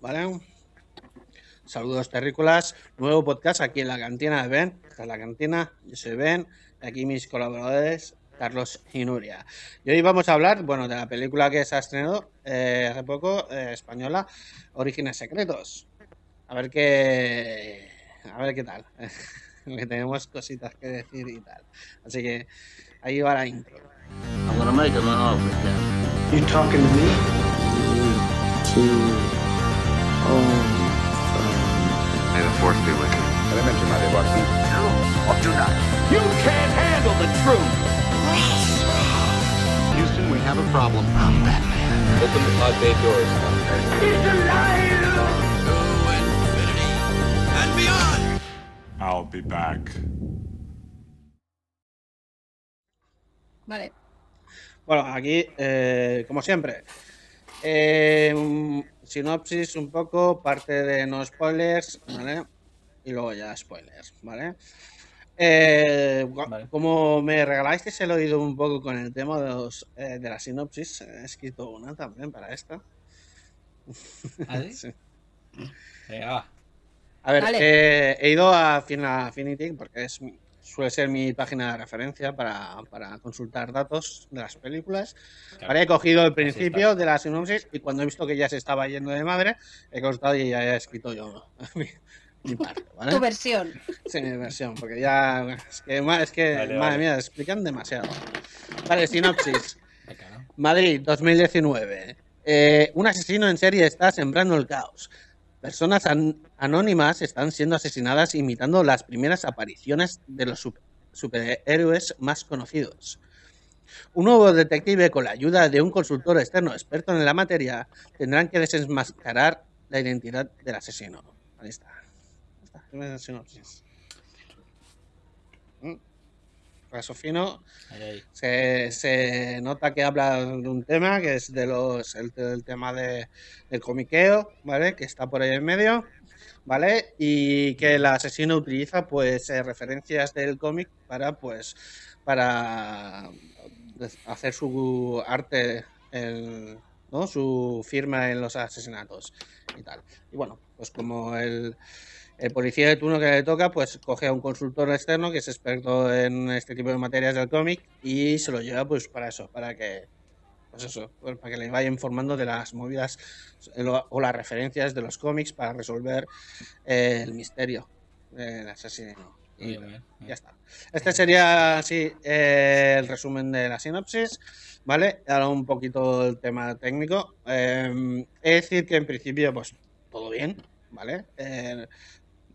¿vale? Saludos terrícolas, nuevo podcast aquí en la cantina de Ben. Esta es la cantina, yo soy Ben, aquí mis colaboradores Carlos y Nuria. Y hoy vamos a hablar, bueno, de la película que se ha estrenado eh, hace poco, eh, española, Orígenes Secretos. A ver qué, a ver qué tal. que tenemos cositas que decir y tal. Así que ahí va la intro. I'm gonna make him an offer, Captain. You talking to me? To own May the force be with you. Elemente, Madre Barty. You can't handle the truth. Houston, we have a problem. I'm Batman. Open the pod bay doors. He's alive. I'll be back. Vale. Bueno, aquí, eh, como siempre, eh, sinopsis un poco, parte de no spoilers, ¿vale? Y luego ya spoilers, ¿vale? Eh, Vale. Como me regalasteis el oído un poco con el tema de, los, eh, de la sinopsis, he escrito una también para esta. ¿Ah, sí? Venga. A ver, eh, he ido a Fin- a Affinity porque es, mi- suele ser mi página de referencia para, para consultar datos de las películas. Claro. Vale, he cogido el principio de la sinopsis y cuando he visto que ya se estaba yendo de madre, he cortado y ya he escrito yo mi, mi parte, ¿vale? Tu versión. Sí, mi versión, porque ya es que, es que Vale, madre vale. mía, explican demasiado. Vale, sinopsis. Madrid, 2019. Eh, un asesino en serie está sembrando el caos. Personas an- anónimas están siendo asesinadas imitando las primeras apariciones de los sup- superhéroes más conocidos. Un nuevo detective, con la ayuda de un consultor externo experto en la materia, tendrán que desenmascarar la identidad del asesino. Ahí está. Primera sinopsis. Mm. Caso fino. Ahí, ahí. Se, se nota que habla de un tema que es de los el, el tema de, del comiqueo, ¿vale? Que está por ahí en medio, ¿vale? Y que el asesino utiliza pues eh, referencias del cómic para pues para hacer su arte, el- ¿no? Su firma en los asesinatos y tal. Y bueno, pues como el el policía de turno que le toca, pues coge a un consultor externo que es experto en este tipo de materias del cómic y se lo lleva pues para eso, para que pues eso, pues, para que le vaya informando de las movidas eh, o las referencias de los cómics para resolver eh, el misterio del asesino. Y bien, bien. ya está. Este sería así eh, el resumen de la sinopsis, ¿vale? Ahora un poquito el tema técnico. Eh, es decir que en principio, pues todo bien, ¿vale? Eh,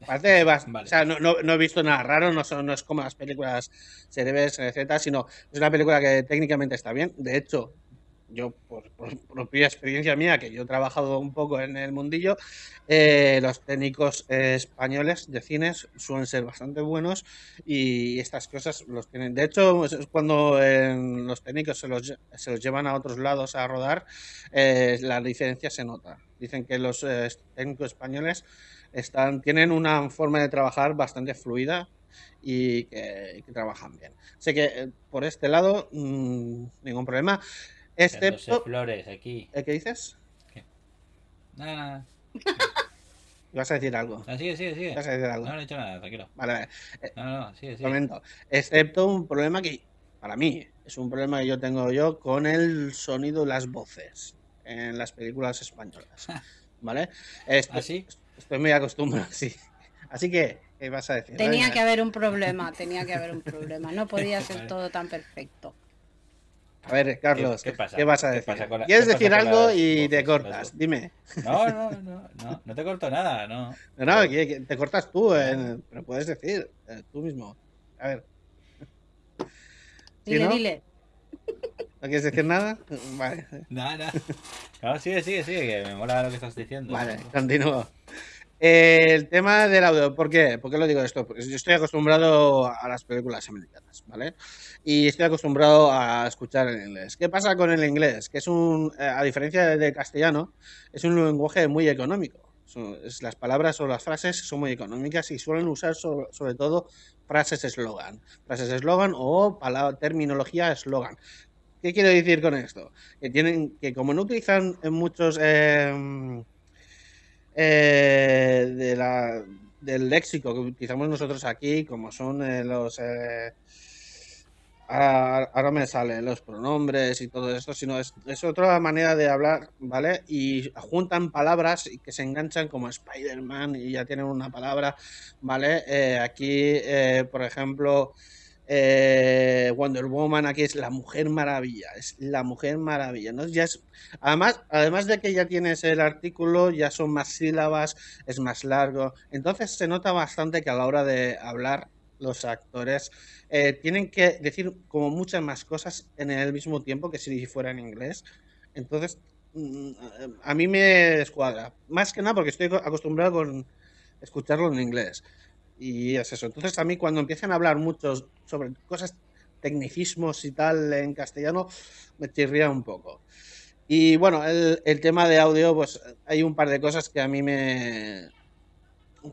bas- Vale. o sea, no, no- no he visto nada raro, no, son, no es como las películas CDBs, etc., sino es una película que técnicamente está bien. De hecho, yo, por, por propia experiencia mía, que yo he trabajado un poco en el mundillo, eh, los técnicos eh, españoles de cines suelen ser bastante buenos y estas cosas los tienen. De hecho, es cuando eh, los técnicos se los, se los llevan a otros lados a rodar, eh, la diferencia se nota. Dicen que los eh, técnicos españoles están, tienen una forma de trabajar bastante fluida y que, que trabajan bien. Así que eh, por este lado, mm, ningún problema. Excepto. flores aquí. ¿eh, ¿Qué dices? Nada, nada. ¿Vas a decir algo? No, sigue, sigue, sigue. ¿Vas a decir algo? No, no he dicho nada, tranquilo. Vale, vale. No, no, no, sigue, sigue. Comento. Excepto un problema que, para mí, es un problema que yo tengo yo con el sonido y las voces en las películas españolas. ¿Vale? Estoy, ¿Ah, sí? Estoy muy acostumbrado, sí. Así que, ¿qué vas a decir? Tenía Venga. que haber un problema, tenía que haber un problema. No podía ser Vale. todo tan perfecto. A ver, Carlos, ¿Qué- ¿qué, qué pasa? qué vas a ¿Qué decir? la- ¿Quieres decir algo las y te cortas? Dime. No, no, no, no, no te corto nada, no. No, no, te cortas tú, eh, pero puedes decir eh, tú mismo. A ver. ¿Sí, Dile, no? dile. ¿No quieres decir nada? Vale, Nada, nada. No, sigue, sigue, sigue, que me mola lo que estás diciendo. vale, continúo. Eh, el tema del audio, ¿por qué? ¿Por qué lo digo esto? Porque yo estoy acostumbrado a las películas americanas, ¿vale? Y estoy acostumbrado a escuchar en inglés. ¿Qué pasa con el inglés? Que es un, eh, a diferencia del castellano, es un lenguaje muy económico. Las palabras o las frases son muy económicas y suelen usar so- sobre todo frases eslogan. Frases eslogan o palabra, terminología eslogan. ¿Qué quiero decir con esto? Que tienen que como no utilizan en muchos eh, eh, de la, del léxico que utilizamos nosotros aquí, como son eh, los... eh, ahora me salen los pronombres y todo esto, sino es, es otra manera de hablar, ¿vale? Y juntan palabras y que se enganchan como Spider-Man y ya tienen una palabra, ¿vale? Eh, aquí, eh, por ejemplo, eh, Wonder Woman, aquí es la Mujer Maravilla, es la Mujer Maravilla, ¿no? Ya es, además, además de que ya tienes el artículo, ya son más sílabas, es más largo, entonces se nota bastante que a la hora de hablar los actores eh, tienen que decir como muchas más cosas en el mismo tiempo que si fuera en inglés. Entonces, mm, a mí me descuadra. Más que nada porque estoy acostumbrado con escucharlo en inglés. Y es eso. Entonces, a mí cuando empiezan a hablar muchos sobre cosas, tecnicismos y tal en castellano, me chirría un poco. Y bueno, el, el tema de audio, pues hay un par de cosas que a mí me...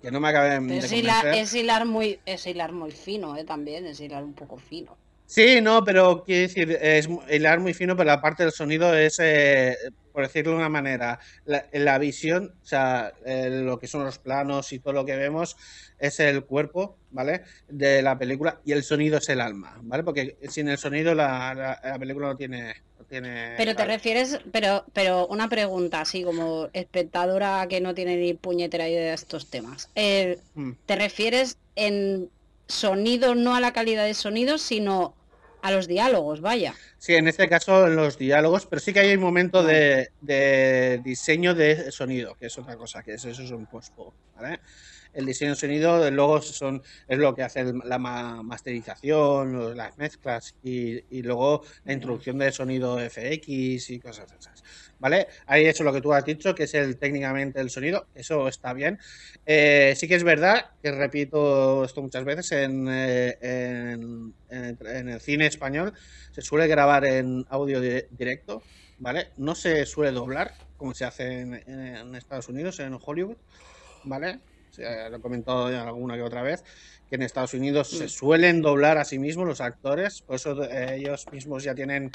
que no me acaben de hilar, es hilar muy, es hilar muy fino, ¿eh? También, es hilar un poco fino. Sí, no, pero quiero decir, es hilar muy fino, pero la parte del sonido es, eh, por decirlo de una manera, la, la visión, o sea, eh, lo que son los planos y todo lo que vemos es el cuerpo, ¿vale? De la película y el sonido es el alma, ¿vale? Porque sin el sonido la, la- la película no tiene... no tiene Pero te refieres, pero, pero una pregunta, así como espectadora que no tiene ni puñetera idea de estos temas. Eh, Mm. ¿Te refieres en sonido, no a la calidad de sonido, sino a los diálogos, vaya? Sí, en este caso los diálogos, pero sí que hay un momento de, de diseño de sonido, que es otra cosa, que es, eso es un post-pro, ¿vale? El diseño de sonido luego son, es lo que hace el- la ma- masterización, las mezclas y, luego la introducción de sonido FX y cosas esas, ¿vale? Ahí eso lo que tú has dicho, que es el técnicamente el sonido, eso está bien. Eh, sí que es verdad, que repito esto muchas veces, en, eh, en- el cine español se suele grabar en audio di- directo, ¿vale? No se suele doblar, como se hace en Estados Unidos, en Hollywood, ¿vale? Lo he comentado ya alguna que otra vez, que en Estados Unidos se suelen doblar a sí mismos los actores, por eso eh, ellos mismos ya tienen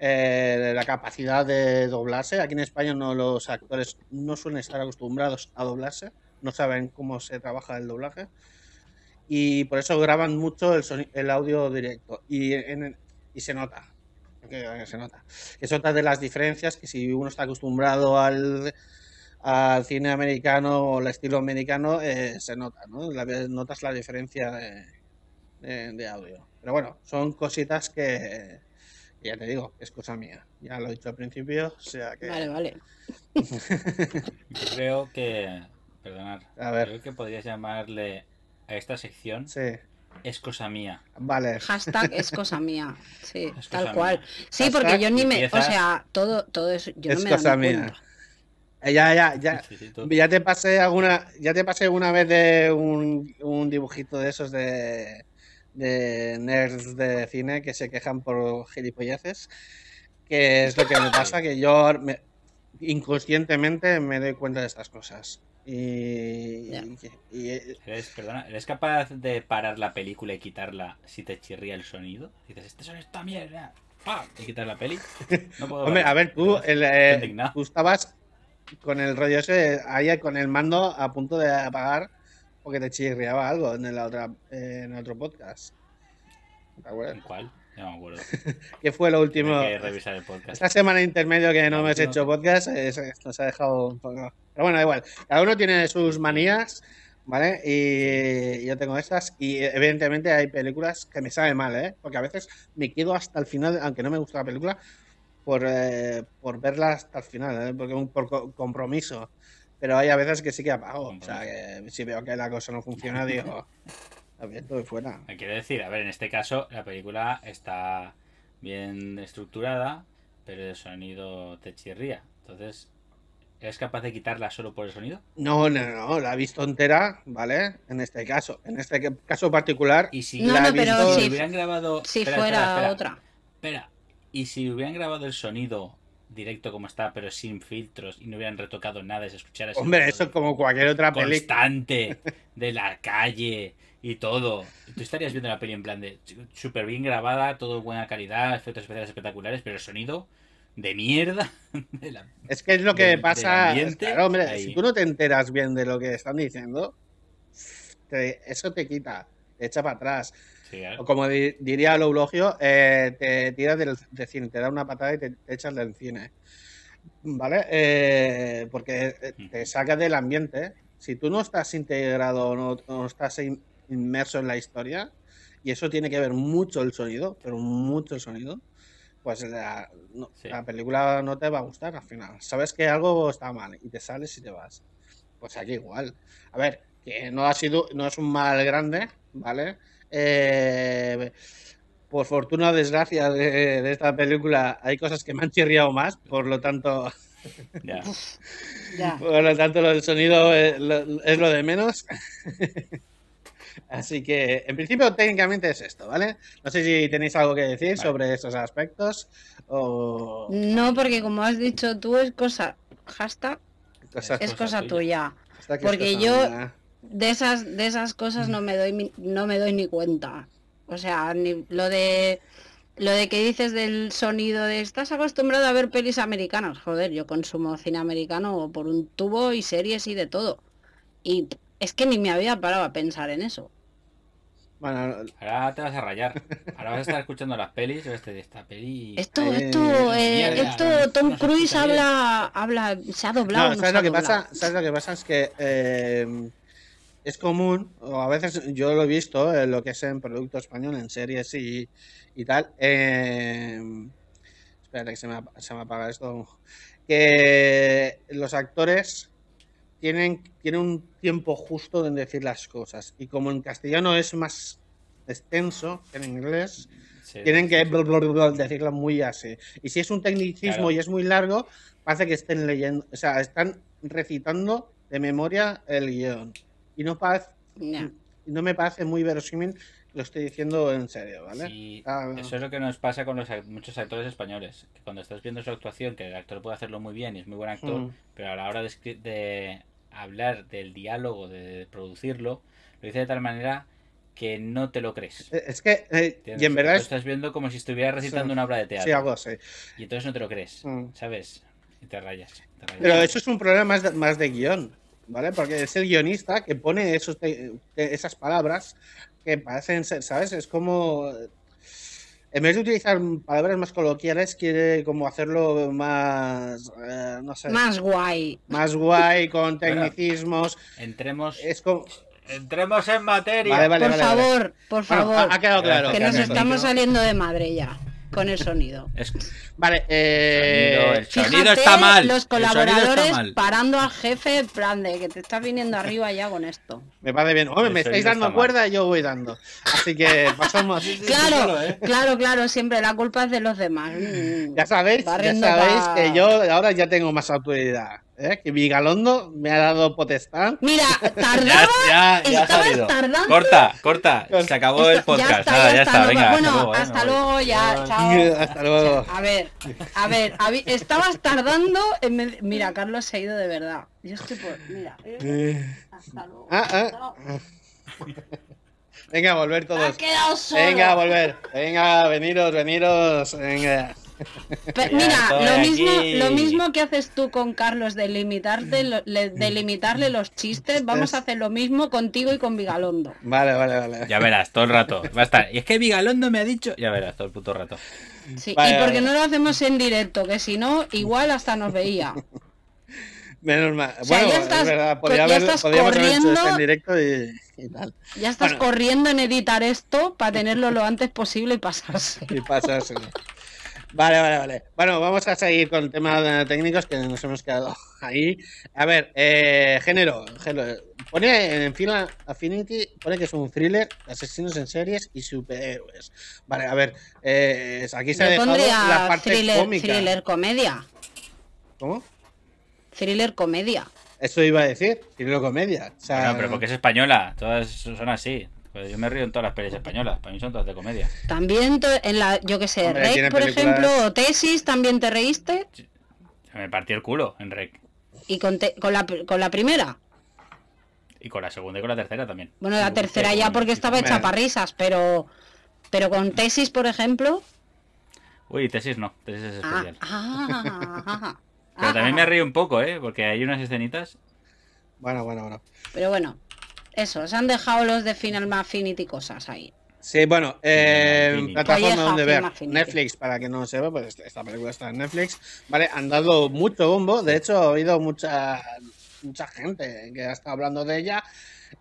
eh, la capacidad de doblarse. Aquí en España no los actores no suelen estar acostumbrados a doblarse, no saben cómo se trabaja el doblaje y por eso graban mucho el, soni- el audio directo y, en- y se nota. Que, se nota. Es otra de las diferencias que si uno está acostumbrado al, al cine americano o el estilo americano, eh, se nota, ¿no? La, notas la diferencia de, de- de audio. Pero bueno, son cositas que, que ya te digo, es cosa mía. Ya lo he dicho al principio, o sea que... Vale, vale. Yo creo que. Perdonad. A ver. Creo que podrías llamarle a esta sección Sí, Es cosa mía. vale. Hashtag es cosa mía. Sí, Es tal cual. mía. Sí, Hashtag porque yo ni me. O sea, todo, todo eso. Yo Es no me cosa mía. cuenta. Eh, Ya, ya, ya. Ya te pasé alguna, ya te pasé una vez de un, un dibujito de esos de, de nerds de cine que se quejan por gilipolleces, que es lo que me pasa, que yo me- inconscientemente me doy cuenta de estas cosas. Y, y- y- ¿Eres, perdona, ¿Eres capaz de parar la película y quitarla si te chirría el sonido? Dices, este sonido está mierda. ¡Pam! Y quitas la peli. No puedo hombre, a ver, tú, el, eh, tú estabas con el rollo ese, ahí con el mando a punto de apagar porque te chirriaba algo en el, otra, eh, en el otro podcast. ¿Te acuerdas? ¿En cuál? Ya no me acuerdo. ¿Qué fue lo último? Tengo que revisar el podcast. Esta semana intermedio que no La me has hecho podcast, eh, nos ha dejado un poco. Pero bueno, da igual. Cada uno tiene sus manías, ¿vale? Y yo tengo estas. Y evidentemente hay películas que me saben mal, ¿eh? Porque a veces me quedo hasta el final, aunque no me gusta la película, por, eh, por verla hasta el final, ¿eh? Porque un, por co- compromiso. Pero hay a veces que sí que apago. O sea, que si veo que la cosa no funciona, digo, estoy fuera. Me quiero decir, a ver, en este caso la película está bien estructurada, pero el sonido te chirría. Entonces, ¿eres capaz de quitarla solo por el sonido? No, no, no, la he visto entera, ¿vale? En este caso. En este caso particular, Y si No, la no, he pero visto- si- hubieran grabado. Si espera, fuera espera, espera, otra. Espera, y si hubieran grabado el sonido directo como está, pero sin filtros y no hubieran retocado nada y se escuchara ese Hombre, eso como cualquier otra constante de la calle y todo. Tú estarías viendo la peli en plan de súper bien grabada, todo buena calidad, efectos especiales espectaculares, pero el sonido de mierda. de la- Es que es lo que pasa. ambiente, claro, hombre, ahí. si tú no te enteras bien de lo que están diciendo, te- eso te quita, te echa para atrás. Sí, claro. O como di- diría el eulogio, eh, te tiras del, del cine, te da una patada y te, te echas del cine. ¿Vale? Eh, porque eh, te saca del ambiente. Si tú no estás integrado, no, no estás in- inmerso en la historia, y eso tiene que ver mucho el sonido, pero mucho el sonido, pues la, no- Sí. la película no te va a gustar al final. Sabes que algo está mal y te sales y te vas. Pues aquí igual. A ver, que no ha sido, no es un mal grande, ¿vale? Eh, por fortuna o desgracia de, de esta película hay cosas que me han chirriado más, por lo tanto, por lo tanto lo del sonido es lo, es lo de menos. Así que, en principio, técnicamente es esto, ¿vale? No sé si tenéis algo que decir Vale. sobre estos aspectos o No, porque como has dicho tú, es cosa. Hashtag cosas. es cosa cosa tuya. porque cosa yo- mía. De esas, de esas cosas no me doy mi- no me doy ni cuenta. O sea, ni lo de lo de que dices del sonido de estás acostumbrado a ver pelis americanas. Joder, yo consumo cine americano por un tubo y series y de todo. Y es que ni me había parado a pensar en eso. Bueno, Ahora te vas a rayar. Ahora vas a estar escuchando las pelis vas a decir, esta peli... Esto, Eh, esto, eh, mierda, esto, no Tom se Cruise habla, habla, se ha doblado. No, no ¿sabes se ha lo que doblado? pasa? ¿Sabes lo que pasa? Es que eh, es común, o a veces yo lo he visto en lo que es en producto español, en series y, y tal. Eh, espérate que se me, se me apaga esto. Que los actores tienen, tienen un tiempo justo en decir las cosas. Y como en castellano es más extenso que en inglés, Sí. tienen que bla, decirlo muy así. Y si es un tecnicismo Claro. y es muy largo, parece que estén leyendo, o sea, están recitando de memoria el guion. Y no, me parece muy verosímil, lo estoy diciendo en serio, ¿vale? Sí, Ah, eso es lo que nos pasa con los, muchos actores españoles. Que cuando estás viendo su actuación, que el actor puede hacerlo muy bien y es muy buen actor, Mm. pero a la hora de, escri- de hablar del diálogo, de producirlo, lo dice de tal manera que no te lo crees. Eh, Es que, eh, y en verdad Lo es... estás viendo como si estuviera recitando Sí. una obra de teatro. Sí, algo así. Y entonces no te lo crees, Mm. ¿sabes? Y te rayas. te rayas. Pero eso es un problema más de, más de guion, ¿vale? Porque es el guionista que pone esos te- te- esas palabras que parecen ser, ¿sabes? Es como... En vez de utilizar palabras más coloquiales, quiere como hacerlo más... eh, no sé. Más guay. más guay, con tecnicismos. Entremos, Es como... entremos en materia. Vale, vale, por vale. vale. favor, por Bueno, favor. ha, ha quedado claro. que nos estamos saliendo de madre ya con el sonido. Es- Vale, eh, Sonido, el sonido Fíjate está mal. los colaboradores mal. parando al jefe en plan de que te estás viniendo arriba ya con esto. me parece bien. Hombre, me estáis dando cuerda y yo voy dando. Así que pasamos. Claro, ¿eh? claro, claro, siempre la culpa es de los demás. Mm. Ya sabéis, ya sabéis pa- que yo ahora ya tengo más autoridad. ¿Eh? Que Vigalondo me ha dado potestad. Mira, Ya, tardaba, ya, ya ha salido. tardando. Corta, corta. Se acabó el podcast. Ya está, Nada, ya ya está. Venga, bueno, hasta luego. eh, hasta ya, chao. Hasta luego. A ver, a ver, estabas tardando en Mira, Carlos se ha ido de verdad. Yo estoy por... Mira, eh, hasta luego. Ah, ah. Venga, a volver Ha todos. quedado solo. Venga, a volver. Venga, veniros, veniros. Venga. Mira, lo mismo, aquí. lo mismo que haces tú con Carlos de limitarte, lo- le- de limitarle los chistes, vamos a hacer lo mismo contigo y con Vigalondo. Vale, vale, vale. Ya verás, todo el rato. Va a estar. Y es que Vigalondo me ha dicho. Ya verás, todo el puto rato. Sí, Vale, y porque vale. no lo hacemos en directo, que si no, igual hasta nos veía. Menos mal. O sea, bueno, ya estás- es verdad, podría ya haber, estás podríamos haber hecho corriendo. esto en directo y, y tal. Ya estás Bueno. corriendo en editar esto para tenerlo lo antes posible y pasarse. Y pasarse. Vale, vale, vale. Bueno, vamos a seguir con el tema de técnicos que nos hemos quedado ahí. A ver, eh, género, género. Pone en fila Affinity, pone que es un thriller, asesinos en series y superhéroes. Vale, a ver, eh, aquí se ha Yo dejado la parte thriller, cómica. thriller comedia. ¿Cómo? Thriller comedia. Eso iba a decir, thriller comedia. O sea, Bueno, pero porque es española. Todas son así. Pues yo me río en todas las pelis españolas. Para mí son todas de comedia. También en la, yo que sé, Hombre, Rec, por películas- ejemplo, o Tesis, también te reíste. Se me partió el culo en Rec. Y con, te- con, la, con la primera. Y con la segunda y con la tercera también. Bueno, la tercera ya porque estaba hecha para risas, pero, pero con Tesis, por ejemplo, Uy, tesis no, tesis es Ah, especial. ah, ah, Pero también me reí un poco, ¿eh? Porque hay unas escenitas. Bueno, bueno, bueno. Pero bueno, eso, se han dejado los de Final Affinity cosas ahí. Sí, bueno, eh, plataforma Calleja, donde ver. Netflix, para que no se ve, pues esta película está en Netflix. Vale, han dado mucho bombo. De hecho, ha habido mucha, mucha gente que ha estado hablando de ella,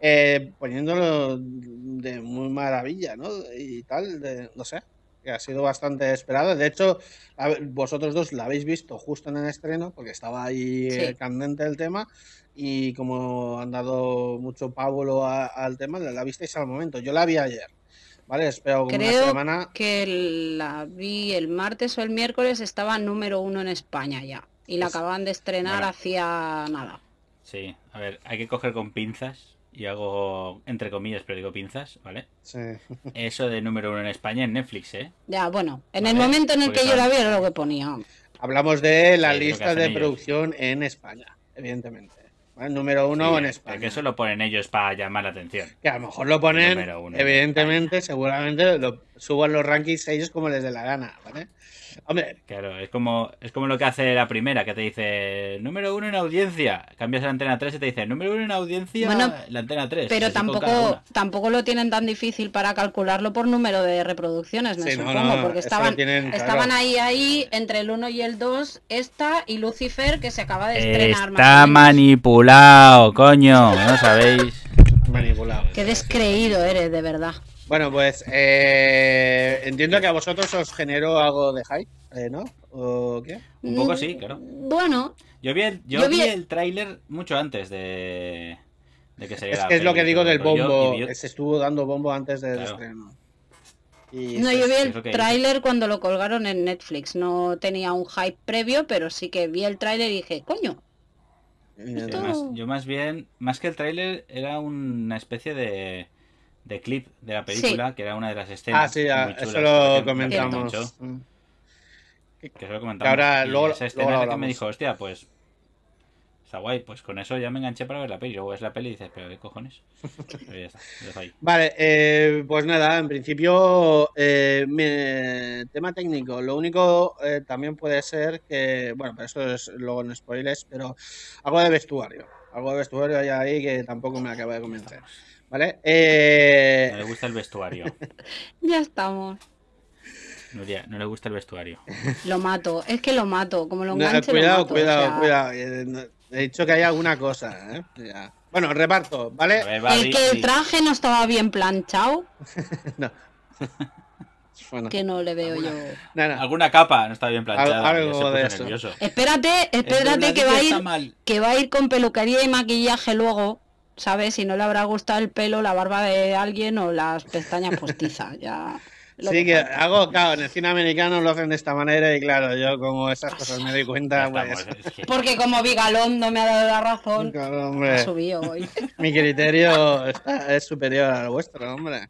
eh, poniéndolo de muy maravilla, ¿no? Y tal, de, no sé, que ha sido bastante esperado. De hecho, vosotros dos la habéis visto justo en el estreno, porque estaba ahí Sí. eh, candente el tema. Y como han dado mucho pábulo a- al tema, la visteis al momento. Yo la vi ayer. ¿Vale? Espero como una Creo semana. que la vi el martes o el miércoles, estaba número uno en España ya. Y la Pues, acaban de estrenar bueno. hacía nada. Sí, a ver, hay que coger con pinzas. Y hago entre comillas, pero digo pinzas, ¿vale? Sí. Eso de número uno en España en Netflix, ¿eh? Ya, bueno, en Vale, el momento en el porque que yo la vi era lo que ponía. Hablamos de la Sí, lista de ellos. producción en España, evidentemente. ¿Vale? Número uno Sí, en España. Que eso lo ponen ellos para llamar la atención. Que a lo mejor lo ponen, uno. evidentemente, seguramente lo suban los rankings ellos como les dé la gana, ¿vale? Hombre, Claro, es como, es como lo que hace la primera, que te dice número uno en audiencia. Cambias a la antena 3 y te dice número uno en audiencia Bueno, la antena 3. Pero tampoco, tampoco lo tienen tan difícil para calcularlo por número de reproducciones, me Sí, no, supongo, no, porque eso lo estaban, tienen, claro. estaban ahí, ahí, entre el 1 y el 2, esta y Lucifer, que se acaba de estrenar. Está manipulado, coño, no sabéis. manipulado. Qué descreído eres, de verdad. Bueno, pues eh, entiendo que a vosotros os generó algo de hype, eh, ¿no? ¿O qué? Un poco sí, claro. Bueno, Yo vi el, yo Yo vi vi- el tráiler mucho antes de, de que saliera Es que es lo que digo del bombo. Se estuvo dando bombo antes del Claro. estreno. Y no, yo vi el tráiler cuando lo colgaron en Netflix. No tenía un hype previo, pero sí que vi el tráiler y dije, coño, Sí, Esto- más- yo más bien, más que el tráiler, era una especie de, de clip de la película, que era una de las escenas. Ah, sí, muy chulas, eso que lo comentamos. mucho, Mm. Que eso lo comentamos. Que ahora- y luego- esa luego escena es la que me dijo, hostia, pues está guay, pues con eso ya me enganché para ver la peli. Luego ves la peli y dices, pero qué cojones. Pero ya está, lo dejo ahí. Vale, eh, pues nada, en principio, eh, me- tema técnico. Lo único eh, también puede ser que, bueno, pero eso es luego en spoilers, pero algo de vestuario. Algo de vestuario hay ahí que tampoco me acaba de convencer. ¿Vale? Eh, No le gusta el vestuario. ya estamos. Nuria, no le gusta el vestuario. Lo mato, es que lo mato, como lo no, enganche cuidado, lo mato. o cuidado, sea, cuidado. eh, no- he dicho que hay alguna cosa, ¿eh? Ya. Bueno, reparto, ¿vale? Ver, va, El di- que el di- traje no estaba bien planchado, No. Bueno, que no le veo yo. Alguna capa no está bien planchada. Al- algo de eso. nervioso. Espérate, espérate que va a ir, mal. que va a ir con peluquería y maquillaje luego, ¿sabes? Si no le habrá gustado el pelo, la barba de alguien o las pestañas postizas, ya. lo Sí, que hago, claro, en el cine americano lo hacen de esta manera y claro, yo como esas cosas me doy cuenta, estamos, pues... es que- Porque como Vigalondo me ha dado la razón, Claro, ha subido hoy. mi criterio está- es superior al vuestro, hombre.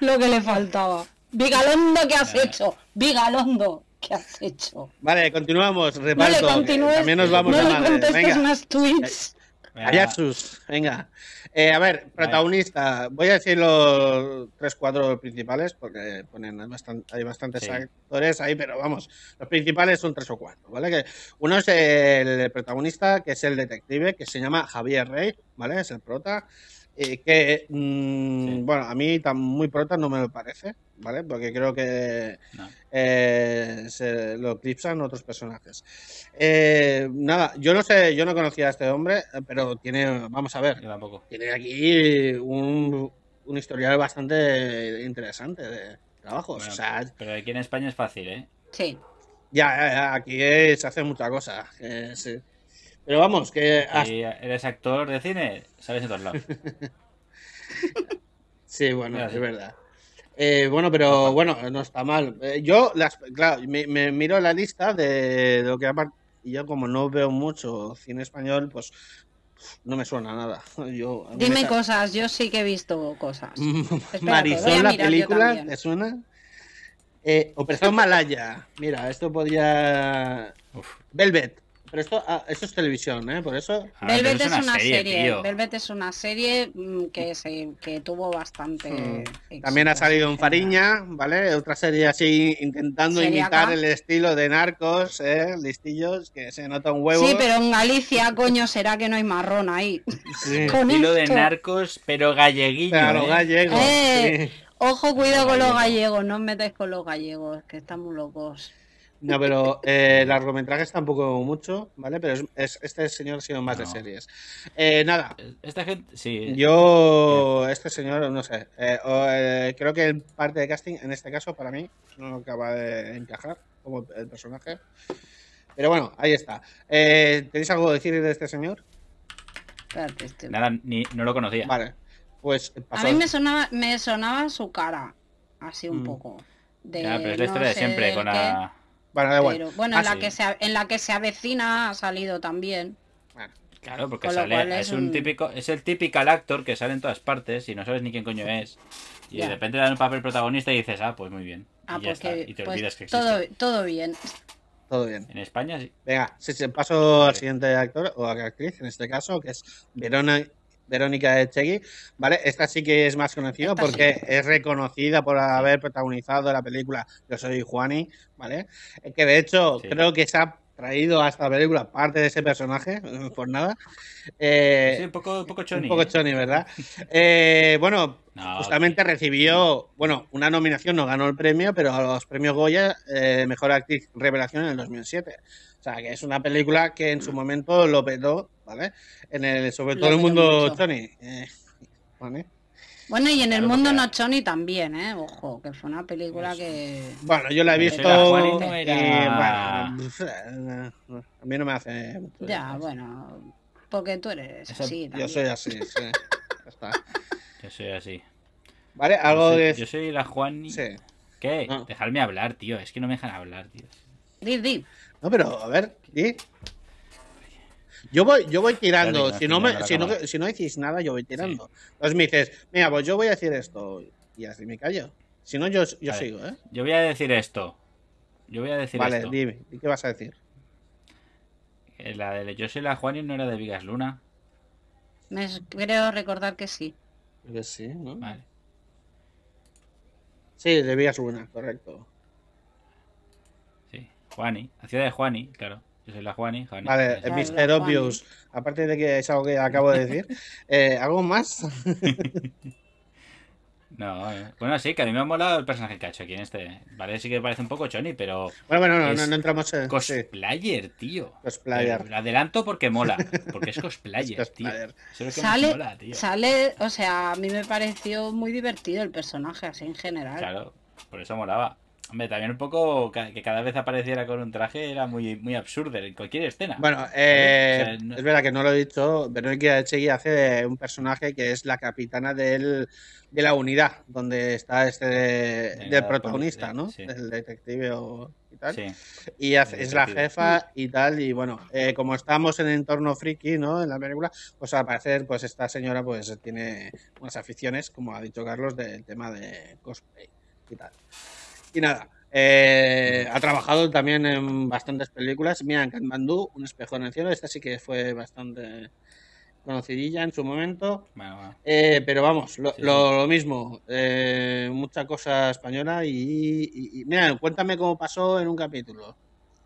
Lo que le faltaba. Vigalondo, ¿qué has hecho? Vigalondo, ¿qué has hecho? Vale, continuamos, No le reparto. continúes, También nos vamos no a le contestes más tweets. Ayasus, venga. Eh, a ver, protagonista. Voy a decir los tres, cuatro principales, porque ponen bastan- hay bastantes Sí. actores ahí, pero vamos, los principales son tres o cuatro, ¿vale? Que uno es el protagonista, que es el detective, que se llama Javier Rey, ¿vale? Es el prota. eh, que, mm, Sí. bueno, a mí tan muy prota no me lo parece, ¿vale? Porque creo que No. eh, se lo eclipsan otros personajes. Eh, nada, yo no sé, yo no conocía a este hombre, pero tiene, vamos a ver, Yo tampoco. tiene aquí un, un historial bastante interesante de trabajos. Bueno, o sea, Pero aquí en España es fácil, ¿eh? Sí. ya, ya, ya, aquí eh, se hace mucha cosa. eh, sí. Pero vamos, que hasta- eres actor de cine, sabes en todos lados. Sí, bueno, Mira, es sí. verdad. Eh, bueno, pero bueno, no está mal. Eh, yo, las, claro, me, me miro la lista de, lo que ha y yo como no veo mucho cine español, pues no me suena nada. Yo, Dime me sa- cosas, yo sí que he visto cosas. Espérate, Marisol, la película. ¿te suena? Eh, Operación Malaya. Mira, esto podría... Uf, Velvet. Pero esto, ah, esto es televisión, ¿eh? Por eso. A ver, Velvet es una serie. tío. Velvet es una serie que se que tuvo bastante. Mm. éxito, También ha salido en. Fariña, ¿vale? Otra serie así intentando Serie imitar acá. el estilo de narcos, ¿eh? Listillos, que se nota un huevo. Sí, pero en Galicia, coño, será que no hay marrón ahí. Sí. Con Estilo de narcos, pero galleguillo. Los ¿eh? gallegos. Eh. sí. Ojo, cuidado con los Gallego. gallegos, no os metáis con los gallegos, que están muy locos. No, pero eh, el largometraje está un poco mucho, ¿vale? Pero es, es- este señor ha sido más de series. Eh, nada, Esta gente, sí. yo, este señor, no sé, eh, o, eh, creo que el parte de casting, en este caso, para mí, no acaba de encajar como el personaje. Pero bueno, ahí está. Eh, ¿Tenéis algo que decir de este señor? Este- Nada, ni, no lo conocía. Vale, pues A pasó. mí me sonaba, me sonaba su cara, así un Mm. poco. De, Ya, pero es la no historia de siempre, con qué, la. Bueno, da igual. pero bueno, Ah, en, la sí. que se, en la que se avecina ha salido también. Bueno, Claro, porque sale. Es, es un un- típico. Es el típico actor que sale en todas partes y no sabes ni quién coño es. Y Ya. de repente le dan un papel protagonista y dices, ah, pues muy bien. Ah, y ya está. que- Y te pues olvidas que existe. todo, todo bien. todo bien. En España sí. Venga, sí, sí, paso al siguiente actor o actriz, en este caso, que es Verona, Verónica Echegui. ¿Vale? Esta sí que es más conocida Esta porque sí. es reconocida por haber protagonizado la película Yo soy Juani, ¿vale? Que de hecho Sí. creo que se ha traído a esta película parte de ese personaje, por nada. Eh, Sí, un poco, un poco choni. un poco ¿eh? choni, ¿verdad? Eh, bueno, No, justamente recibió, bueno, una nominación, no ganó el premio, pero a los premios Goya, eh, Mejor Actriz Revelación en el 2007. O sea, que es una película que en su momento lo petó, ¿vale? En el, sobre todo el petó mundo mucho. Choni. eh, ¿vale? Bueno, y en el Claro, mundo porque- Nochoni también, ¿eh? Ojo, que fue una película que... Bueno, yo la he visto la Juani no y, era- bueno, a mí no me hace mucho Ya, gracia. bueno, porque tú eres así Yo soy así, sí. Está. Yo soy así. ¿Vale? Algo yo, soy, de... yo soy la Juan. Sí. ¿Qué? No. Dejadme hablar, tío. Es que no me dejan hablar, tío. Di, di. No, pero a ver, ¿y? Yo voy, yo voy tirando. Si no me, si, la no, si no decís nada, yo voy tirando. Entonces me dices, mira, pues yo voy a decir esto. Y así me callo. Si no, yo, yo Vale. sigo, ¿eh? Yo voy a decir esto. Yo voy a decir Vale, esto. dime. ¿Y qué vas a decir? La de Yo soy la Juan y no era de Vigas Luna. Me creo recordar que sí. Que sí, ¿no? Vale. Sí, debías una, correcto. Sí. Juani. Hacía de Juani, claro. Yo soy la Juani. Juani. Vale, Sí, eh. Mr. la Obvious. Aparte de que es algo que acabo de decir, eh, ¿algo más? No, eh. Bueno, sí, que a mí me ha molado el personaje que ha hecho aquí en este. Vale, sí que parece un poco choni, pero. Bueno, bueno, no, Es no, no entramos en. Sí, Cosplayer, tío. cosplayer. Pero adelanto porque mola. Porque es cosplayer, Es tío. cosplayer. Eso es lo que Sale, mola, tío. sale, o sea, a mí me pareció muy divertido el personaje así en general. Claro, por eso molaba. Hombre, también un poco que cada vez apareciera con un traje era muy, muy absurdo en cualquier escena. Bueno, eh, O sea, no- es verdad que no lo he dicho. Verónica Echegui hace un personaje que es la capitana del, de la unidad, donde está este del la protagonista, policía, ¿no? sí. El detective o, y tal. Sí, Y hace- el es la jefa y tal. Y bueno, eh, como estamos en entorno friki, ¿no? En la película, pues al parecer, pues esta señora pues tiene unas aficiones, como ha dicho Carlos, del tema de cosplay y tal. Y nada, eh, ha trabajado también en bastantes películas. Mira, en Katmandú, Un espejo en el cielo, esta sí que fue bastante conocidilla en su momento. bueno, bueno. Eh, pero vamos, lo, Sí, lo- lo mismo, eh, mucha cosa española y, y- y- mira, cuéntame cómo pasó en un capítulo,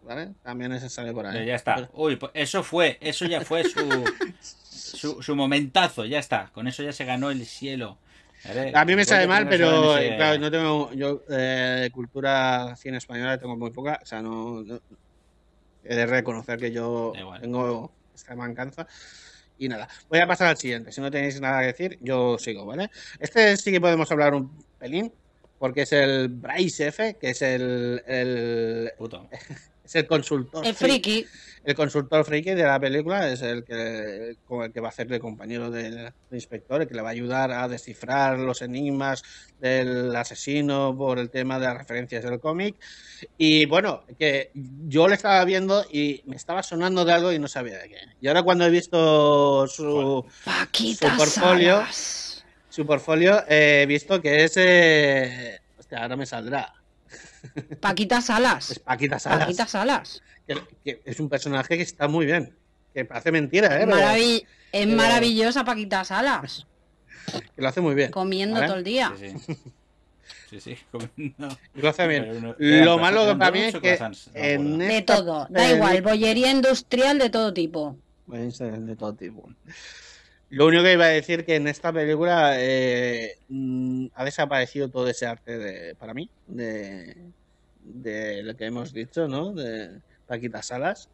¿vale? También ese sale por ahí. Pero ya está. Pero- Uy, pues eso fue, eso ya fue su, su, su momentazo, ya está. Con eso ya se ganó el cielo. A mí me sabe mal, pero eh, ese- claro, no tengo, yo eh, cultura cine española tengo muy poca, o sea, no, no- he de reconocer que yo tengo esta mancanza. Y nada, voy a pasar al siguiente. Si no tenéis nada que decir, yo sigo, ¿vale? Este sí que podemos hablar un pelín, porque es el Bryce F, que es el, el- Puto. es el consultor. El fri- friki. El consultor friki de la película es el que, con el que va a hacer de compañero del, del inspector, el que le va a ayudar a descifrar los enigmas del asesino por el tema de las referencias del cómic. Y bueno, que yo le estaba viendo y me estaba sonando de algo y no sabía de qué. Y ahora cuando he visto su, Paquita Su portfolio. Salas. su portfolio, he visto que es... Eh... Hostia, ahora me saldrá. Paquita Es Salas. Paquita Salas. Paquita Salas. que, que es un personaje que está muy bien. Que parece mentira, ¿eh? Pero es maravillosa Paquita Salas, que lo hace muy bien. comiendo ¿vale? todo el día. Sí, sí. Sí, sí, comiendo. Y lo hace bien. Lo malo croissants, para mí es que en. De esta todo, da igual, bollería industrial de todo tipo. De todo tipo. Lo único que iba a decir que en esta película eh, mm, ha desaparecido todo ese arte de, para mí, de, de lo que hemos dicho, ¿no? De Paquita Salas.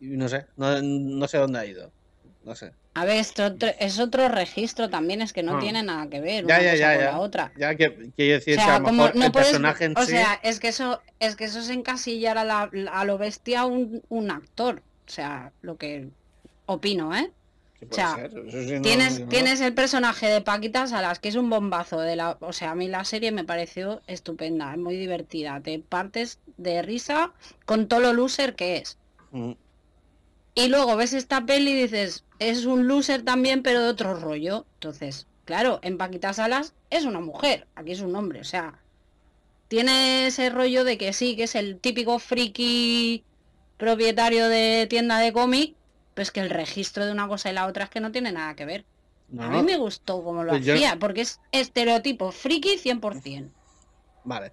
Y no sé, no, no sé dónde ha ido. No sé. A ver, esto otro- es otro registro también, es que no Ah. tiene nada que ver Ya, una ya, cosa ya, con ya. la otra. Ya que quiero decir O que sea, a lo como mejor no el puedes, personaje en o sí. sea, es que eso, es que eso es encasillar a, la- a lo bestia un actor. O sea, lo que opino, ¿eh? O sea, no- tienes, no- tienes el personaje de Paquita Salas, que es un bombazo de la. O sea, a mí la serie me pareció estupenda, es muy divertida. Te partes de risa con todo lo loser que es. Mm, Y luego ves esta peli y dices, es un loser también, pero de otro rollo. Entonces, claro, en Paquita Salas es una mujer, aquí es un hombre, o sea, tiene ese rollo de que sí, que es el típico friki propietario de tienda de cómic, pues que el registro de una cosa y la otra es que no tiene nada que ver. no, A mí me gustó como lo Pues yo- hacía, porque es estereotipo friki 100%. Vale.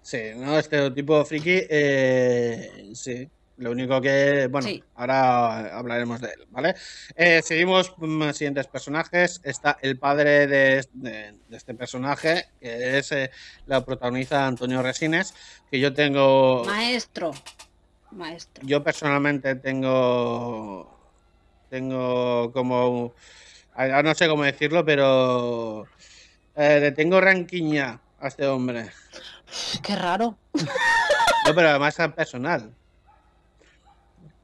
Sí, no, estereotipo friki, eh, sí. Lo único que, bueno, Sí. ahora hablaremos de él, ¿vale? Eh, seguimos con siguientes personajes. Está el padre de, de- de este personaje, que es eh, la protagoniza Antonio Resines, que yo tengo, Maestro. Maestro. yo personalmente tengo, tengo como, ahora no sé cómo decirlo, pero eh, le tengo ranquiña a este hombre. Qué raro. No, pero además es personal.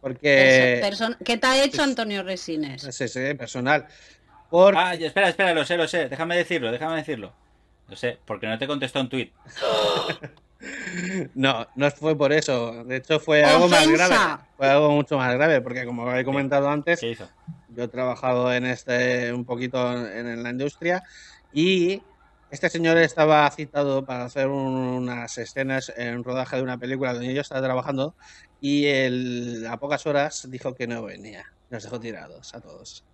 Porque. ¿Qué te ha hecho Antonio Resines? Sí, sí, personal. Por... Ah, espera, espera, lo sé, lo sé. Déjame decirlo, déjame decirlo. Lo sé, porque no te contestó un tuit. No, no fue por eso. De hecho, fue algo más grave. Fue algo mucho más grave, porque como he comentado antes, yo he trabajado en este un poquito en, en la industria y este señor estaba citado para hacer un- unas escenas en rodaje de una película donde yo estaba trabajando y él, a pocas horas dijo que no venía. Nos dejó tirados a todos.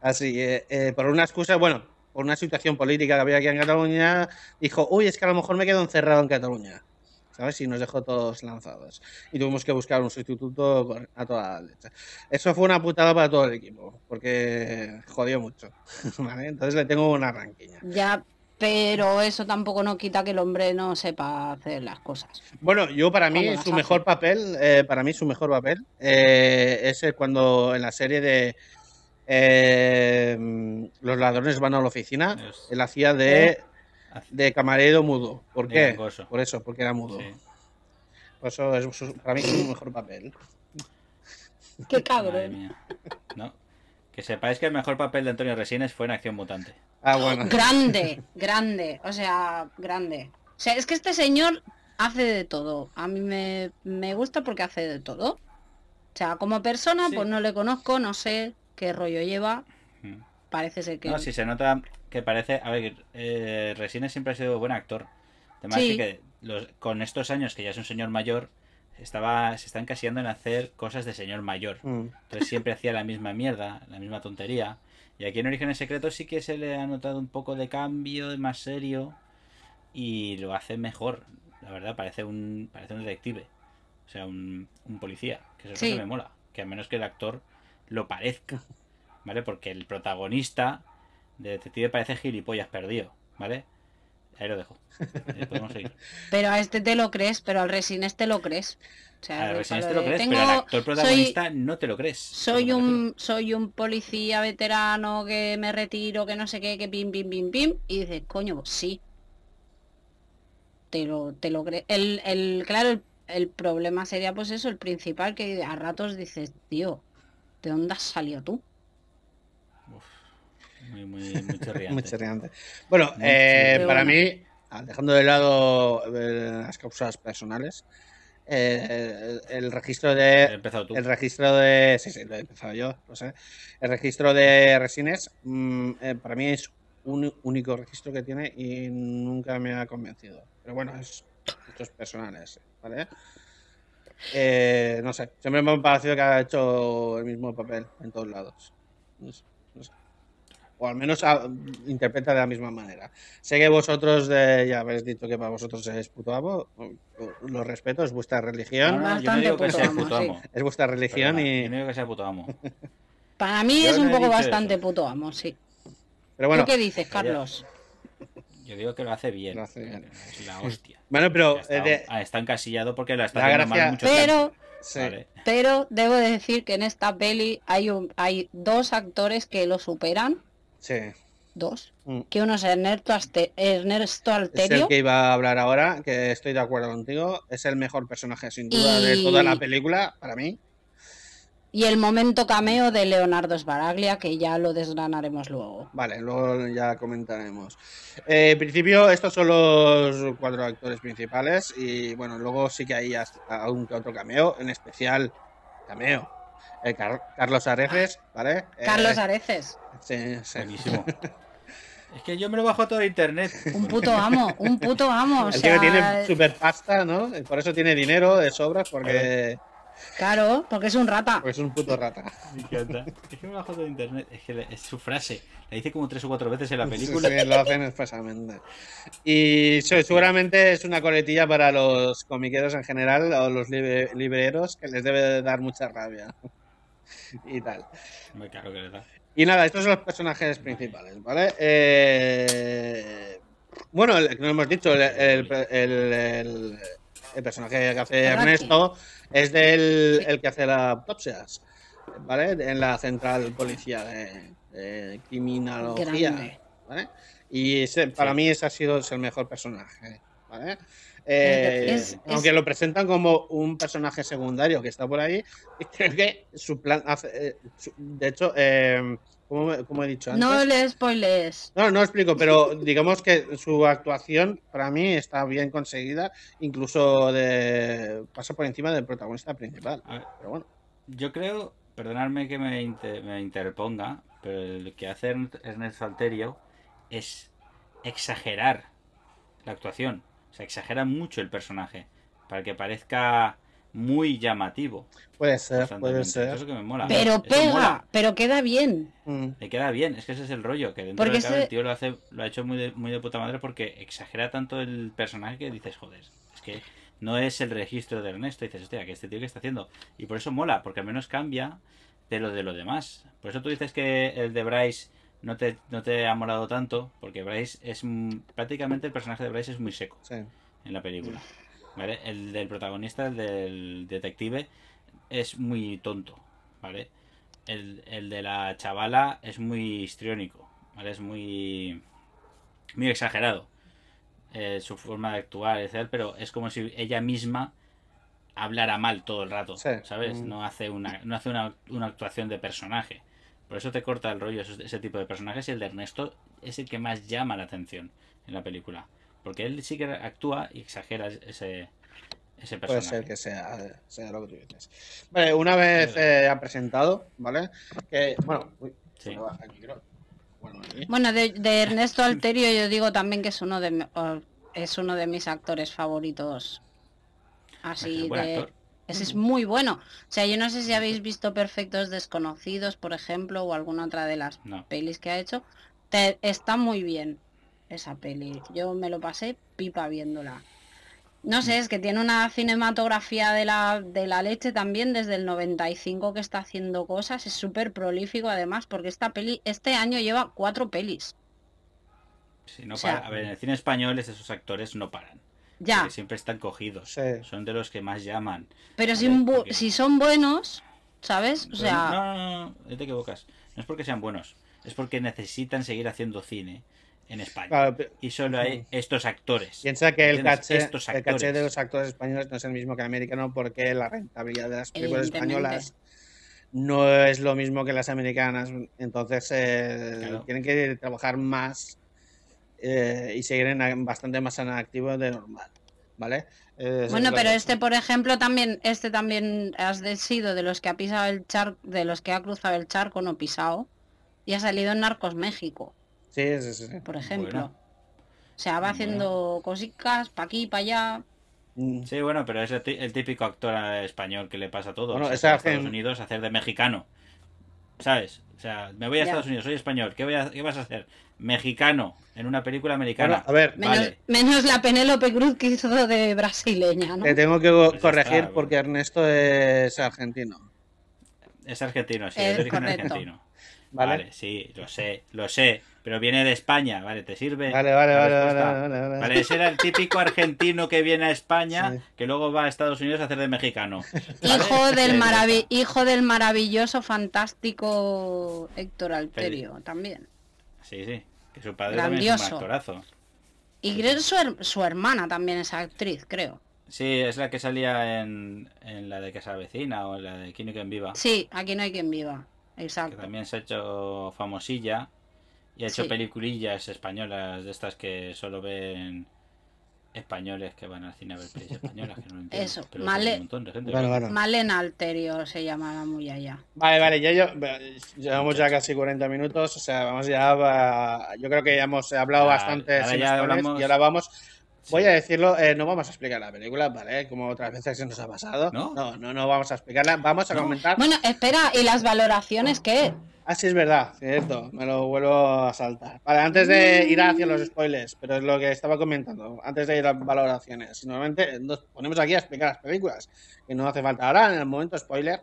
Así, eh, eh, por una excusa, bueno, por una situación política que había aquí en Cataluña, dijo, uy, es que a lo mejor me quedo encerrado en Cataluña. ¿Sabes? Y nos dejó todos lanzados. Y tuvimos que buscar un sustituto a toda la leche. Eso fue una putada para todo el equipo, porque jodió mucho. ¿vale? Entonces le tengo una ranquiña. Ya, pero eso tampoco no quita que el hombre no sepa hacer las cosas. Bueno, yo para mí ¿Cómo las su hace? mejor papel, eh, para mí su mejor papel eh, es cuando en la serie de eh, Los ladrones van a la oficina, Es- él hacía de, de camarero mudo. ¿Por De qué? gangoso. Por eso, porque era mudo. Sí. Por eso es su- para mí es su mejor papel. Qué cabrón. No. Que sepáis que el mejor papel de Antonio Resines fue en Acción Mutante. Ah, bueno. Grande, grande, o sea, grande. O sea, es que este señor hace de todo. A mí me, me gusta porque hace de todo. O sea, como persona, Sí. pues no le conozco, no sé qué rollo lleva. Parece ser que... No, si se nota que parece. A ver, eh, Resines siempre ha sido buen actor. Además, Sí. sí que los- con estos años que ya es un señor mayor, estaba, se está encasillando en hacer cosas de señor mayor. Mm. Entonces siempre hacía la misma mierda, la misma tontería. Y aquí en Orígenes Secretos sí que se le ha notado un poco de cambio, de más serio. Y lo hace mejor. La verdad, parece un, parece un detective. O sea, un, un policía. Que eso es lo Sí. que me mola. Que a menos que el actor lo parezca. ¿Vale? Porque el protagonista de detective parece gilipollas perdido. ¿Vale? Ahí lo dejo. Eh, podemos seguir. Pero a este te lo crees, pero al Resines te lo crees. O sea, A ver, de- si no lo te lo crees, tengo- pero al actor soy- protagonista no te lo crees. Soy un, soy un policía veterano que me retiro, que no sé qué, que pim, pim, pim, pim. Y dices, coño, pues sí. Te lo, te lo crees. El, el, claro, el, el problema sería pues eso, el principal, que a ratos dices, tío, ¿de dónde has salido tú? Muy, muy, muy chirriante. Bueno, Muy eh, para mí, ah, dejando de lado eh, las causas personales, eh, el, el registro He de empezado tú. el registro de sí sí lo he empezado yo lo sé el registro de resines mm, eh, para mí es un único registro que tiene y nunca me ha convencido pero bueno es estos personales vale eh, no sé, siempre me ha parecido que ha hecho el mismo papel en todos lados. No sé, no sé. O al menos ah, interpreta de la misma manera. Sé que vosotros de- ya habéis dicho que para vosotros es puto amo. Lo respeto, es vuestra religión. No, yo no digo que puto sea amo, puto sí. amo. Es vuestra religión y. Yo no digo que sea puto amo. Para mí Yo es no un poco bastante eso. puto amo, sí. Pero bueno, ¿Tú qué dices, Carlos? Yo digo que lo hace bien. Lo hace bien. Es la hostia. bueno, pero está, eh, de- está encasillado porque la está La haciendo gracia- mal mucho Pero, sí. Vale. pero debo de decir que en esta peli hay un, hay dos actores que lo superan, sí. dos, Mm. que uno es Ernesto, Aste- Ernesto Es el Alterio que iba a hablar ahora, que estoy de acuerdo contigo. Es el mejor personaje, sin duda, de toda la película, para mí. Y el momento cameo de Leonardo Sbaraglia, que ya lo desgranaremos luego. Vale, luego ya comentaremos. Eh, en principio, estos son los cuatro actores principales. Y bueno, luego sí que hay algún que otro cameo, en especial cameo. El Car- Carlos Areces, ¿vale? Eh, Carlos Areces, sí, sí. Buenísimo. es que yo me lo bajo todo de internet. un puto amo, un puto amo. O El tío que tiene sea, super pasta, ¿no? Por eso tiene dinero de sobras, porque claro, porque es un rata. pues es un puto rata. Me encanta. Es que me bajo todo de internet. Es que le- es su frase. La dice como tres o cuatro veces en la película. sí, lo hacen expresamente. Y se- seguramente es una coletilla para los comiqueros en general o los libre- libreros que les debe de dar mucha rabia. y tal. Me claro que le da. Y nada, estos son los personajes principales, ¿vale? Eh, bueno, no hemos dicho, el, el- el- el- el personaje que hace. Ernesto es del el que hace las autopsias, ¿vale? En la central policía de, de criminología, Grande. ¿vale? Y ese- para Sí. mí ese ha sido el mejor personaje, ¿vale? Eh, Es- aunque es- lo presentan como un personaje secundario que está por ahí, creo que su plan hace, eh, su- de hecho, eh, como, como he dicho antes, No le spoilees. no, no explico, pero digamos que su actuación para mí está bien conseguida, incluso de pasa por encima del protagonista principal. Pero bueno, Yo creo, perdonadme que me, inter- me interponga, pero el que hace Ern- Ernesto Alterio es exagerar la actuación. O sea, exagera mucho el personaje para que parezca muy llamativo. puede ser, puede. Eso ser. lo que me mola. Pero Eso pega, mola. pero queda bien. Mm, Le queda bien, es que ese es el rollo, que dentro Porque cabe ese- el tío lo hace, lo ha hecho muy de, muy de puta madre porque exagera tanto el personaje que dices, joder, es que no es el registro de Ernesto, dices, hostia, que este tío que está haciendo. Y por eso mola, porque al menos cambia de lo de los demás. Por eso tú dices que el de Bryce no te, no te ha molado tanto, porque Bryce es mm, prácticamente el personaje de Bryce es muy seco sí. en la película. ¿Vale? El del protagonista, el del detective, es muy tonto, ¿vale? El, el de la chavala es muy histriónico, ¿vale? Es muy. muy exagerado. eh, su forma de actuar, etc. Pero es como si ella misma hablara mal todo el rato, Sí. ¿sabes? Mm. No hace una, no hace una, una actuación de personaje. Por eso te corta el rollo ese tipo de personajes y el de Ernesto es el que más llama la atención en la película. Porque él sí que actúa y exagera ese, ese Puede personaje. ser que sea, sea lo que tú dices. Vale, una vez eh, ha presentado, ¿vale? Que, bueno, uy, Sí. se me baja el micro. Bueno, de, de Ernesto Alterio yo digo también que es uno de es uno de mis actores favoritos. Así de actor. ese es muy bueno. O sea, yo no sé si habéis visto Perfectos Desconocidos, por ejemplo, o alguna otra de las No. pelis que ha hecho. Te- está muy bien esa peli. Yo me lo pasé pipa viéndola. No sé, es que tiene una cinematografía de la, de la leche también desde el 95 que está haciendo cosas. Es súper prolífico además porque esta peli, este año lleva cuatro pelis. Sí, no o sea- para- A ver, en el cine español esos actores no paran. Ya, Porque siempre están cogidos. Sí. Son de los que más llaman. pero si, un bu- porque- si son buenos, ¿sabes? O sea, no, no, no, no, te equivocas. No es porque sean buenos, es porque necesitan seguir haciendo cine en España. Claro, Y solo hay estos actores. Piensa que el caché, Estos el caché de los actores españoles no es el mismo que el americano porque la rentabilidad de las películas españolas no es lo mismo que las americanas. Entonces eh, Claro. tienen que trabajar más eh, y seguir en, bastante más en activo de normal. ¿Vale? Eh, bueno, pero que- este, por ejemplo, también, este también has sido de los que ha pisado el charco, de los que ha cruzado el charco, no pisado, y ha salido en Narcos México, Sí, sí, sí. sí. por ejemplo. Bueno. O sea, va Bueno. haciendo cositas para aquí, para allá. Mm, Sí, bueno, pero es el tí- el típico actor español que le pasa a todos. Bueno, a Estados Unidos hacer de mexicano. ¿Sabes? O sea, me voy a Ya. Estados Unidos, soy español. ¿Qué, voy a- qué vas a hacer? Mexicano en una película americana. Bueno, a ver, Menos, Vale. menos la Penélope Cruz que hizo de brasileña, ¿no? te tengo que Pues corregir está, porque Ernesto es argentino. Es argentino, sí, Es correcto. argentino. ¿Vale? Vale. sí, lo sé, lo sé. Pero viene de España, ¿vale? ¿Te sirve? Vale, vale, la vale, vale, vale, vale. Vale, ese era el típico argentino que viene a España, Sí. que luego va a Estados Unidos a hacer de mexicano. Hijo del, maravi- hijo del maravilloso, fantástico Héctor Alterio, también. Sí, sí. Que su padre también es un Grandioso. actorazo. Y creo que su, her- su hermana también es actriz, creo. Sí, es la que salía en, en la de Casa Vecina o en la de Quién y Quien Viva. Sí, aquí no hay quien viva. Que Exacto. también se ha hecho famosilla y ha hecho Sí. peliculillas españolas de estas que solo ven españoles que van al cine a ver pelis españolas. Que no lo entiendo, Eso, pero Male- hay un montón de gente. Bueno, ¿no? bueno. Malena Alterio se llama la muy allá. Vale, vale, ya yo, llevamos ya casi 40 minutos, o sea, vamos ya, a- yo creo que ya hemos hablado Ya, bastante ahora ya hablamos- y ahora vamos, voy a decirlo, eh, no vamos a explicar la película, ¿vale? Como otras veces se nos ha pasado. ¿No? No, no, no vamos a explicarla, vamos a ¿No? comentar. Bueno, espera, ¿y las valoraciones qué? Ah, sí, es verdad, cierto, me lo vuelvo a saltar. Vale, antes de ir hacia los spoilers, pero es lo que estaba comentando, antes de ir a valoraciones. Normalmente nos ponemos aquí a explicar las películas, que no hace falta. Ahora, en el momento spoiler,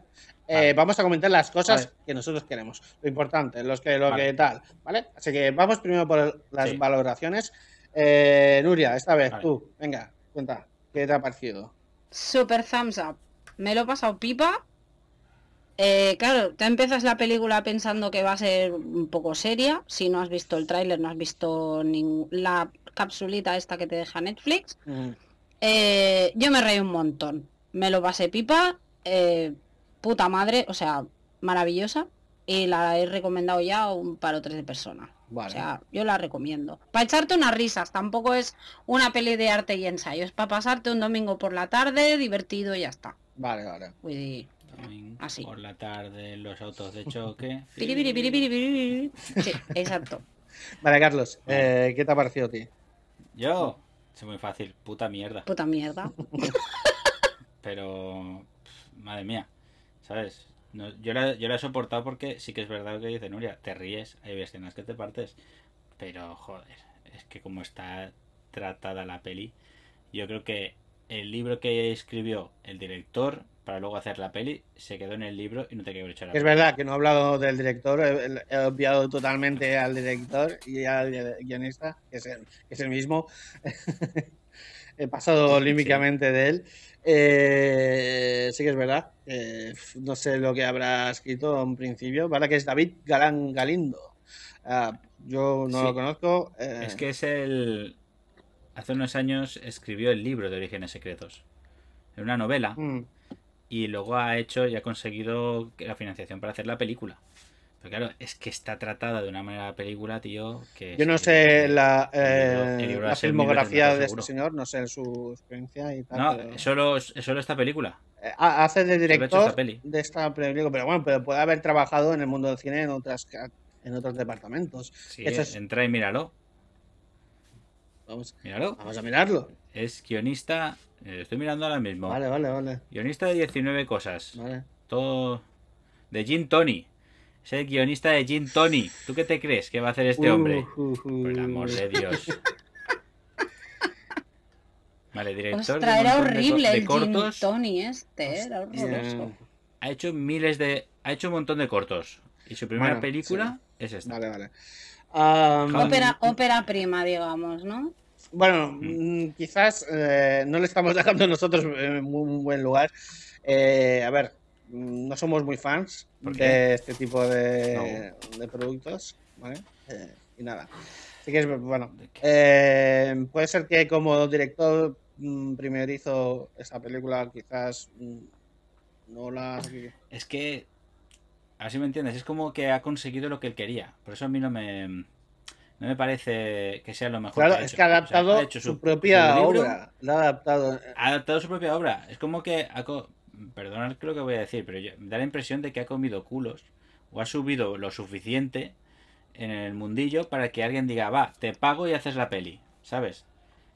eh, Vale. vamos a comentar las cosas Vale. que nosotros queremos, lo importante, los que, lo Vale. que tal, ¿vale? Así que vamos primero por las Sí. valoraciones. Eh, Nuria, esta vez Vale. tú, venga, cuenta, ¿qué te ha parecido? Super thumbs up. Me lo he pasado pipa. Eh, claro, te empiezas la película pensando que va a ser un poco seria. Si no has visto el tráiler, no has visto ning- la capsulita esta que te deja Netflix. Eh, yo me reí un montón. Me lo pasé pipa. eh, puta madre, o sea, maravillosa. Y la he recomendado ya a un par o tres de personas. Vale. O sea, yo la recomiendo. Para echarte unas risas, tampoco es una peli de arte y ensayo. Es para pasarte un domingo por la tarde, divertido y ya está. Vale, vale. Domingo Así. Por la tarde, los autos de choque. piri, piri, piri, piri, piri, piri. Sí, exacto. Vale, Carlos, eh, ¿qué te ha parecido a ti? Yo, es muy fácil, puta mierda. Puta mierda. Pero, madre mía, ¿sabes? No, yo, la, yo la he soportado porque sí que es verdad lo que dice Nuria, te ríes, hay escenas que te partes, pero joder, es que como está tratada la peli, yo creo que el libro que escribió el director para luego hacer la peli se quedó en el libro y no te hecho la Es peli. verdad que no he hablado del director, he, obviado totalmente al director y al guionista, que es el, que es el mismo. he pasado límicamente de él. Eh, sí que es verdad. eh, no sé lo que habrá escrito en principio. Vale, que es David Galán Galindo. Ah, yo no Sí. lo conozco. eh, Es que es el... Hace unos años escribió el libro de Orígenes Secretos. Era una novela. mm, y luego ha hecho y ha conseguido la financiación para hacer la película. Pero claro, es que está tratada de una manera la película, tío, que... yo no sé la, el eh, el la filmografía de este señor, no sé su experiencia y tal. No, pero- es solo, solo esta película. Eh, ha- hace de director esta peli. de esta película, pero bueno, pero puede haber trabajado en el mundo del cine en otras en otros departamentos. Sí, es- entra y míralo. Vamos, Míralo. vamos a mirarlo. Es guionista... eh, Estoy mirando ahora mismo. Vale, vale, vale, Guionista de 19 cosas. vale. Todo... De Gin Tony. Es el guionista de Gin Tony. ¿Tú qué te crees que va a hacer este Uh, hombre? uh, uh. Por el amor de Dios. Vale, director de un era montón de co- horrible de el cortos. Gin Tony este, era horroroso. Ha hecho miles de. Ha hecho un montón de cortos. Y su primera Bueno, película es esta. Vale, vale. Ópera, ópera prima, digamos, ¿no? Bueno, mm, quizás eh, no le estamos dejando nosotros en muy, muy buen lugar. Eh, a ver, mm, no somos muy fans de este tipo de, de productos, ¿vale? Eh, y nada. Así que bueno. Eh, puede ser que como director mm, primerizo esta película, quizás mm, no la. Es que. Así me entiendes. Es como que ha conseguido lo que él quería. Por eso a mí no me. No me parece que sea lo mejor. Claro, que ha es hecho. que ha O sea, adaptado ha hecho su, propia su obra. La ha adaptado. Ha adaptado su propia obra. Es como que. Ha Perdonad lo que voy a decir, pero yo- me da la impresión de que ha comido culos. O ha subido lo suficiente en el mundillo para que alguien diga, va, te pago y haces la peli. ¿Sabes?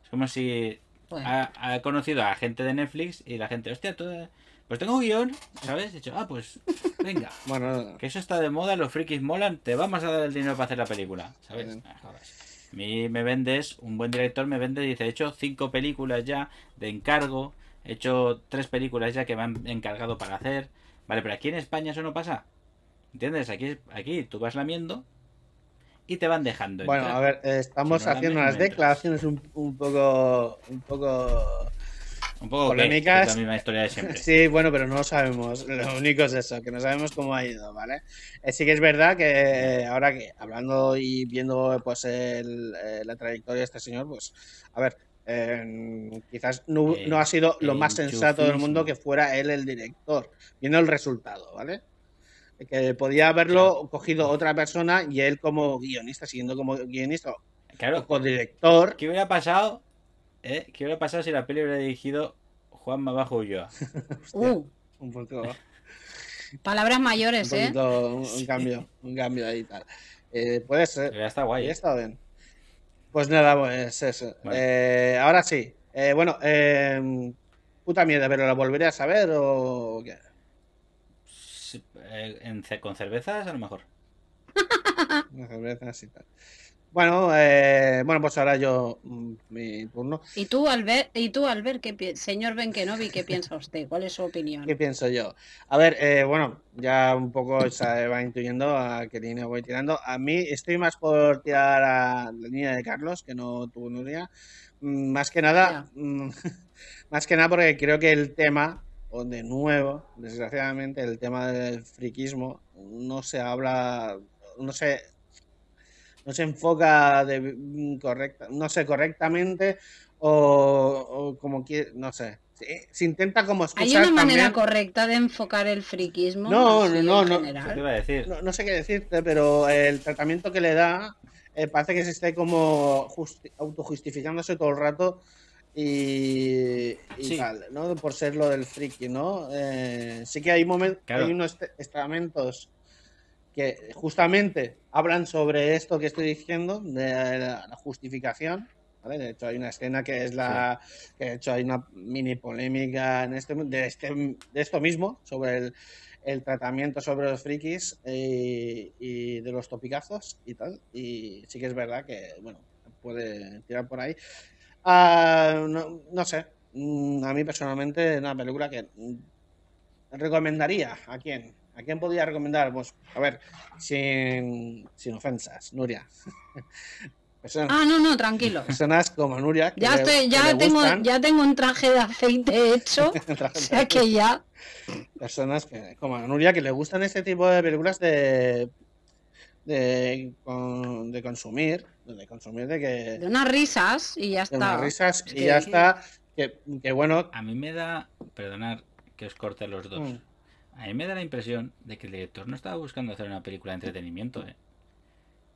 Es como si ha, ha conocido a gente de Netflix y la gente, hostia, eh, pues tengo un guion, ¿sabes? He dicho, ah, pues venga. Bueno, Que eso está de moda, los frikis molan, te vamos a dar el dinero para hacer la película, ¿sabes? Ah. A mí me vendes, un buen director me vende y dice, he hecho cinco películas ya de encargo, he hecho tres películas ya que me han encargado para hacer. Vale, pero aquí en España eso no pasa. ¿Entiendes? Aquí, aquí tú vas lamiendo y te van dejando. bueno, entrar. a ver, eh, estamos Si no, haciendo unas declaraciones un, un poco, un poco un poco polémicas. la misma historia de siempre. Sí, bueno, pero no lo sabemos. Lo único es eso, que no sabemos cómo ha ido, ¿vale? Eh, sí que es verdad que eh, ahora que hablando y viendo pues el, la trayectoria de este señor, pues, a ver, eh, quizás no, Eh, no ha sido lo más sensato del mundo que fuera él el director, viendo el resultado, ¿vale? Que podía haberlo cogido otra persona y él como guionista, siguiendo como guionista Claro, o co-director. ¿qué hubiera pasado? eh? ¿Qué hubiera pasado si la peli hubiera dirigido Juan Mabajo Ulloa? Uh, Un poco, palabras mayores, ¿eh? poquito, un, un cambio, un cambio ahí y tal. Eh, puede ser. Hubiera estado guay. Ya ¿eh? está bien. Pues nada, pues eso. Vale. Eh, ahora sí. Eh, bueno, eh, puta mierda, pero ¿la volveré a saber o qué? Sí, eh, en con cervezas a lo mejor. Una cerveza así tal. Bueno, eh, bueno, pues ahora yo, mm, mi turno. Y tú, Albert, y tú, Albert, ¿qué señor Benkenovi, ¿qué piensa usted? ¿Cuál es su opinión? ¿Qué pienso yo? A ver, eh, bueno, ya un poco se va intuyendo a qué línea voy tirando. A mí estoy más por tirar a la línea de Carlos, que no tuvo Nuria. Mm, Más que nada, mm, más que nada porque creo que el tema, o de nuevo, desgraciadamente, el tema del friquismo no se habla, no se, no se enfoca de, mm, correcta, no sé, correctamente o, o como quiere, no sé. Se, se intenta como ¿Hay excusar una manera también- correcta de enfocar el friquismo? No, no, no, Eso te general? iba a decir. no, no sé qué decirte, pero el tratamiento que le da eh, parece que se esté como justi- autojustificándose todo el rato y, y Sí. tal, ¿no? Por ser lo del friki, ¿no? Eh, sí que hay momentos, Claro. hay unos estamentos que justamente hablan sobre esto que estoy diciendo, de la, justificación. ¿vale? De hecho, hay una escena que es la. que de hecho hay una mini polémica en este, de, este, de esto mismo, sobre el, el tratamiento sobre los frikis eh, y de los topicazos y tal. Y sí que es verdad que, bueno, puede tirar por ahí. Ah, no, no sé. Mm, A mí personalmente, una película que recomendaría. ¿A quién? ¿A quién podría recomendar? Pues, a ver, sin, sin ofensas, Nuria. Personas, Ah, no, no, tranquilo. personas como Nuria. que Ya le- estoy, que ya le tengo, gustan, ya tengo un traje de aceite hecho. O sea que ya. personas que, como Nuria que le gustan este tipo de películas de de, con- de consumir, de consumir de que De unas risas y ya de está. unas risas Es y que- ya está, que, que bueno, A mí me da, perdonad que os corte a los dos. Mm. A mí me da la impresión de que el director no estaba buscando hacer una película de entretenimiento. ¿eh?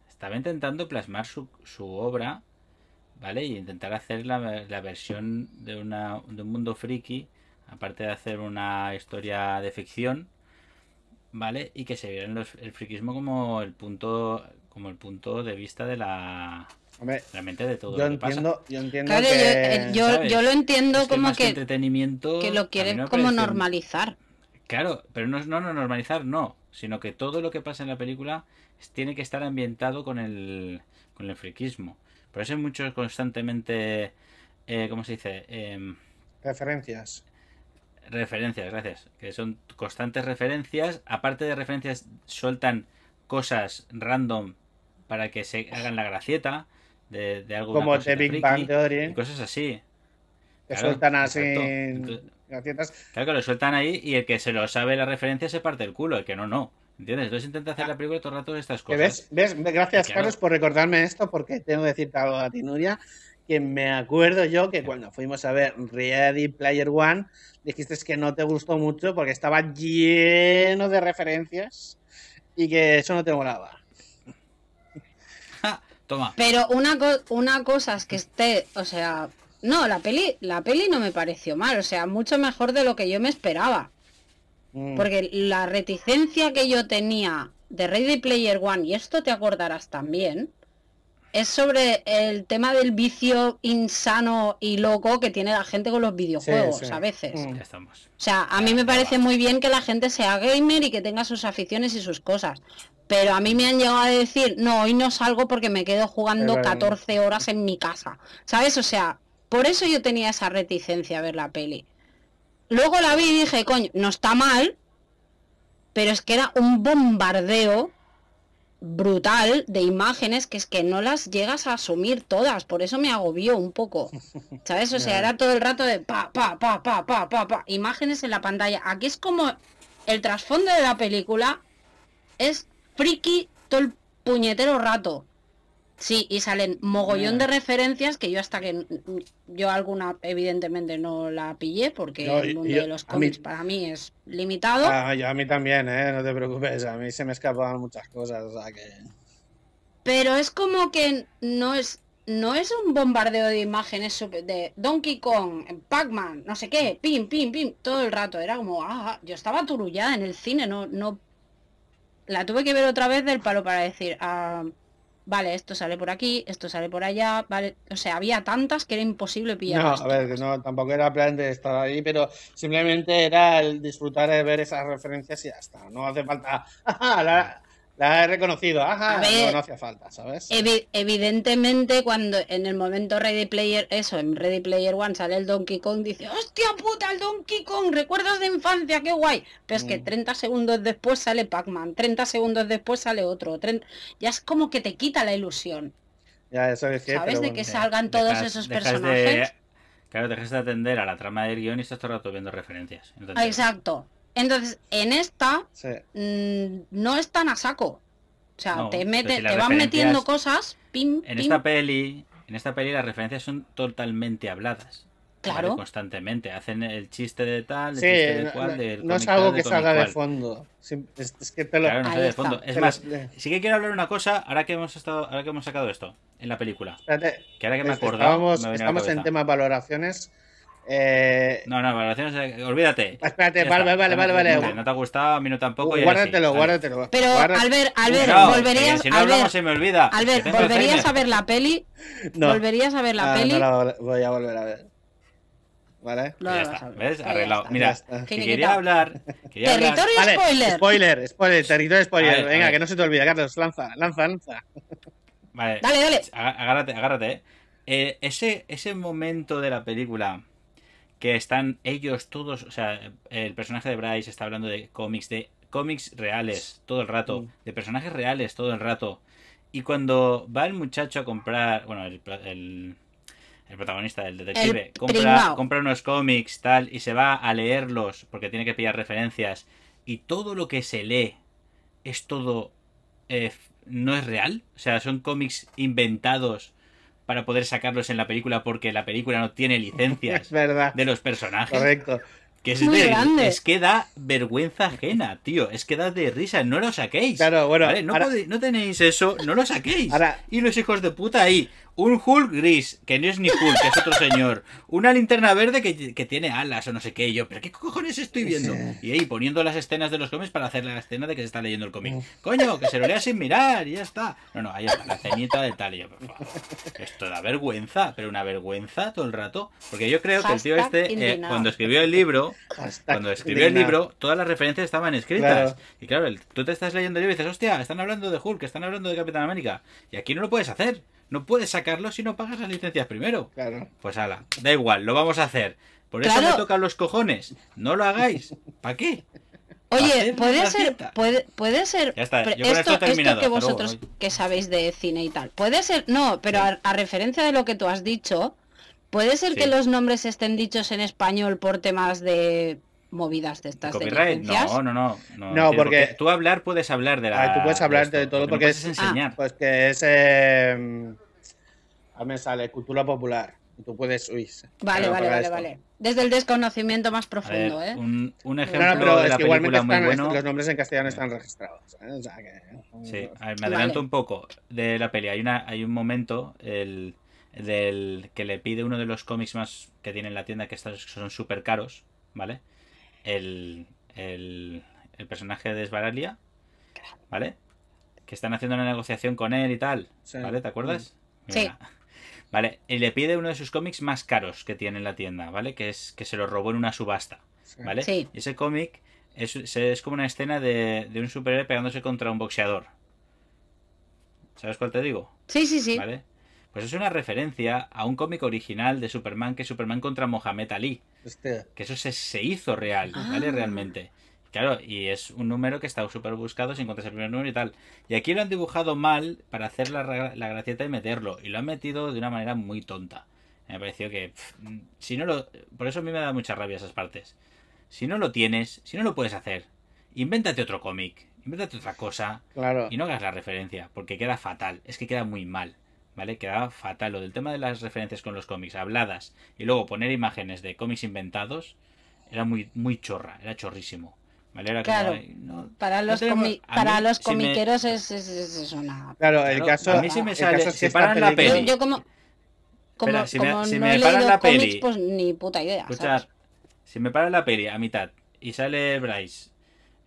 Estaba intentando plasmar su, su obra, ¿vale? Y intentar hacer la, la versión de, una, de un mundo friki, aparte de hacer una historia de ficción, ¿vale? Y que se viera el frikismo como el punto como el punto de vista de la, hombre, la mente de todo yo lo que pasa. yo entiendo Claro, yo, que eh, yo, yo lo entiendo Es que como que que, entretenimiento que a lo quieren como parece- normalizar. Claro, pero no, no, no normalizar, no, sino que todo lo que pasa en la película tiene que estar ambientado con el, con el friquismo. Por eso hay muchos constantemente, eh, ¿cómo se dice? Em, referencias. referencias, gracias. Que son constantes referencias. Aparte de referencias, sueltan cosas random para que se hagan la gracieta de, de algo Como The Big Bang Theory, y cosas así. que claro, sueltan así exacto. Gracietas. Claro que lo sueltan ahí y el que se lo sabe la referencia se parte el culo, el que no, no. ¿Entiendes? Entonces intenta hacer la película todo el rato de estas cosas. ves, ves, gracias Claro. Carlos por recordarme esto, porque tengo que decirte algo a ti, Nuria, que me acuerdo yo que cuando fuimos a ver Ready Player One, dijiste que no te gustó mucho porque estaba lleno de referencias y que eso no te molaba. Toma. Pero una, co- una cosa es que esté, o sea, no, la peli, la peli no me pareció mal, o sea, mucho mejor de lo que yo me esperaba. Mm. Porque la reticencia que yo tenía de Ready Player One, y esto te acordarás también, es sobre el tema del vicio insano y loco que tiene la gente con los videojuegos sí. a veces. Mm. Ya estamos. O sea, a mí me parece muy bien que la gente sea gamer y que tenga sus aficiones y sus cosas. Pero a mí me han llegado a decir, no, hoy no salgo porque me quedo jugando Es verdad. 14 horas en mi casa. ¿Sabes? O sea, por eso yo tenía esa reticencia a ver la peli. Luego la vi y dije, coño, no está mal, pero es que era un bombardeo brutal de imágenes que es que no las llegas a asumir todas, por eso me agobió un poco. ¿Sabes? O sea, era todo el rato de pa, pa, pa, pa, pa, pa, pa, imágenes en la pantalla. Aquí es como el trasfondo de la película es friki todo el puñetero rato. Sí, y salen mogollón de referencias que yo hasta que yo alguna evidentemente no la pillé porque el mundo yo- de los mí- cómics para mí es limitado. Ah, yo- a mí también, ¿eh? No te preocupes, a mí se me escapaban muchas cosas, o sea que... Pero es como que no es no es un bombardeo de imágenes de Donkey Kong, Pac-Man, no sé qué, pim, pim, pim, todo el rato. Era como, ah, yo estaba turullada en el cine, no, no. La tuve que ver otra vez del palo para decir, ah, vale, esto sale por aquí, esto sale por allá, vale. O sea, había tantas que era imposible pillar. No, a ver, que no, tampoco era plan de estar ahí, pero simplemente era el disfrutar de ver esas referencias y ya está. No hace falta. La, la he reconocido. Ajá, A ver, no, no hacía falta, ¿sabes? Evi- evidentemente cuando en el momento Ready Player, eso, en Ready Player One sale el Donkey Kong, dice, hostia puta, el Donkey Kong, recuerdos de infancia, qué guay. Pero es que Mm. 30 segundos después sale Pac-Man, 30 segundos después sale otro, 30 ya es como que te quita la ilusión, Ya, eso es cierto. ¿sabes? pero De bueno. que salgan todos esos personajes. De, claro, dejas de atender a la trama del guion y estás todo el rato viendo referencias. Entonces, Exacto. Entonces, en esta Sí. mm, no es tan a saco. O sea, No, te, mete, si te van metiendo cosas, pim, En pim, esta peli, en esta peli las referencias son totalmente habladas. ¿vale? Claro. Constantemente. Hacen el chiste de tal, el Sí, chiste de no, cual, no- del no es algo tal, que salga de fondo. Es, es que te lo. Claro, no sale de está. fondo. Es te más, sí que quiero hablar una cosa ahora que hemos estado, ahora que hemos sacado esto en la película. espérate, Que ahora que me he es- acordado, estábamos, me ha venido a la estamos en temas valoraciones. Eh, No, no, valoraciones, eh, olvídate. Espérate, vale, vale, vale, vale. No te ha gustado, a mí no tampoco. y ahora sí. guárdatelo, guárdatelo. Pero, Albert, Albert, No, volverías, que si no hablamos se me olvida. Albert, volverías a ver la peli, No. volverías a ver la Ah, peli. no la vol- voy a volver a ver. ¿Vale? No Ya está. ¿ves? Arreglado. Mira, que quería hablar. Quería hablar- Territorio Vale, spoiler. spoiler, spoiler, territorio spoiler. Ver, Venga, que no se te olvide, Carlos, lanza, lanza, lanza. Vale, Dale, dale. Agárrate, agárrate. eh. Eh, ese, ese momento de la película que están ellos todos, o sea, el personaje de Bryce está hablando de cómics, de cómics reales todo el rato, de personajes reales todo el rato. Y cuando va el muchacho a comprar, bueno, el, el, el protagonista, el detective, El compra, compra unos cómics, tal, y se va a leerlos porque tiene que pillar referencias. Y todo lo que se lee es todo eh, no es real. O sea, son cómics inventados para poder sacarlos en la película porque la película no tiene licencias Es verdad. de los personajes. Correcto. Que es, Muy de- grande. es que da vergüenza ajena, tío. Es que da de risa. No lo saquéis. Claro, bueno, ¿vale? No, ahora- podéis- no tenéis eso, no lo saquéis. Ahora- Y los hijos de puta ahí. Un Hulk gris, que no es ni Hulk, que es otro señor. Una linterna verde que, que tiene alas o no sé qué. Y yo, ¿pero qué cojones estoy viendo? Y ahí poniendo las escenas de los cómics para hacer la escena de que se está leyendo el cómic. Coño, que se lo lea sin mirar y ya está. No, no, ahí está, la ceñita de tal. Y yo, por favor. Esto da vergüenza, pero una vergüenza todo el rato. Porque yo creo que el tío este, eh, cuando escribió el libro, Cuando escribió el libro, todas las referencias estaban escritas. Claro. Y claro, el- tú te estás leyendo el libro y dices, hostia, están hablando de Hulk, están hablando de Capitán América. Y aquí no lo puedes hacer. No puedes sacarlo si no pagas las licencias primero. Claro. Pues ala, da igual, lo vamos a hacer. Por eso Claro. me tocan los cojones. No lo hagáis. ¿Para qué? Oye, puede ser, puede, puede ser, Ya está, yo esto esto, terminado, esto que luego, vosotros ay. que sabéis de cine y tal, puede ser, no, pero a, a referencia de lo que tú has dicho, puede ser Sí. que los nombres estén dichos en español por temas de movidas de estas de ¿Copyright? No, no, no. No, No, porque-. Tú hablar puedes hablar de la. Ah, tú puedes hablar esto. de todo Lo que porque no es- puedes enseñar. Pues que es. Eh, a mí me sale cultura popular. Tú puedes. Uy. Vale, vale, vale, esto. vale. Desde el desconocimiento más ver, profundo, ¿eh? un, ejemplo no, pero de es la que igualmente película muy están, bueno. los nombres en castellano están registrados. ¿eh? O sea que. Sí, a ver, me adelanto Vale. un poco de la peli. Hay una, hay un momento el, del que le pide uno de los cómics más que tiene en la tienda que estos son súper caros, ¿vale? El, el, el personaje de Svaralia, ¿vale? Que están haciendo una negociación con él y tal, Sí. ¿vale? ¿Te acuerdas? Sí. Mira. Vale, y le pide uno de sus cómics más caros que tiene en la tienda, ¿vale? Que es que se lo robó en una subasta, ¿vale? Sí. Y ese cómic es, es como una escena de, de un superhéroe pegándose contra un boxeador. ¿Sabes cuál te digo? Sí, sí, sí. ¿Vale? Pues es una referencia a un cómic original de Superman que es Superman contra Mohamed Ali. Hostia. Que eso se, se hizo real, ¿vale? Ah. Realmente. Claro, y es un número que está súper buscado si encuentras el primer número y tal. Y aquí lo han dibujado mal para hacer la, la gracieta y meterlo. Y lo han metido de una manera muy tonta. Me ha parecido que. pff, si no lo. Por eso a mí me da mucha rabia esas partes. Si no lo tienes, si no lo puedes hacer, invéntate otro cómic, invéntate otra cosa. Claro. Y no hagas la referencia, porque queda fatal. Es que queda muy mal. ¿Vale? Queda fatal. Lo del tema de las referencias con los cómics habladas y luego poner imágenes de cómics inventados era muy, muy chorra, era chorrísimo. ¿Vale? Era como, Claro. "Ay, no- Para no los, tenemos- a para mí, los si me- comiqueros es, es, es- es una... Claro, el Claro, caso. a mí sí me sale- caso es que si paran la peli. Yo, yo como... Como, Espera, si me- si no me he paran leído la peli- pues ni puta idea, Escuchar, ¿sabes? si me para la peli a mitad y sale Bryce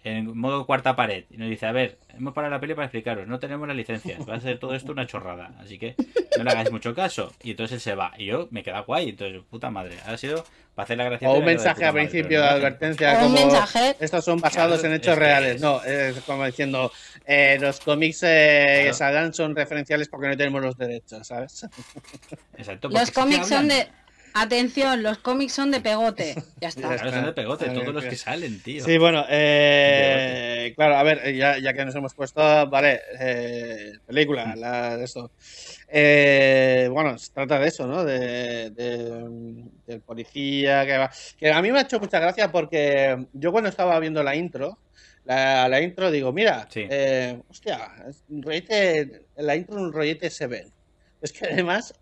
en modo cuarta pared y nos dice, a ver, hemos parado la peli para explicaros, no tenemos las licencias, va a ser todo esto una chorrada, así que no le hagáis mucho caso. Y entonces él se va. Y yo me queda guay, entonces, puta madre, ha sido para hacer la gracia. O un mensaje al principio de advertencia O un como mensaje. estos son basados Claro, en hechos es que reales. es- No, es como diciendo eh, los cómics eh, que Claro. son referenciales porque no tenemos los derechos, ¿sabes? Exacto, Los cómics son de... Atención, los cómics son de pegote. Ya está. Claro, son de pegote, todos los que salen, tío. Sí, bueno, eh, claro, a ver, ya, ya que nos hemos puesto, vale, eh, película, la, de eso. Eh, bueno, se trata de eso, ¿no? De, de- del policía que va. Que a mí me ha hecho mucha gracia porque yo cuando estaba viendo la intro, la, la intro digo, mira, Sí. eh, hostia, es un rollete, la intro un rollete se ven. Es que además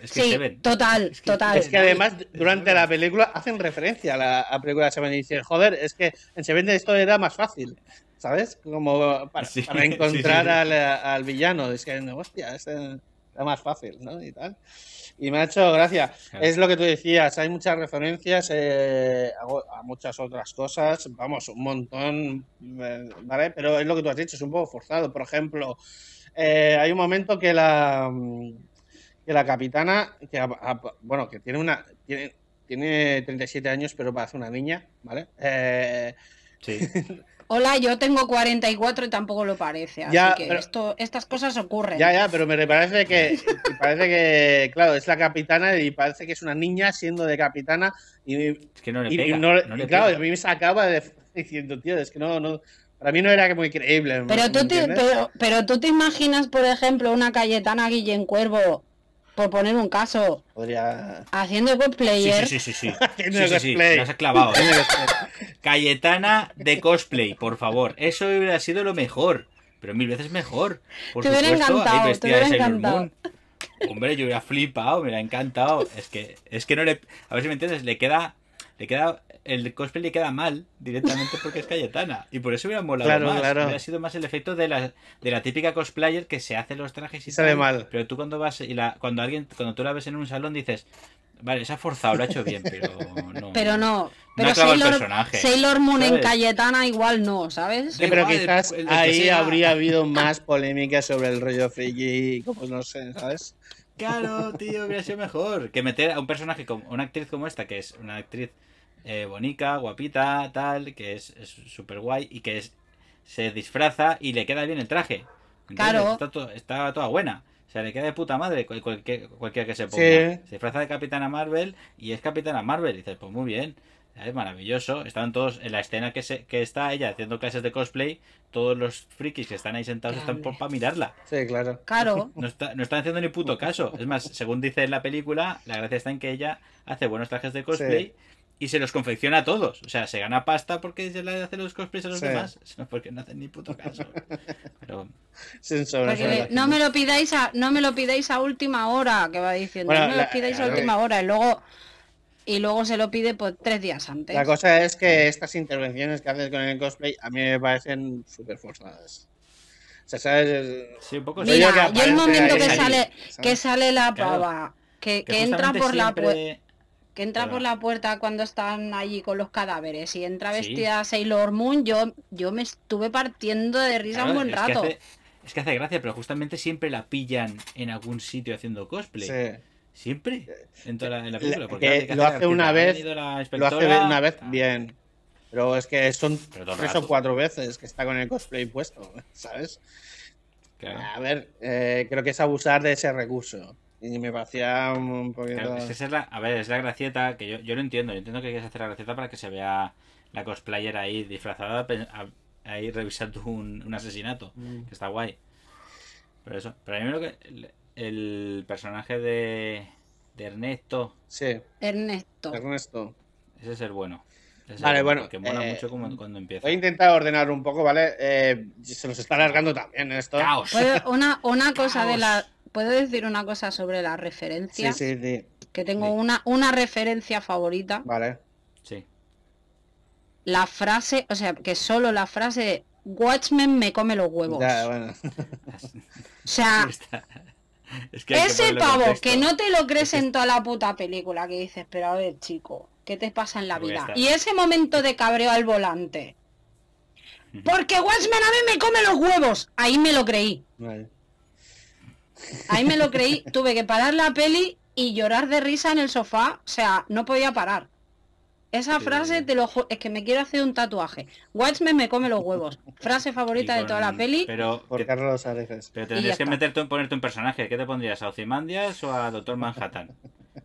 Es que Sí, total, Es que- total. es que además Es durante la película hacen referencia a la a película de Seven y dicen, joder, es que en Seven esto era más fácil, ¿sabes? Como para, Sí, para encontrar sí, sí. Al, al villano, es que, hostia, este era más fácil, ¿no? Y tal. Y me ha hecho gracia. Claro. Es lo que tú decías, hay muchas referencias eh, a, a muchas otras cosas, vamos, un montón, eh, ¿vale? Pero es lo que tú has dicho, es un poco forzado. Por ejemplo, eh, hay un momento que la mm, que la capitana, que a- a- bueno, que tiene una tiene, tiene 37 años, pero parece una niña, ¿vale? Eh, Sí. Hola, yo tengo 44 y tampoco lo parece. Así Ya, que pero- esto, estas cosas ocurren. ya, ya, pero me parece que parece que, claro, es la capitana y parece que es una niña siendo de capitana y, Es que no le y- y pega. no- no le y claro, pega. a mí me sacaba de diciendo, tío, es que no, no, para mí no era muy creíble. Pero ¿me tú, te, pero, pero tú te imaginas, por ejemplo, una Cayetana Guillén Cuervo, por poner un caso, Podría. haciendo Sí, cosplayer. sí, sí, sí, sí. Sí, sí, sí, cosplay. lo has clavado. ¿eh? Cosplay. Cayetana de cosplay, por favor. Eso hubiera sido lo mejor. Pero mil veces mejor. Por Te hubiera supuesto, encantado, te de encantado. Moon. Hombre, yo hubiera flipado, me hubiera encantado. Es que, es que no le. A ver si me entiendes, le queda. Le queda. El cosplay le queda mal directamente porque es Cayetana. Y por eso hubiera molado Claro, más. claro. Hubiera sido más el efecto de la, de la típica cosplayer que se hace los trajes y sale tal, mal. Pero tú cuando vas y la, cuando alguien, cuando tú la ves en un salón dices, vale, se ha forzado, lo ha hecho bien, pero no. Pero no. No Pero acaba el Sailor, personaje, Sailor Moon en. Cayetana igual no, ¿sabes? Sí, pero igual, quizás el- el que ahí sea. habría habido más polémica sobre el rollo friki, como no sé, ¿sabes? Claro, tío, hubiera sido mejor. Que meter a un personaje como una actriz como esta, que es una actriz eh, bonica, guapita, tal, que es súper guay y que es, se disfraza y le queda bien el traje. Claro. Está, to- está toda buena. O sea, le queda de puta madre cual- cualquier, cualquiera que se ponga. Sí. Se disfraza de Capitana Marvel y es Capitana Marvel. Y dices, pues muy bien. Es maravilloso. Están todos en la escena que, se, que está ella haciendo clases de cosplay. Todos los frikis que están ahí sentados están por, para mirarla. Sí, claro. Claro. No, está, no están haciendo ni puto caso. Es más, según dice en la película, la gracia está en que ella hace buenos trajes de cosplay y se los confecciona a todos. O sea, se gana pasta porque se le hace los cosplays a los Sí. demás, sino porque no hacen ni puto caso. Pero le- no me lo pidáis a, no me lo pidáis a última hora, que va diciendo, Bueno, no me lo la- pidáis a última hora, y luego y luego se lo pide pues tres días antes. La cosa es que estas intervenciones que haces con el cosplay a mí me parecen súper forzadas. O sea, ¿sabes? sí, un poco Mira, yo el momento que sale, que sale la Claro. pava, que, que que entra por la puerta. Que entra por la puerta cuando están allí con los cadáveres y entra Sí. vestida Sailor Moon, yo, yo me estuve partiendo de risa Claro, un buen es que rato. hace- es que hace gracia, pero justamente siempre la pillan en algún sitio haciendo cosplay. Sí. Siempre. En toda la, en la La- película. porque que que lo hace una vez, Lo hace una vez bien. Pero es que son tres rato. o cuatro veces que está con el cosplay puesto, ¿sabes? Claro. A ver, eh, creo que es abusar de ese recurso. Y me parecía un, poquito. Claro, que esa es la, a ver, es la gracieta que yo, yo lo entiendo. Yo entiendo que quieres hacer la gracieta para que se vea la cosplayer ahí disfrazada, ahí revisando un, un asesinato. Mm. Que está guay. Pero eso. Pero a mí lo que. El, el personaje de, de Ernesto, Sí, Ernesto. Ernesto. ese es el bueno. Ese es Vale, el bueno, Porque mola eh, mucho como, cuando empieza. Voy a intentar ordenar un poco, ¿vale? Eh, se nos está alargando también esto. ¡Caos! ¿Puedo, una, una cosa de la. ¿Puedo decir una cosa sobre las Sí, referencias? sí, sí. Que tengo Sí. una, una referencia favorita. Vale. Sí. La frase, o sea, que solo la frase de Watchmen me come los huevos. Ya, bueno. O sea, es que ese pavo contexto. que no te lo crees en toda la puta película, que dices, pero a ver, chico, ¿qué te pasa en la vida? Y ese momento de cabreo al volante. Porque Watchmen a mí me come los huevos. Ahí me lo creí. Vale. Ahí me lo creí. Tuve que parar la peli y llorar de risa en el sofá. O sea, no podía parar. Esa Sí. frase te lo es que me quiero hacer un tatuaje. Watchmen me come los huevos. Frase favorita de toda la peli. Pero, Por Carlos Areces. pero tendrías que meterte ponerte un personaje. ¿Qué te pondrías? ¿A Ozymandias o a Doctor Manhattan?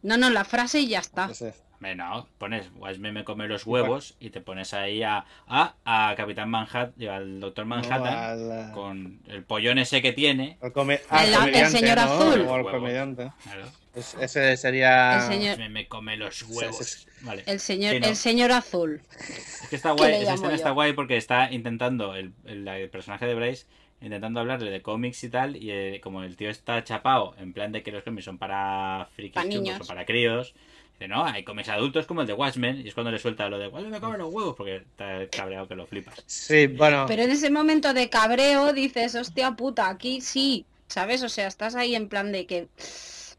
No, no, la frase y ya está. Hombre, no, pones Watchmen me come los huevos y te pones ahí a, a, a Capitán Manhattan, al Doctor Manhattan, No, al, con el pollón ese que tiene. come- El- el señor ¿no? azul. O Huevos. comediante. Claro. Es- ese sería. El señor- me come los huevos. Vale. El señor, Sí, no, el señor azul. Es que está ¿Qué guay, esa escena yo? está guay porque está intentando, el, el- el personaje de Bryce, intentando hablarle de cómics y tal, y eh, como el tío está chapado, en plan de que los cómics son para frikis Pa' chungos niños. o para críos, dice, no, hay cómics adultos como el de Watchmen, y es cuando le suelta lo de Watchmen me come los huevos, porque está cabreado que lo flipas. Sí, bueno. Pero en ese momento de cabreo dices, hostia puta, aquí sí, ¿sabes? O sea, estás ahí en plan de que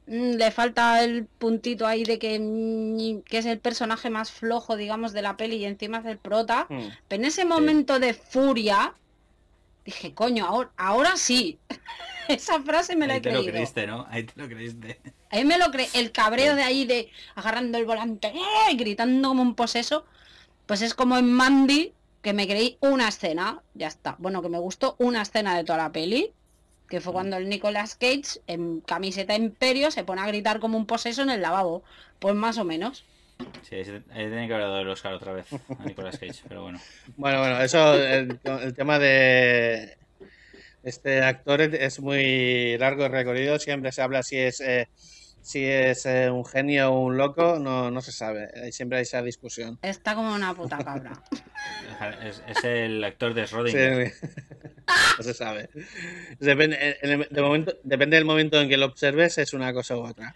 mm, le falta el puntito ahí de que, mm, que es el personaje más flojo, digamos, de la peli y encima es el prota. Hmm. Pero en ese momento de furia, dije, coño, ahora, ahora sí. Esa frase me la Ahí he te lo creíste, ¿no? Ahí te lo creíste. Ahí me lo creí. El cabreo de ahí de agarrando el volante ¡eh! y gritando como un poseso. Pues es como en Mandy, que me creí una escena. Ya está. Bueno, que me gustó una escena de toda la peli. Que fue cuando el Nicolas Cage, en camiseta imperio, se pone a gritar como un poseso en el lavabo. Pues más o menos. Sí, ahí tenía que haber dado el Oscar otra vez a Nicolas Cage, pero bueno. Bueno, bueno, eso, el, el tema de este actor es muy largo y recorrido. Siempre se habla si es eh, si es eh, un genio o un loco, no, no se sabe. Eh, Siempre hay esa discusión. Está como una puta cabra. Es, es el actor de Schrödinger. Sí. no se sabe. Depende, en el- de momento, depende del momento en que lo observes, es una cosa u otra.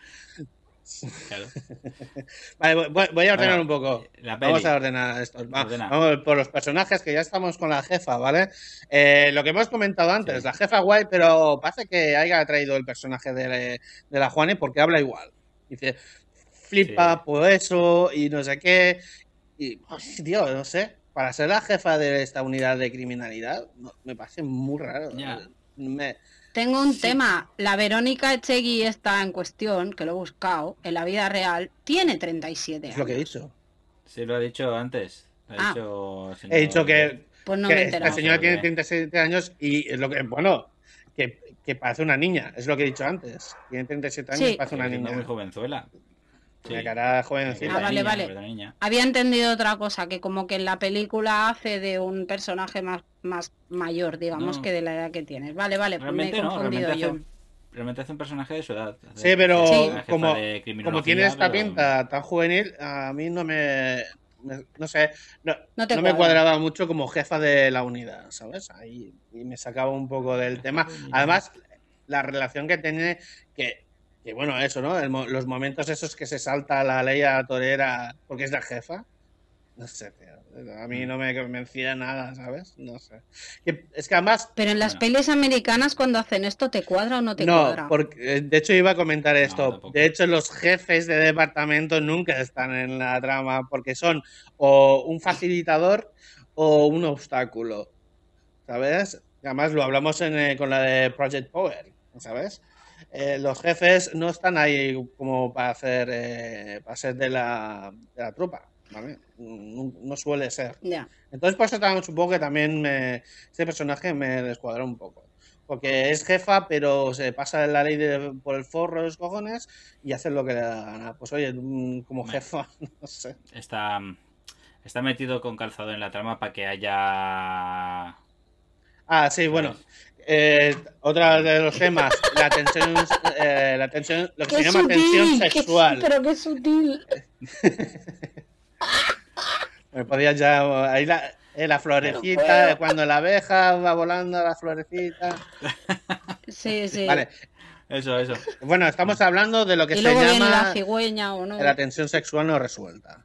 Claro. Vale, voy, voy a ordenar Bueno, un poco. peli. Vamos a ordenar esto. Va-. Vamos por los personajes que ya estamos con la jefa, ¿vale? Eh, lo que hemos comentado antes, Sí. la jefa guay, pero parece que haya traído el personaje de, de la Juani porque habla igual. Dice, flipa Sí. por eso y no sé qué. Y, ay, tío, no sé, para ser la jefa de esta unidad de criminalidad, me parece muy raro. Ya. Me- Tengo un tema. La Verónica Echegui está en cuestión, que lo he buscado, en la vida real, tiene 37 es lo que he años. dicho. Sí, lo ha dicho antes. Lo Ah. dicho el señor- He dicho que Pues no que me he la enterado. señora tiene ok. 37 años y es lo que, bueno, que, que parece una niña, es lo que he dicho antes. Tiene 37 años Sí. y parece una niña. muy jovenzuela. Sí. Una cara jovencita. Ah, vale, vale. niña. Había entendido otra cosa, que como que en la película hace de un personaje más, más mayor, digamos, No. que de la edad que tienes. Vale, vale, pues me he Realmente no, confundido realmente yo. hace, realmente hace un personaje de su edad. Hace- Sí, pero como, como tiene esta pero- pinta tan juvenil, a mí no me. me- no sé, no, No te no me cuadra. cuadraba mucho como jefa de la unidad, ¿sabes? Ahí y me sacaba un poco del tema. Además, la relación que tiene, que, que bueno, eso, ¿no? El los momentos esos que se salta la ley a torera porque es la jefa. No sé, tío. A mí no me convencía nada, ¿sabes? No sé. Que- Es que además Pero en las Bueno. pelis americanas cuando hacen esto, ¿te cuadra o no te no, cuadra? porque eh, de hecho iba a comentar esto. de hecho, los jefes de departamento nunca están en la trama porque son o un facilitador o un obstáculo. ¿Sabes? Y además lo hablamos en, eh, con la de Project Power, ¿sabes? Eh, los jefes no están ahí como para hacer eh, para ser de la, de la tropa, ¿vale? No, no suele ser. Entonces, por eso también, supongo que también me, este personaje me descuadra un poco. Porque es jefa, pero se pasa la ley de- por el forro de los cojones y hace lo que le da la gana. Pues oye, mm, como jefa, no sé. Está, está metido con calzado en la trama para que haya. Ah, sí, bueno. Eh, otra de los temas, la tensión, eh, la tensión, lo que se llama tensión qué- sexual. pero qué sutil. Me podías ya ahí la, eh, la florecita, de cuando la abeja va volando la florecita. Sí, sí. Vale. Eso, eso. Bueno, estamos hablando de lo que y se viene la llama cigüeña o no. la tensión sexual no resuelta.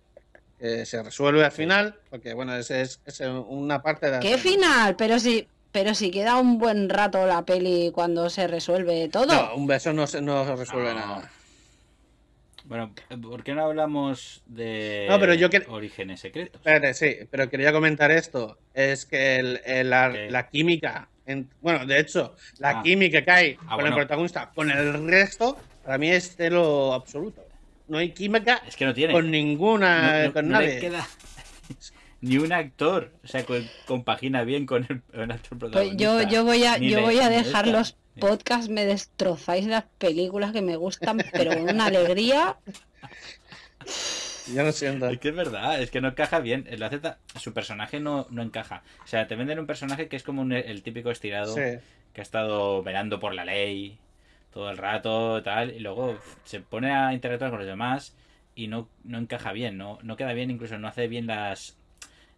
Se resuelve al final, porque bueno, es, es, es una parte de la ¿Qué final? Pero si, pero si queda un buen rato la peli cuando se resuelve todo. No, un beso no se, no se resuelve No. nada. Bueno, ¿por qué no hablamos de No, pero yo que- orígenes secretos? Espérate, sí, pero quería comentar esto. Es que el- el- la, química, en- bueno, de hecho, la Ah. química que hay Ah, con bueno. el protagonista, con el resto, para mí es de lo absoluto. No hay química Es que no tiene. con ninguna, No- no- con nadie. queda ni un actor. O sea, co- compagina bien con el, con el actor Pues protagonista. yo, yo voy a, Ni yo le- voy a dejar esta. los podcasts, me destrozáis las películas que me gustan, pero con una alegría. Yo lo siento. Es que es verdad, es que no encaja bien. Ta- Su personaje no, no encaja. O sea, te venden un personaje que es como un- el típico estirado Sí. que ha estado velando por la ley todo el rato tal y luego se pone a interactuar con los demás y no, no encaja bien, no, no queda bien, incluso no hace bien las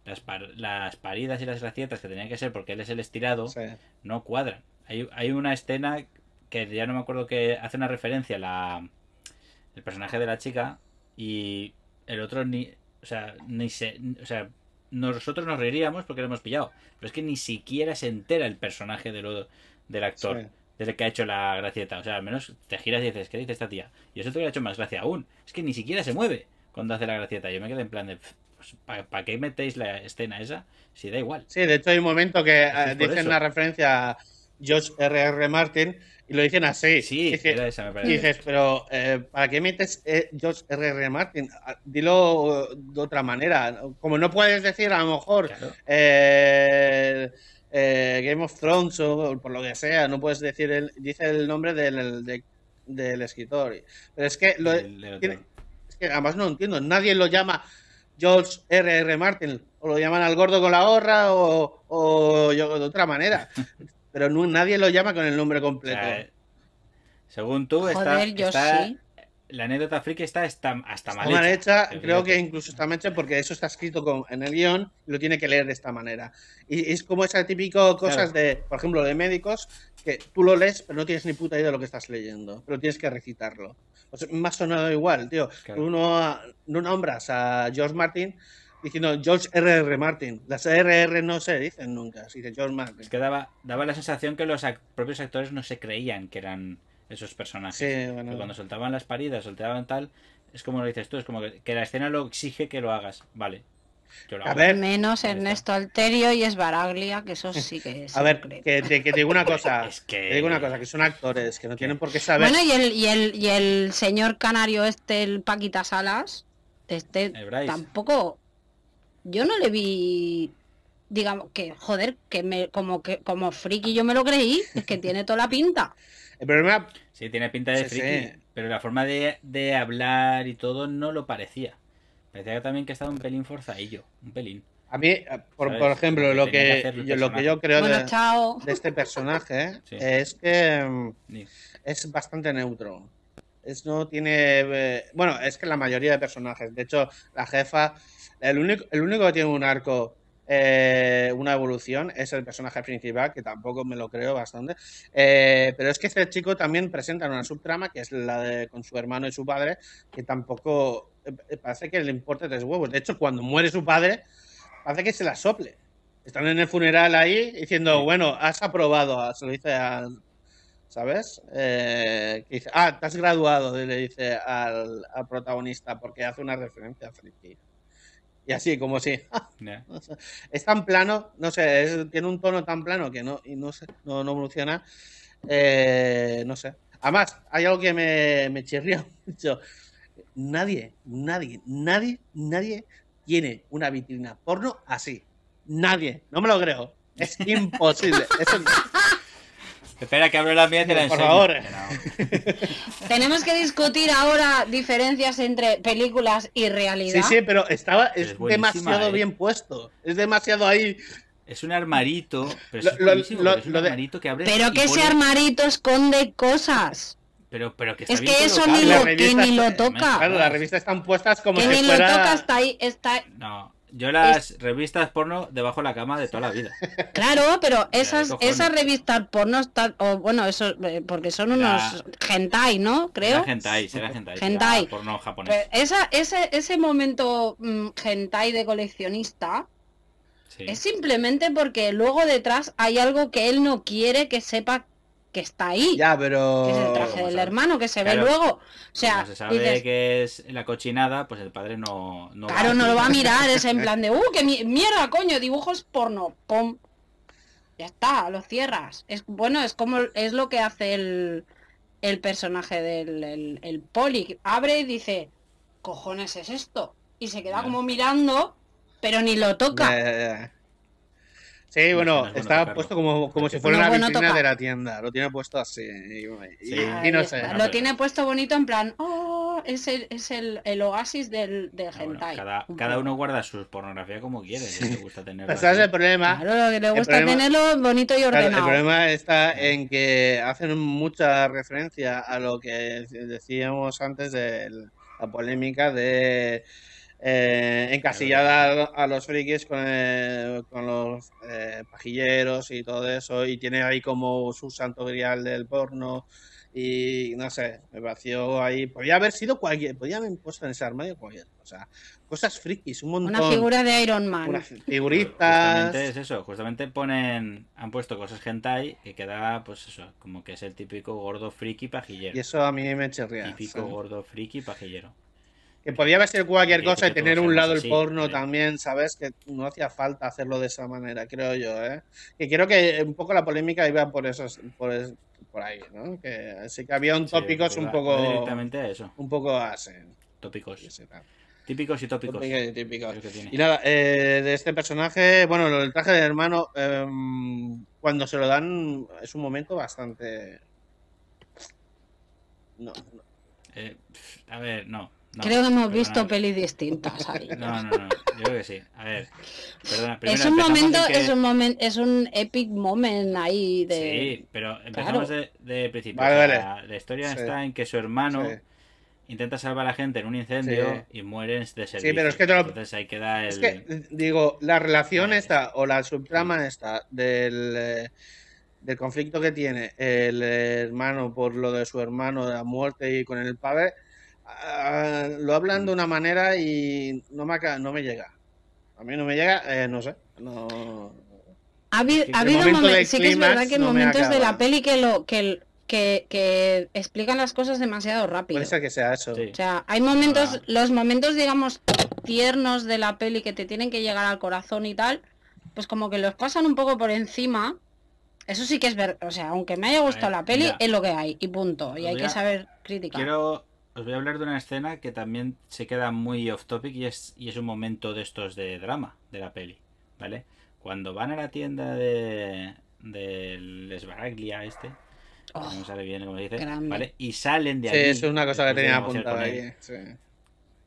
las, par- las paridas y las gracietas que tenían que ser porque él es el estirado, Sí. no cuadran. Hay, hay una escena que ya no me acuerdo que hace una referencia a la el personaje de la chica y el otro ni o sea, ni se o sea, nosotros nos reiríamos porque lo hemos pillado, pero es que ni siquiera se entera el personaje de lo, del actor Sí. del que ha hecho la gracieta. O sea, al menos te giras y dices, ¿qué dice esta tía? Y eso te hubiera hecho más gracia aún. Es que ni siquiera se mueve cuando hace la gracieta. Yo me quedé en plan de, ¿para qué metéis la escena esa? Si da igual. Sí, de hecho hay un momento que Es eh, dicen eso. una referencia a George R. R. Martin y lo dicen así. Sí, Dice- era esa, me y parece. dices, pero eh, ¿para qué metes eh, George R. R. Martin? Ah, Dilo de otra manera. Como no puedes decir, a lo mejor, Claro. eh, Game of Thrones o por lo que sea, no puedes decir, el, dice el nombre del, de- del escritor. Pero es que, lo, El- tiene- es que además no entiendo, nadie lo llama George R. R. Martin, o lo llaman al gordo con la gorra o, o yo de otra manera. Pero no- nadie lo llama con el nombre O completo. sea, según tú, está, Joder, yo está- sí. La anécdota friki está, está hasta mal Está hecha, Fíjate. creo que incluso está mal hecha porque eso está escrito con, en el guion y lo tiene que leer de esta manera. Y es como esa típico cosas Claro. de, por ejemplo, de médicos, que tú lo lees pero no tienes ni puta idea de lo que estás leyendo, pero tienes que recitarlo. O sea, me ha sonado igual, tío. Claro. Tú no, no nombras a George Martin diciendo George R. R. Martin. Las RR no se dicen nunca, se dice George Martin. Es que daba, daba la sensación que los propios actores no se creían que eran esos personajes. Sí, Que bueno. cuando soltaban las paridas, soltaban tal, es como lo dices tú, es como que, que la escena lo exige que lo hagas. Vale. Yo lo A hago. ver, Menos. Ernesto Alterio y Esbaraglia, que eso sí que se a ver, que te, que te digo una cosa. Es que- Te digo una cosa, que son actores, que no tienen por qué saber. Bueno, y el, y el, y el señor canario este, el Paquita Salas, este tampoco. Yo no le vi. Digamos que, joder, que me, como que como friki yo me lo creí, es que tiene toda la pinta. El problema Sí, tiene pinta de Sí, friki, sí. pero la forma de, de hablar y todo no lo parecía. Parecía también que estaba un pelín forzadillo, un pelín. A mí, eh, por, por ejemplo, Lo que yo, lo que yo creo Bueno, de, chao. de este personaje Sí. es que mm, es bastante neutro. Es, no tiene. eh, bueno, es que la mayoría de personajes. De hecho, la jefa. El único, el único que tiene un arco, eh, una evolución, es el personaje principal, que tampoco me lo creo bastante. Eh, pero es que este chico también presenta una subtrama, que es la de con su hermano y su padre, que tampoco. eh, parece que le importa tres huevos. De hecho, cuando muere su padre, parece que se la sople. Están en el funeral ahí diciendo, Sí. bueno, has aprobado, se lo dice al, ¿sabes? Que dice, ah, te has graduado, le dice al, al protagonista, porque hace una referencia a Friki. Y así, como si. Es tan plano, no sé, es- tiene un tono tan plano que no, y no sé, no, no evoluciona. Eh, no sé. Además, hay algo que me, me chirría mucho. Nadie, nadie, nadie, nadie tiene una vitrina porno así. Nadie, no me lo creo. Es imposible. Eso- Espera que abro la mía y te la Por enseño. favor. Que no. Tenemos que discutir ahora diferencias entre películas y realidad. sí, sí, pero estaba, es, demasiado ¿eh? bien puesto. Es demasiado ahí. Es un armarito, pero Lo- es lo- buenísimo, lo- porque es un lo de- armarito que abre Pero y que ese armarito esconde cosas. Pero, pero que está Es bien que eso ni lo, que ni lo toca. Claro, las revistas están puestas como Que si ni lo fuera. toca, está ahí, está... No, yo las revistas porno debajo de la cama de toda la vida. Claro, pero esas, esas revistas porno están, o bueno, eso, eh, porque son unos hentai, ¿no? Creo. Era hentai, era hentai. Hentai. era porno japonés. Pero esa, ese, ese momento mm, hentai de coleccionista Sí. es simplemente porque luego detrás hay algo que él no quiere que sepa que está ahí. Ya, pero. que es el traje ¿Cómo del sabe? hermano que se Claro. ve luego. O sea, Como se sabe dices, que es la cochinada, pues el padre no. no claro, va no lo va a mirar, es en plan de, uh, que mi- mierda, coño, dibujos porno, pum. Ya está, lo cierras. Es bueno, es como es lo que hace el, el personaje del el, el poli. Abre y dice, cojones es esto. Y se queda como mirando, pero ni lo toca. Ya, ya, ya. Sí, bueno, no es bueno está tocarlo. puesto como, como si fuera una bueno vitrina de la tienda. Lo tiene puesto así. Y, y- Sí. y no sé. Lo tiene puesto bonito en plan, oh, es el, es el, el oasis del, del Ah, bueno, hentai. cada, Un cada uno guarda su pornografía como quiere. Si le gusta tenerlo Pero ¿Sabes el problema? Claro, lo que le El gusta problema- tenerlo bonito y Claro, ordenado. el problema está en que hacen mucha referencia a lo que decíamos antes de la polémica de eh, encasillar a, a los frikis con, eh, con los eh, pajilleros y todo eso y tiene ahí como su santo grial del porno y no sé, me pareció ahí, podía haber sido cualquier, podía haber puesto en ese armario cualquier cosa, cosas frikis, un montón, Una figura de Iron Man. unas figuritas, Justamente es eso, justamente ponen, han puesto cosas hentai que queda, pues eso, como que es el típico gordo friki pajillero. y eso a mí me chirría. Típico ¿sabes? gordo friki pajillero. Que podía haber sido cualquier cosa y tener un lado el porno también, ¿sabes? Que no hacía falta hacerlo de esa manera, creo yo, ¿eh? Que creo que un poco la polémica iba por esos, por, es- por ahí, ¿no? Que sí que había un tópicos un poco, directamente a eso, un poco así. tópicos. Típicos y tópicos. Tópicos y típicos. Y nada, eh, de este personaje, bueno, del traje del hermano, em, cuando se lo dan es un momento bastante... No, no. Eh, a ver, no. No, Creo que hemos perdona. visto pelis distintas ahí. No, no, no, yo creo que sí. A ver, perdona. es un momento, que- es un momento, es un epic moment ahí de. Sí, pero empezamos Claro. de, de principio. Vale, vale. La, la historia Sí. está en que su hermano Sí. intenta salvar a la gente en un incendio y mueren de servicio. pero es que te lo- Entonces ahí queda el... Es que, digo, la relación Vale. esta, o la subtrama esta, del, eh, del conflicto que tiene el hermano por lo de su hermano, de la muerte y con el padre, ah, lo hablan de una manera y no me, no me llega. A mí no me llega, eh, no sé. No... Ha, habi- que ha habido momento momen- del sí que es verdad que en no momentos de la peli que lo que, que, que explican las cosas demasiado rápido. Puede ser que sea eso. Sí. O sea, hay momentos, Ah. los momentos, digamos, tiernos de la peli que te tienen que llegar al corazón y tal, pues como que los pasan un poco por encima. Eso sí que es ver, o sea, aunque me haya gustado ver, la peli, es lo que hay, y punto. Y hay que saber criticar. Quiero... Os voy a hablar de una escena que también se queda muy off topic y es, y es un momento de estos de drama de la peli, ¿vale? Cuando van a la tienda de del Esbaraglia este, Oh, no sale bien como dice, grande. ¿vale? Y salen de Sí, allí. eso es una cosa que tenía apuntada ahí. sí.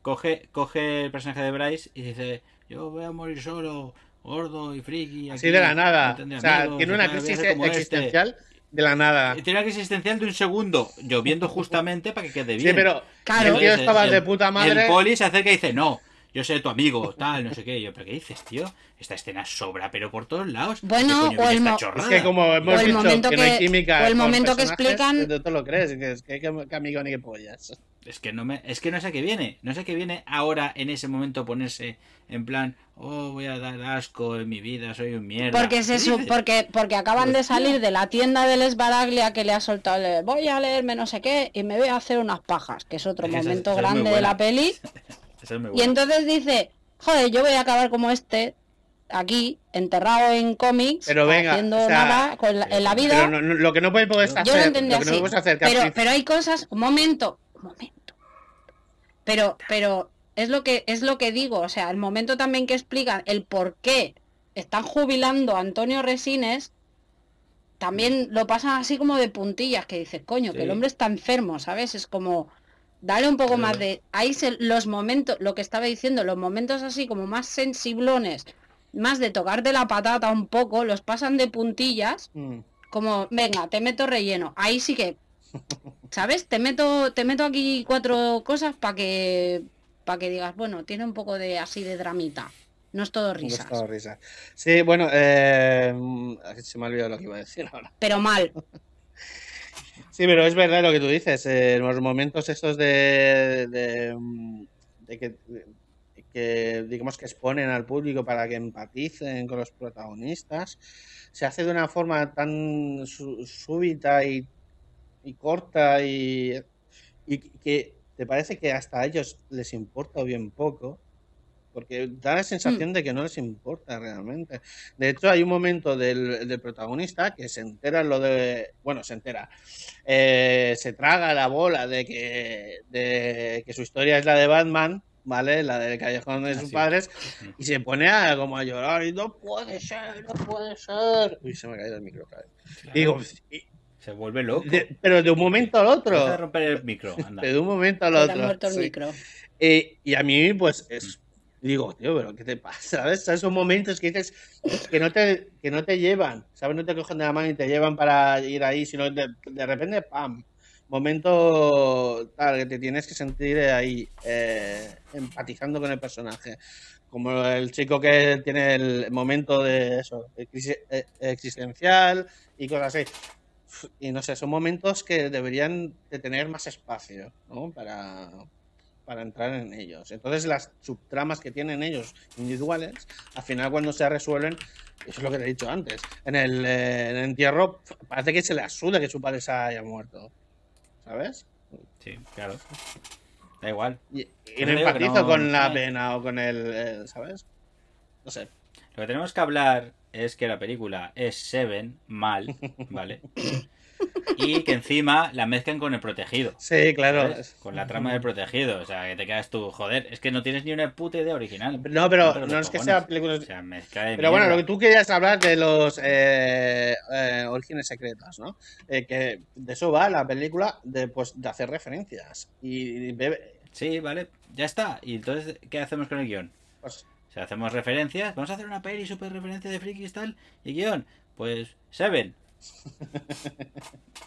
coge, coge el personaje de Bryce y dice, yo voy a morir solo, gordo y friki. Así de la nada. no O sea, amigos, tiene una crisis este". De la nada. Tiene una crisis existencial de un segundo, lloviendo justamente para que quede bien. Sí, pero Claro. el tío estaba el- de puta madre. El poli se acerca y dice, no, yo soy tu amigo, tal, no sé qué. Yo, ¿pero qué dices, tío? Esta escena sobra, pero por todos lados. Bueno. Es que como hemos O el dicho momento que, no hay química o el momento que explican- tú te lo crees, que es que, que, que amigo ni que pollas. Es que no me, es que no sé qué viene, no sé qué viene ahora en ese momento ponerse en plan, oh voy a dar asco en mi vida, soy un mierda. Porque se ¿Qué su- porque porque acaban de salir de la tienda del Esbaraglia que le ha soltado el, voy a leerme no sé qué y me voy a hacer unas pajas, que es otro es- momento esa grande de la peli. Esa es muy Y entonces dice, joder, yo voy a acabar como este, aquí, enterrado en cómics, Pero venga, haciendo o sea, nada con la- en la vida. Pero no- no- lo que no puedes puedes hacer, Yo lo entendí lo que no así. puedes hacer pero, pero hay cosas, un momento, un momento. Pero, pero es lo que es lo que digo, o sea, el momento también que explican el por qué están jubilando a Antonio Resines, también lo pasan así como de puntillas, que dices, coño, que el hombre está enfermo, ¿sabes? Es como dale un poco más de ahí se- los momentos, lo que estaba diciendo, los momentos así como más sensiblones, más de tocarte la patata un poco, los pasan de puntillas Mm. como, venga, te meto relleno. Ahí sí que, ¿sabes? Te meto, te meto aquí cuatro cosas para que, para que digas, bueno, tiene un poco de así de dramita. No es todo No risas, estaba risa. Sí, bueno, eh, mm, se me ha olvidado lo que iba a decir ahora. pero mal. Sí, pero es verdad lo que tú dices. eh, los momentos estos de, mm, que, digamos que exponen al público para que empaticen con los protagonistas, se hace de una forma tan súbita y, y corta y, y que te parece que hasta a ellos les importa bien poco. Porque da la sensación de que no les importa realmente. De hecho, hay un momento del, del protagonista que se entera lo de. Bueno, se entera. Eh, se traga la bola de que, de que su historia es la de Batman, ¿vale? La del callejón de Ah, sus sí. padres. Y se pone a, como a llorar. Y no puede ser, no puede ser. Uy, se me ha caído el micro. Y digo, y- Se vuelve loco. de- pero de un momento al otro. De romper el micro. anda. De un momento al otro. muerto el sí. micro. Eh, y a mí, pues, es. Digo, tío, pero ¿qué te pasa? ¿Sabes? Esos momentos que dices que no te, que no te llevan, ¿sabes? No te cogen de la mano y te llevan para ir ahí, sino de, repente, ¡pam! Momento tal, que te tienes que sentir ahí, eh, empatizando con el personaje. Como el chico que tiene el momento de eso, eh, existencial y cosas así. Y no sé, son momentos que deberían de tener más espacio, ¿no? Para, para entrar en ellos. Entonces las subtramas que tienen ellos individuales, al final cuando se resuelven, eso es lo que te he dicho antes, en el, eh, en el entierro parece que se le asuda que su padre se haya muerto. ¿Sabes? Sí, claro. Da igual. Y, no empatizo no- con la pena o con el, eh, ¿sabes? No sé. Lo que tenemos que hablar es que la película es Seven mal, ¿vale? Y que encima la mezclan con el protegido. Sí, claro. ¿sabes? Con la trama del protegido. O sea, que te quedas tú, joder, es que no tienes ni una puta idea original. No, pero no es que sea películas... O sea, mezcla de Pero bueno, lo que tú querías hablar de los eh, eh, orígenes secretas, ¿no? Eh, que de eso va la película, de, pues, de hacer referencias. Y bebe- Sí, vale, ya está. Y entonces, ¿qué hacemos con el guion? pues, O sea, hacemos referencias, vamos a hacer una peli super referencia de frikis y tal, y guion, pues Seven.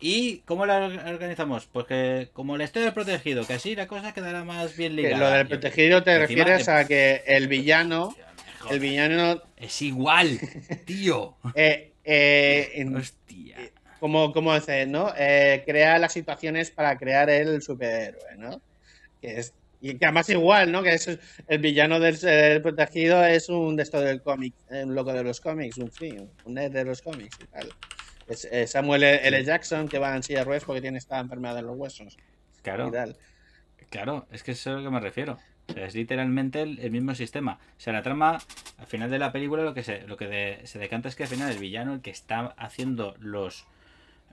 ¿Y cómo la or- organizamos? Pues que como historia del protegido, que así la cosa quedará más bien ligada. lo del protegido te encima, refieres eh, a que el villano, Joder, el villano, Es igual, tío. eh, eh, Hostia. como, como dice, ¿no? Eh, crea las situaciones para crear el superhéroe, ¿no? Que es, y que además igual, ¿no? Que es el villano del eh, protegido es un de esto del cómic, un loco de los cómics, un fin, un nerd de los cómics y tal. Es eh, Samuel L. Jackson que va en silla de ruedas porque tiene esta enfermedad de los huesos Claro. y tal. Claro, es que eso es a lo que me refiero. O sea, es literalmente el, el mismo sistema. O sea, la trama, al final de la película, lo que se, lo que de- se decanta es que al final el villano, el que está haciendo los,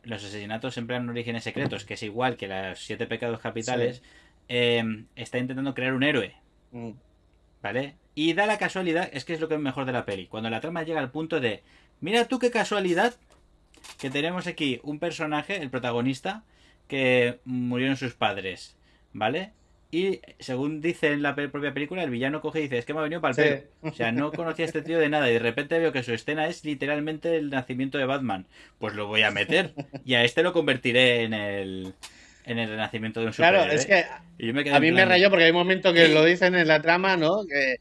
los asesinatos siempre en orígenes secretos, que es igual que los siete pecados capitales, eh, está intentando crear un héroe. Mm. ¿Vale? Y da la casualidad, es que es lo que es mejor de la peli. Cuando la trama llega al punto de, mira tú qué casualidad que tenemos aquí un personaje, el protagonista, que murieron sus padres, ¿vale? Y según dice en la propia película, el villano coge y dice, es que me ha venido para el Sí. pelo. O sea, no conocía a este tío de nada y de repente veo que su escena es literalmente el nacimiento de Batman. Pues lo voy a meter y a este lo convertiré en el, en el renacimiento de un Claro, superhéroe. es que Y yo me quedé a mí me rayó porque hay un momento que lo dicen en la trama, ¿no? Que,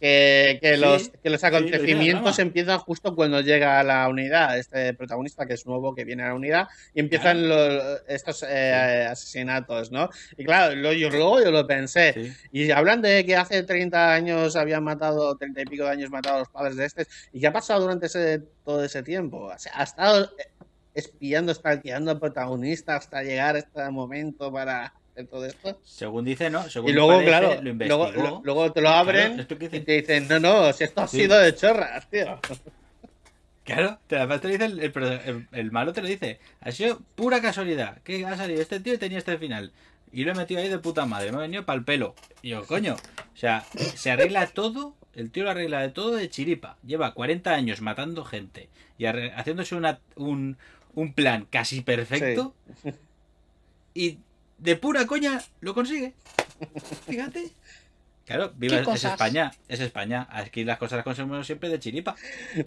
que, que Sí, los, que los sí, lo acontecimientos empiezan justo cuando llega a la unidad, este protagonista que es nuevo que viene a la unidad, y empiezan los, estos eh, asesinatos, ¿no? Y claro, lo- yo, luego yo lo pensé. Y hablan de que hace 30 años habían matado, 30 y pico de años matado a los padres de este. ¿Y qué ha pasado durante ese, todo ese tiempo? O sea, ha estado espiando, stalkeando al protagonista hasta llegar a este momento para hacer todo esto. Según dice, no. Según Y luego, parece, claro, lo luego, lo- luego te lo abren Claro, y te dicen, no, no, si esto ha Sí. sido de chorras, tío. Claro, te, además te lo dice el, el, el- malo te lo dice. Ha sido pura casualidad. Que ha salido este tío y tenía este final. Y lo he metido ahí de puta madre. Me ha venido para el pelo. Y yo, coño. O sea, se arregla todo. El tío lo arregla de todo de chiripa. Lleva 40 años matando gente. Y haciéndose una, un, un plan casi perfecto. Y de pura coña lo consigue. Fíjate. Claro, viva, ¿Qué es? España. Es España. Aquí las cosas las conseguimos siempre de chiripa.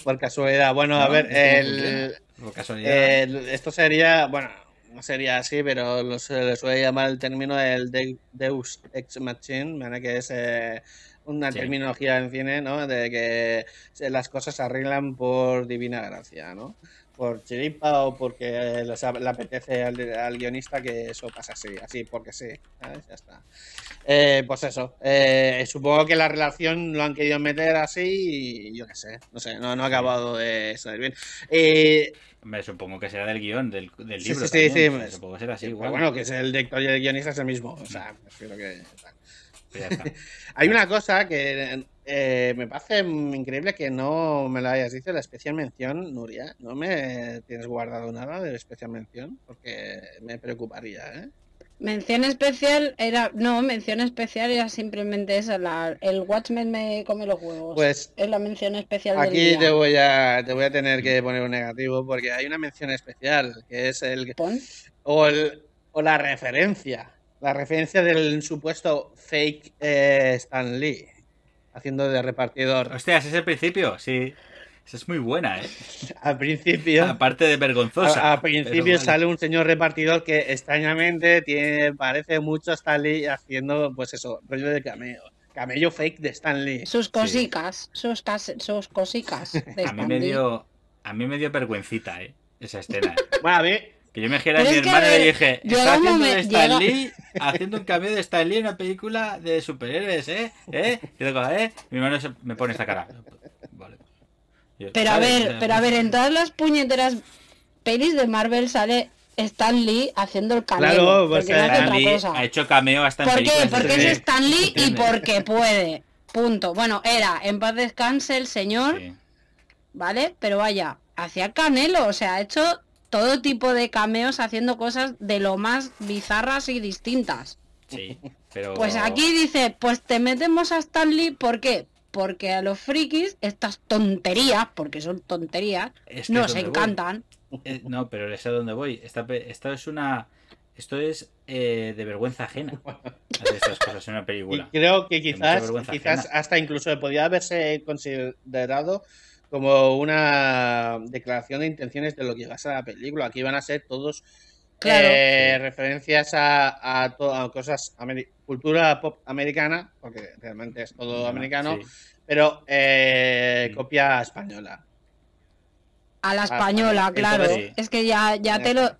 Por casualidad. Bueno, a ver, el. Por casualidad. el- esto sería, bueno, no sería así, pero lo, se le suele llamar el término el de- Deus Ex Machine, ¿vale? que es eh, una Sí. terminología en cine, ¿no? De que las cosas se arreglan por divina gracia, ¿no? Por chiripa o porque les le apetece al, al guionista que eso pasa así, así porque sí, ¿sabes? Ya está. Eh, pues eso, eh, supongo que la relación lo han querido meter así y yo qué sé, no sé, no, no ha acabado de salir bien. Eh, Hombre, supongo que será del guion, del, del libro. sí, sí, sí. Sea, Supongo que será así, igual. bueno, que es el director y el guionista es el mismo, o sea, prefiero que... Pues ya está. Hay una cosa que eh, me parece increíble que no me la hayas dicho, la especial mención, Nuria. ¿No me tienes guardado nada de especial mención? Porque me preocuparía, ¿eh? Mención especial era. No, mención especial era simplemente esa. La, el Watchmen me come los huevos. Pues es la mención especial del aquí día. te voy, a, te voy a tener que poner un negativo porque hay una mención especial, que es el... Pon. O, el- o la referencia. La referencia del supuesto fake eh, Stan Lee. Haciendo de repartidor. Hostia, ese es el principio, sí. Esa es muy buena, ¿eh? Al principio... Aparte de vergonzosa. A, a principio vale. sale un señor repartidor que extrañamente tiene, parece mucho a Stan Lee haciendo, pues eso, rollo de cameo. Camello fake de Stan Lee. Sus cosicas. Sus, cas- sus cosicas. De A mí me dio. A mí me dio vergüencita, ¿eh? Esa escena. ¿eh? Bueno, a mí, Que yo me giré a mi a y le dije, está haciendo de momen- Stan llega- Lee, haciendo un cameo de Stan Lee en una película de superhéroes, ¿eh? ¿Eh? Y luego, ¿eh? Mi hermano se- me pone esta cara. Vale. Yo, Pero a ver, pero a ver, en todas las puñeteras pelis de Marvel sale Stan Lee haciendo el cameo. Claro, pues, porque no hace Stan otra Lee cosa. ha hecho cameo hasta en ¿Por qué? Porque es Stan Lee y porque puede. Punto. Bueno, era en paz descanse el señor, Sí. ¿vale? Pero vaya, hacía Canelo, o sea, ha hecho todo tipo de cameos haciendo cosas de lo más bizarras y distintas. Sí, pero... Pues aquí dice, pues te metemos a Stan Lee, ¿por qué? Porque a los frikis estas tonterías, porque son tonterías, Es que nos encantan. Eh, no, pero es a donde voy. Esta, es una... Esto es eh, de vergüenza ajena. Hacer estas cosas en una y película. creo que quizás, quizás ajena. hasta incluso podría haberse considerado como una declaración de intenciones de lo que iba a ser la película. Aquí van a ser todos Claro. eh, referencias a, a, to- a cosas, ameri- cultura pop americana, porque realmente es todo americano, Sí. pero eh, Sí. copia española. A la Ah, española, entonces claro. sí. Es que ya, ya te lo está.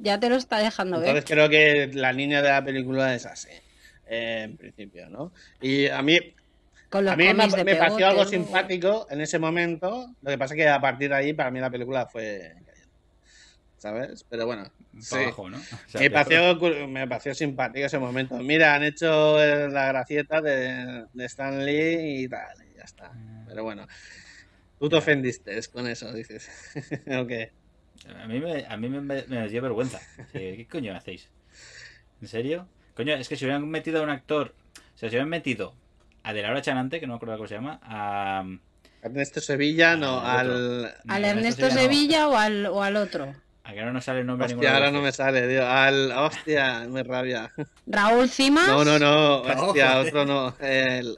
ya te lo está dejando Entonces ver. creo que la línea de la película es así, eh, en principio, ¿no? Y a mí, Con los a mí me, de me pareció algo simpático en ese momento, lo que pasa es que a partir de ahí para mí la película fue... ¿Sabes? Pero bueno, sí. abajo, ¿no? O sea, Me pareció, me pareció simpático ese momento. Mira, han hecho la gracieta de, de Stan Lee y tal, y ya está. Pero bueno, tú te ofendiste con eso, dices. ok. A mí me, a mí me, me dio vergüenza. ¿Qué coño hacéis? ¿En serio? Coño, es que si hubieran metido a un actor, o sea, si hubieran metido a De Laura Chanante, que no me acuerdo cómo se llama, a... Ernesto Sevilla, no, Al al... ¿Al no, Ernesto Sevilla no. O al, o al otro? A que ahora no sale el nombre a ninguno Hostia, de ahora no me sale, tío. Al... Hostia, me rabia. Raúl Cimas. No, no, no. Hostia, otro no. El...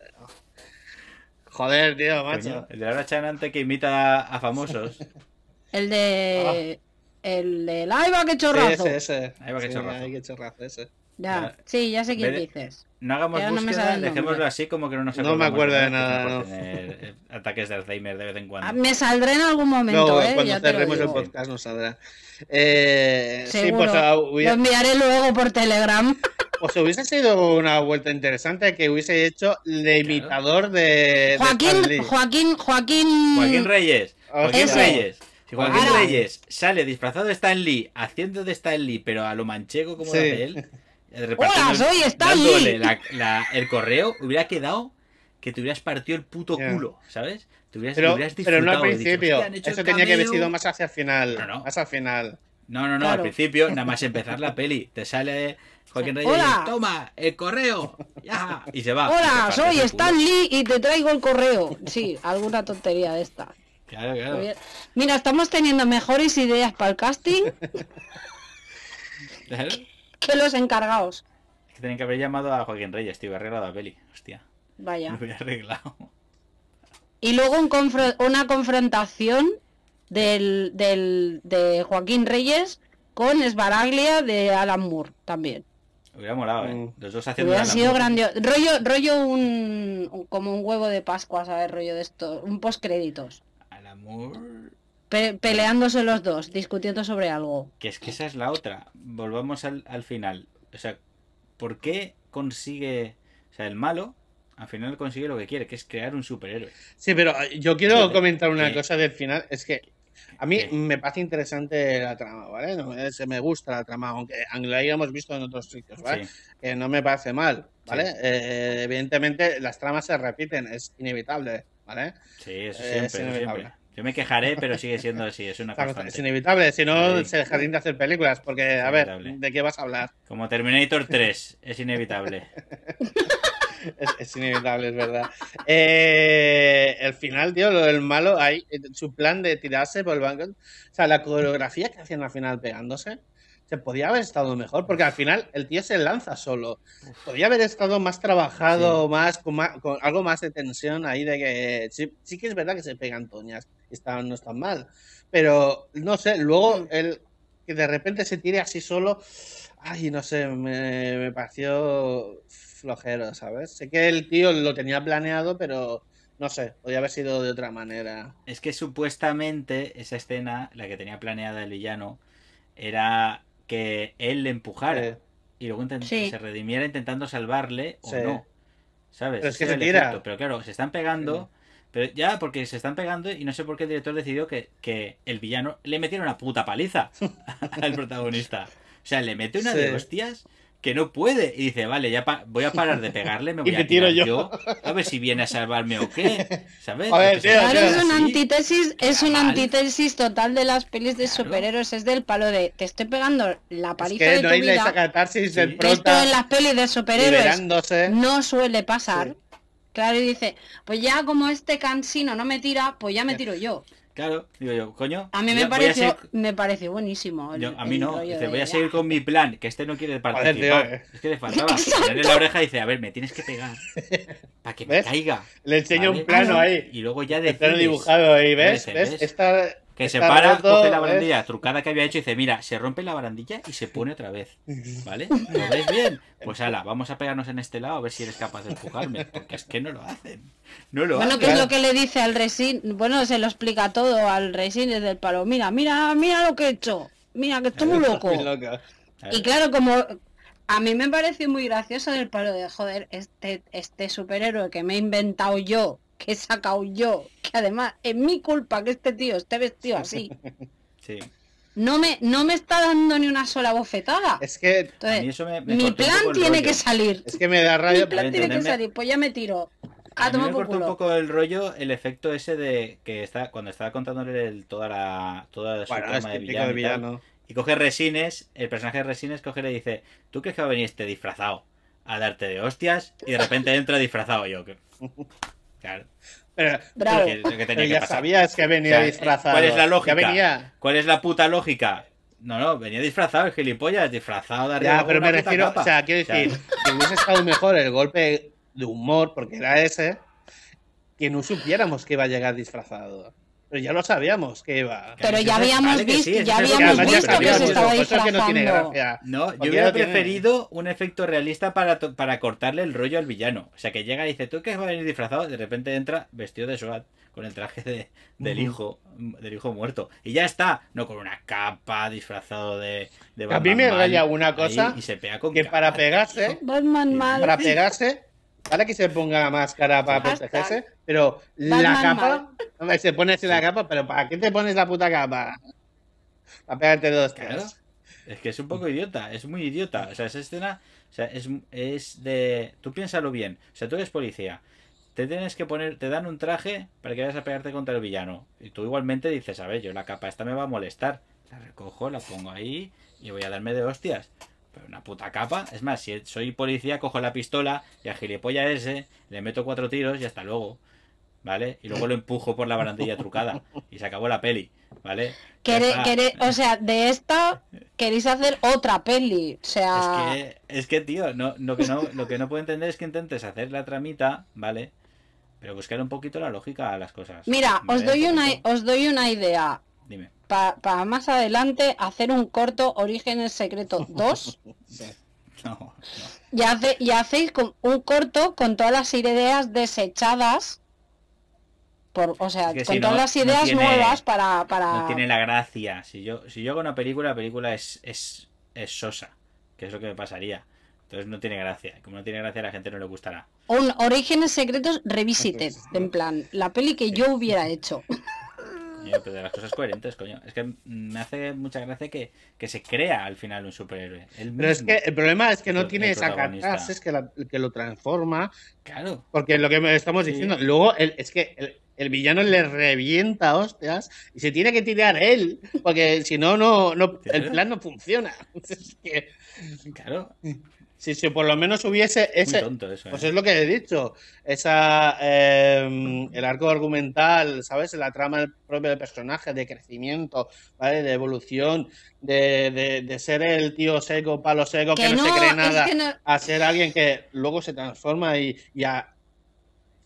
Joder, tío, Coño, macho. el de Laura Chanante que imita a famosos. El de. El de Laiva, que Sí, chorrazo. ese, ese. Ahí va, qué Sí, chorrazo. qué chorrazo ese. Ya, sí, ya sé quién de- dices. No hagamos búsqueda, dejémoslo así como que no nos No me acuerdo de nada, tener, eh, ataques de Alzheimer de vez en Ah, cuando. Me saldré en algún momento, ¿eh? cuando cerremos el podcast nos saldrá. Eh, sí, pues, ah, Lo enviaré luego por Telegram. pues hubiese sido una vuelta interesante que hubiese hecho de imitador de, Joaquín. Joaquín, Joaquín. Joaquín Reyes. Joaquín Ese. Reyes. Si Joaquín Ahora. Reyes sale disfrazado de Stan Lee, haciendo de Stan Lee, pero a lo manchego como Sí. lo hace él, Hola, soy Stan dándole Lee. la- la- el correo, hubiera quedado que te hubieras partido el puto culo, ¿sabes? Te hubieras, Pero, hubieras pero no al disfrutado, dicho, principio. "Hostia, han hecho Eso tenía que haber cameo". sido más hacia el final. No, no. Más al final. No, no, no, Claro. al principio, nada más empezar la peli, te sale Joaquín Reyes Hola. y toma, el correo, ya, y se va. Hola, soy el Stan culo. Lee y te traigo el correo. Sí, alguna tontería de esta. Claro, claro. Mira, estamos teniendo mejores ideas para el casting Claro. Que los encargados. Es que tenían que haber llamado a Joaquín Reyes, tío, arreglado la peli. Hostia, Vaya. lo hubiera arreglado. Y luego un una confrontación del, del, de Joaquín Reyes con Esbaraglia de Alan Moore también. Hubiera molado, ¿eh? Mm. Los dos haciendo Hubiera sido grandioso. Rollo, rollo un, un- como un huevo de Pascua, ¿sabes? Rollo de esto. Un postcréditos. Al amor. Pe- peleándose los dos, discutiendo sobre algo. Que es que esa es la otra. Volvamos al, al final. O sea, ¿por qué consigue. O sea, el malo, al final consigue lo que quiere, que es crear un superhéroe. Sí, pero eh, yo quiero comentar una ¿qué? cosa del final. Es que a mí ¿Qué? me parece interesante la trama, ¿vale? No, es- me gusta la trama, aunque la hayamos visto en otros sitios, ¿vale? Sí. Que no me parece mal, ¿vale? Sí. Eh, evidentemente las tramas se repiten, es inevitable, ¿vale? Sí, eso Eh, siempre, es eso inevitable. siempre. Yo me quejaré, pero sigue siendo así, es una constante. es inevitable, si no Sí. se dejarían de hacer películas, porque, a ver. ¿de qué vas a hablar? Como Terminator 3, es inevitable. Es, es inevitable, es verdad. Eh, el final, tío, lo del malo, ahí, eh, su plan de tirarse por el banco. O sea, la coreografía que hacían al final pegándose, se podía haber estado mejor, porque al final el tío se lanza solo. Podía haber estado más trabajado, más, con más- con algo más de tensión ahí, de que sí, sí que es verdad que se pegan toñas, no están mal. Pero, no sé, luego el que de repente se tire así solo, ay, no sé, me, me pareció flojero, ¿sabes? Sé que el tío lo tenía planeado, pero no sé, podía haber sido de otra manera. Es que supuestamente esa escena, la que tenía planeada el villano, era que él le empujara Sí. y luego intent- Sí. se redimiera intentando salvarle o Sí. no. ¿Sabes? Pero es que se tira. efecto. Pero claro, se están pegando. Pero ya, porque se están pegando y no sé por qué el director decidió que, que el villano le metiera una puta paliza al protagonista. O sea, le mete una de Sí. hostias que no puede. Y dice, vale, ya pa- voy a parar de pegarle, me Y voy me a tiro tirar yo. yo. A ver si viene a salvarme o qué. ¿Sabes? A ver, Porque tío, se Claro, tío, es una antítesis, es una antítesis total de las pelis de Claro. superhéroes, es del palo de te estoy pegando la Es paliza que de no tu hay esa vida. catarsis Sí. del Esto en las pelis de superhéroes no suele pasar. Claro, y dice, pues ya como este cansino no me tira, pues ya me Ya. tiro yo. Claro, digo yo, coño. A mí me pareció, seguir- me pareció buenísimo. el- yo- a mí no, dice, de, voy a seguir con mi plan, que este no quiere participar. tío, eh. Es que le faltaba. En la oreja y dice, a ver, me tienes que pegar para que me caiga. Le enseño ¿vale? un plano ahí. Y luego ya El plano dibujado ahí, ¿Ves? ves. Esta, Que se para, roto, coge la ¿ves? barandilla trucada que había hecho y dice, mira, se rompe la barandilla y se pone otra vez. ¿Vale? ¿Lo veis bien? Pues ala, vamos a pegarnos en este lado a ver si eres capaz de empujarme. Porque es que no lo hacen. No lo Bueno, hacen. que es lo que le dice al Resin, bueno, se lo explica todo al Resin desde el palo. Mira, mira, mira lo que he hecho. Mira, que estoy muy loco. Y claro, como a mí me pareció muy gracioso del palo de joder, este, este superhéroe que me he inventado yo, que he sacado yo, que además es mi culpa que este tío esté vestido así. Sí. No me, no me está dando ni una sola bofetada. Es que, A mí eso me, me mi plan tiene rollo. que salir. es que me da Mi rabia. plan tiene que salir. Pues ya me tiro. A A mí tomar me por cortó un poco el rollo el efecto ese de que está cuando estaba contándole el- toda la toda su Bueno, trama es de villano, de y tal, y coge Resines, el personaje de Resines coge y le dice, ¿tú crees que va a venir este disfrazado a darte de hostias? Y de repente entra disfrazado yo. Claro. Pero, Bravo. que es lo que tenía pero que ya pasar. sabías que venía O sea, disfrazado. ¿cuál es la lógica? Venía. ¿Cuál es la puta lógica? No, no, venía disfrazado, el gilipollas, disfrazado de arriba. Ya, pero me refiero, capa. o sea, quiero O sea, decir, que hubiese estado mejor el golpe de humor, porque era ese, que no supiéramos que iba a llegar disfrazado. Pero ya lo sabíamos que iba. Pero ya habíamos vale que sí, visto, ya Que habíamos ya visto que se estaba que no disfrazando. gracia. No, yo hubiera tiene- preferido un efecto realista para, para cortarle el rollo al villano. O sea, que llega y dice, ¿tú qué vas a venir disfrazado? De repente entra vestido de SWAT con el traje de, del hijo del hijo muerto. Y ya está, no con una capa disfrazado de... de A mí me Batman raya una ahí, cosa y se pega con Que capa, para pegarse, Batman mal. para pegarse, para que se ponga la máscara para Hashtag. protegerse, pero la capa, hombre, se pone así la capa, pero ¿para qué te pones la puta capa? Para pegarte dos Claro. Es que es un poco idiota, es muy idiota. O sea, esa escena o sea, es, es de... Tú piénsalo bien. O sea, tú eres policía. Te tienes que poner, te dan un traje para que vayas a pegarte contra el villano. Y tú igualmente dices, a ver, yo la capa esta me va a molestar. La recojo, la pongo ahí y voy a darme de hostias. Pero una puta capa. Es más, si soy policía, cojo la pistola y al gilipollas ese le meto cuatro tiros y hasta luego. ¿Vale? Y luego lo empujo por la barandilla trucada. Y se acabó la peli. ¿Vale? Quere- quere- o sea, de esta queréis hacer otra peli. O sea, Es que, es que tío, no, lo, que no, lo que no puedo entender es que intentes hacer la tramita, ¿vale? Pero buscar un poquito la lógica a las cosas. mira, ¿vale? os doy Un una, os doy una idea. Dime. Para más adelante hacer un corto Orígenes Secreto 2 No, no. y, hace, y hacéis con- un corto con todas las ideas desechadas. Por, o sea, Es que con si todas no, las no ideas tiene- nuevas para... para... No tiene la gracia. Si yo, si yo hago una película, la película es, es, es sosa. Que es lo que me pasaría. Entonces no tiene gracia. Como no tiene gracia, a la gente no le gustará. Un Orígenes Secretos Revisited, en plan, la peli que yo hubiera hecho. Coño, pero de las cosas coherentes, coño. Es que me hace mucha gracia que, que se crea al final un superhéroe. Pero es que el problema es que no El- tiene el esa catarsis que, la- que lo transforma. Claro. Porque lo que estamos Sí. diciendo, luego el- es que el, el villano le revienta hostias y se tiene que tirar él, porque si no, no, no el plan no funciona. Es que Claro. Si, si por lo menos hubiese Muy ese, tonto eso. Pues ¿eh? es lo que he dicho. Esa, eh, el arco argumental, ¿sabes? La trama del propio del personaje, de crecimiento, ¿vale? De evolución, de, de, de ser el tío seco, palo seco, que, Que no, se cree es nada, que no- a ser alguien que luego se transforma y, y a-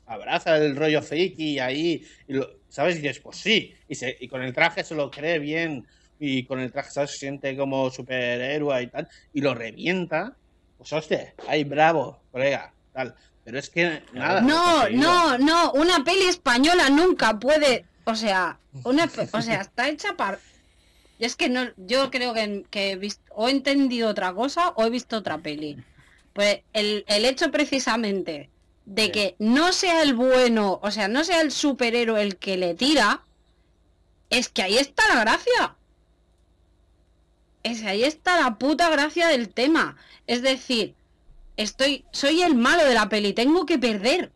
abraza el rollo friki y ahí, y lo- ¿sabes? Y dices, pues sí. Y, se, y con el traje se lo cree bien. Y con el traje, ¿sabes? Se siente como superhéroe y tal. Y lo revienta. Pues hostia, ahí bravo, colega, tal. Pero es que nada. No, no, no, una peli española nunca puede, o sea, una, o sea, está hecha para... Es que no, yo creo que, que he visto, o he entendido otra cosa o he visto otra peli. Pues el, el hecho precisamente de Sí. que no sea el bueno, o sea, no sea el superhéroe el que le tira, es que ahí está la gracia. Es ahí está la puta gracia del tema. Es decir, estoy, soy el malo de la peli, tengo que perder.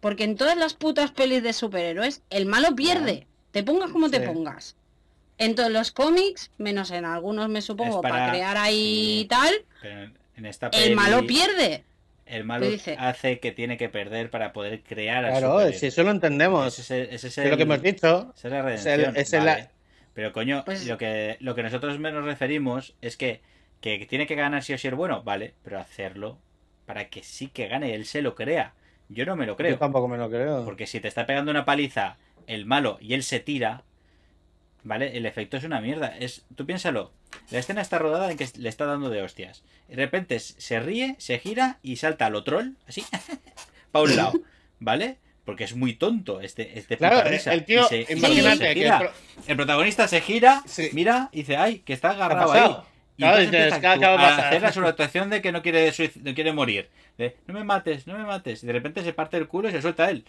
Porque en todas las putas pelis de superhéroes, el malo pierde. Te pongas como te pongas. En todos los cómics, menos en algunos me supongo, para, para- crear ahí sí. tal, Pero en- esta el peli, malo pierde. El malo hace que tiene que perder para poder crear al Claro, si eso lo entendemos. Ese es el- ese es Es lo que el- hemos dicho. Esa es la Es el- redención. es el- vale. Pero coño, Pues- lo que lo que nosotros nos referimos es que, que tiene que ganar sí o sí el bueno, vale, pero hacerlo para que sí que gane, él se lo crea. Yo no me lo Yo creo. tampoco me lo creo. Porque si te está pegando una paliza el malo y él se tira, ¿vale? El efecto es una mierda. Es, tú piénsalo. La escena está rodada en que le está dando de hostias. De repente se ríe, se gira y salta a lo troll, así, para un lado, ¿vale? Porque es muy tonto este, este Claro, el tío, se- imagínate se que gira. el pro- El protagonista se gira, Sí. mira y dice, ay, que está agarrado ahí. Y Claro, entonces dices, empieza ¿qué a, a hacer la sobreactuación de que no quiere, no quiere morir. De, no me mates, no me mates. Y de repente se parte el culo y se suelta él.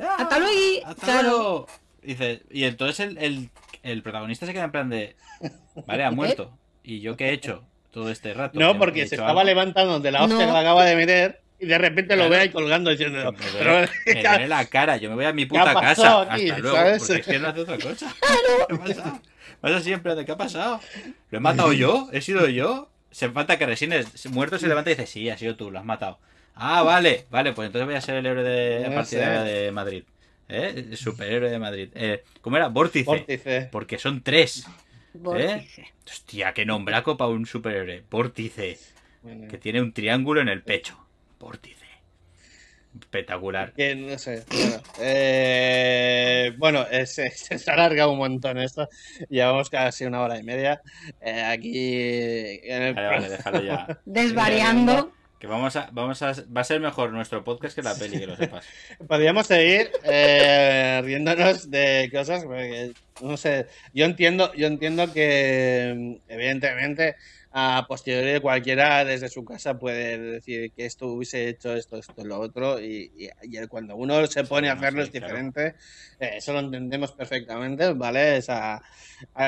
¡Ah! Hasta luego, ¡Hasta claro. luego! Dice, y entonces el, el, el protagonista se queda en plan de, vale, ha muerto. ¿Y yo qué he hecho todo este rato? No, ¿He- porque he se estaba algo? levantando de la hostia No. que le acaba de meter y de repente lo Claro. ve ahí colgando diciendo. Me Pero, duele, me duele la cara, yo me voy a mi puta ha pasado casa. Hasta luego, sabes? porque es que no hace otra cosa. ¿Qué ha pasado? Pasa siempre, ¿de qué ha pasado? ¿Lo he matado yo? ¿He sido yo? Se falta que Resines muerto se levanta y dice, sí, ha sido tú, lo has matado. Ah, vale, vale, pues entonces voy a ser el héroe de, a No partir sé. de, Madrid. ¿Eh? Superhéroe de Madrid. Eh, ¿Cómo era? Vórtice. Vórtice. Porque son tres. Vórtice. Hostia, qué nombraco para un superhéroe. Vórtice. Bueno, Que tiene un triángulo en el pecho. Vórtice. Espectacular. que no sé. Bueno, eh, bueno eh, se, se ha alargado un montón esto. Llevamos casi una hora y media. Eh, aquí. En el Vale, vale, déjalo ya. Desvariando. Que vamos a, vamos a, va a ser mejor nuestro podcast que la peli, que lo sepas. Podríamos seguir eh, riéndonos de cosas, porque, no sé, yo entiendo, yo entiendo que evidentemente a posteriori cualquiera desde su casa puede decir que esto hubiese hecho esto, esto, lo otro, y, y- y cuando uno se pone a bueno, hacerlo sí, es claro. diferente, eh, eso lo entendemos perfectamente, ¿vale? O sea,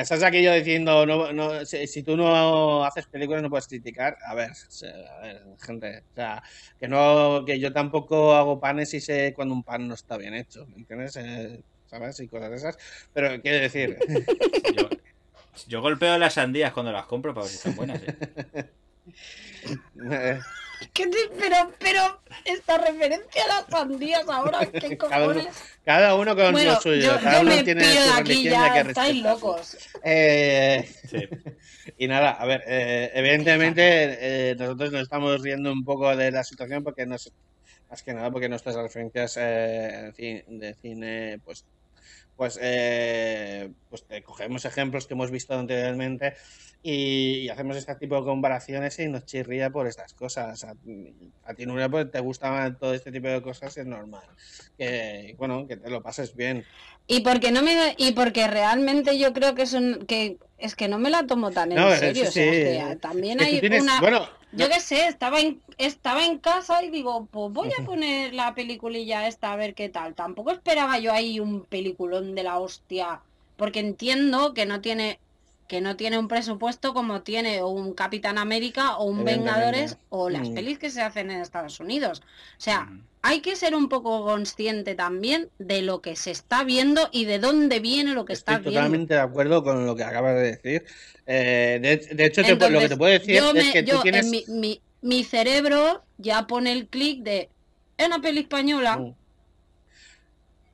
estás aquí yo diciendo, no, no, si, si tú no haces películas no puedes criticar, a ver, a ver, gente, o sea, que no, que yo tampoco hago panes y sé cuando un pan no está bien hecho, ¿me entiendes? Eh, ¿Sabes? Y cosas de esas, pero quiero decir... Yo, yo golpeo las sandías cuando las compro para ver si están buenas. ¿eh? eh, ¿Qué te- pero, pero, esta referencia a las sandías ahora, ¿qué Cada uno- cojones? Cada uno con Bueno, lo suyo. yo, cada yo uno me tiene pido su de aquí ya, que estáis locos. Eh, Sí. y nada, a ver, eh, evidentemente eh, nosotros nos estamos riendo un poco de la situación porque nos, más que nada porque nuestras referencias eh, de cine, pues, pues, eh, pues te cogemos ejemplos que hemos visto anteriormente y, hacemos este tipo de comparaciones y nos chirría por estas cosas. A, a ti, Nuria, pues te gusta todo este tipo de cosas, es normal. Que, bueno, que te lo pases bien. Y porque no me y porque realmente yo creo que es un que es que no me la tomo tan en No, serio, o sea, sí. es que también hay tienes- una bueno, yo qué sé, estaba en estaba en casa y digo, pues voy a poner la peliculilla esta a ver qué tal. Tampoco esperaba yo ahí un peliculón de la hostia, porque entiendo que no tiene que no tiene un presupuesto como tiene un Capitán América o un. Vengadores o las Mm. pelis que se hacen en Estados Unidos. O sea, Ujú. Hay que ser un poco consciente también de lo que se está viendo y de dónde viene lo que Estoy estás viendo. totalmente de acuerdo con lo que acabas de decir. Eh, de, de hecho, te lo que te puedo decir yo es me- que tú yo, tienes... en mi, mi- mi cerebro ya pone el clic de una peli española, Mm,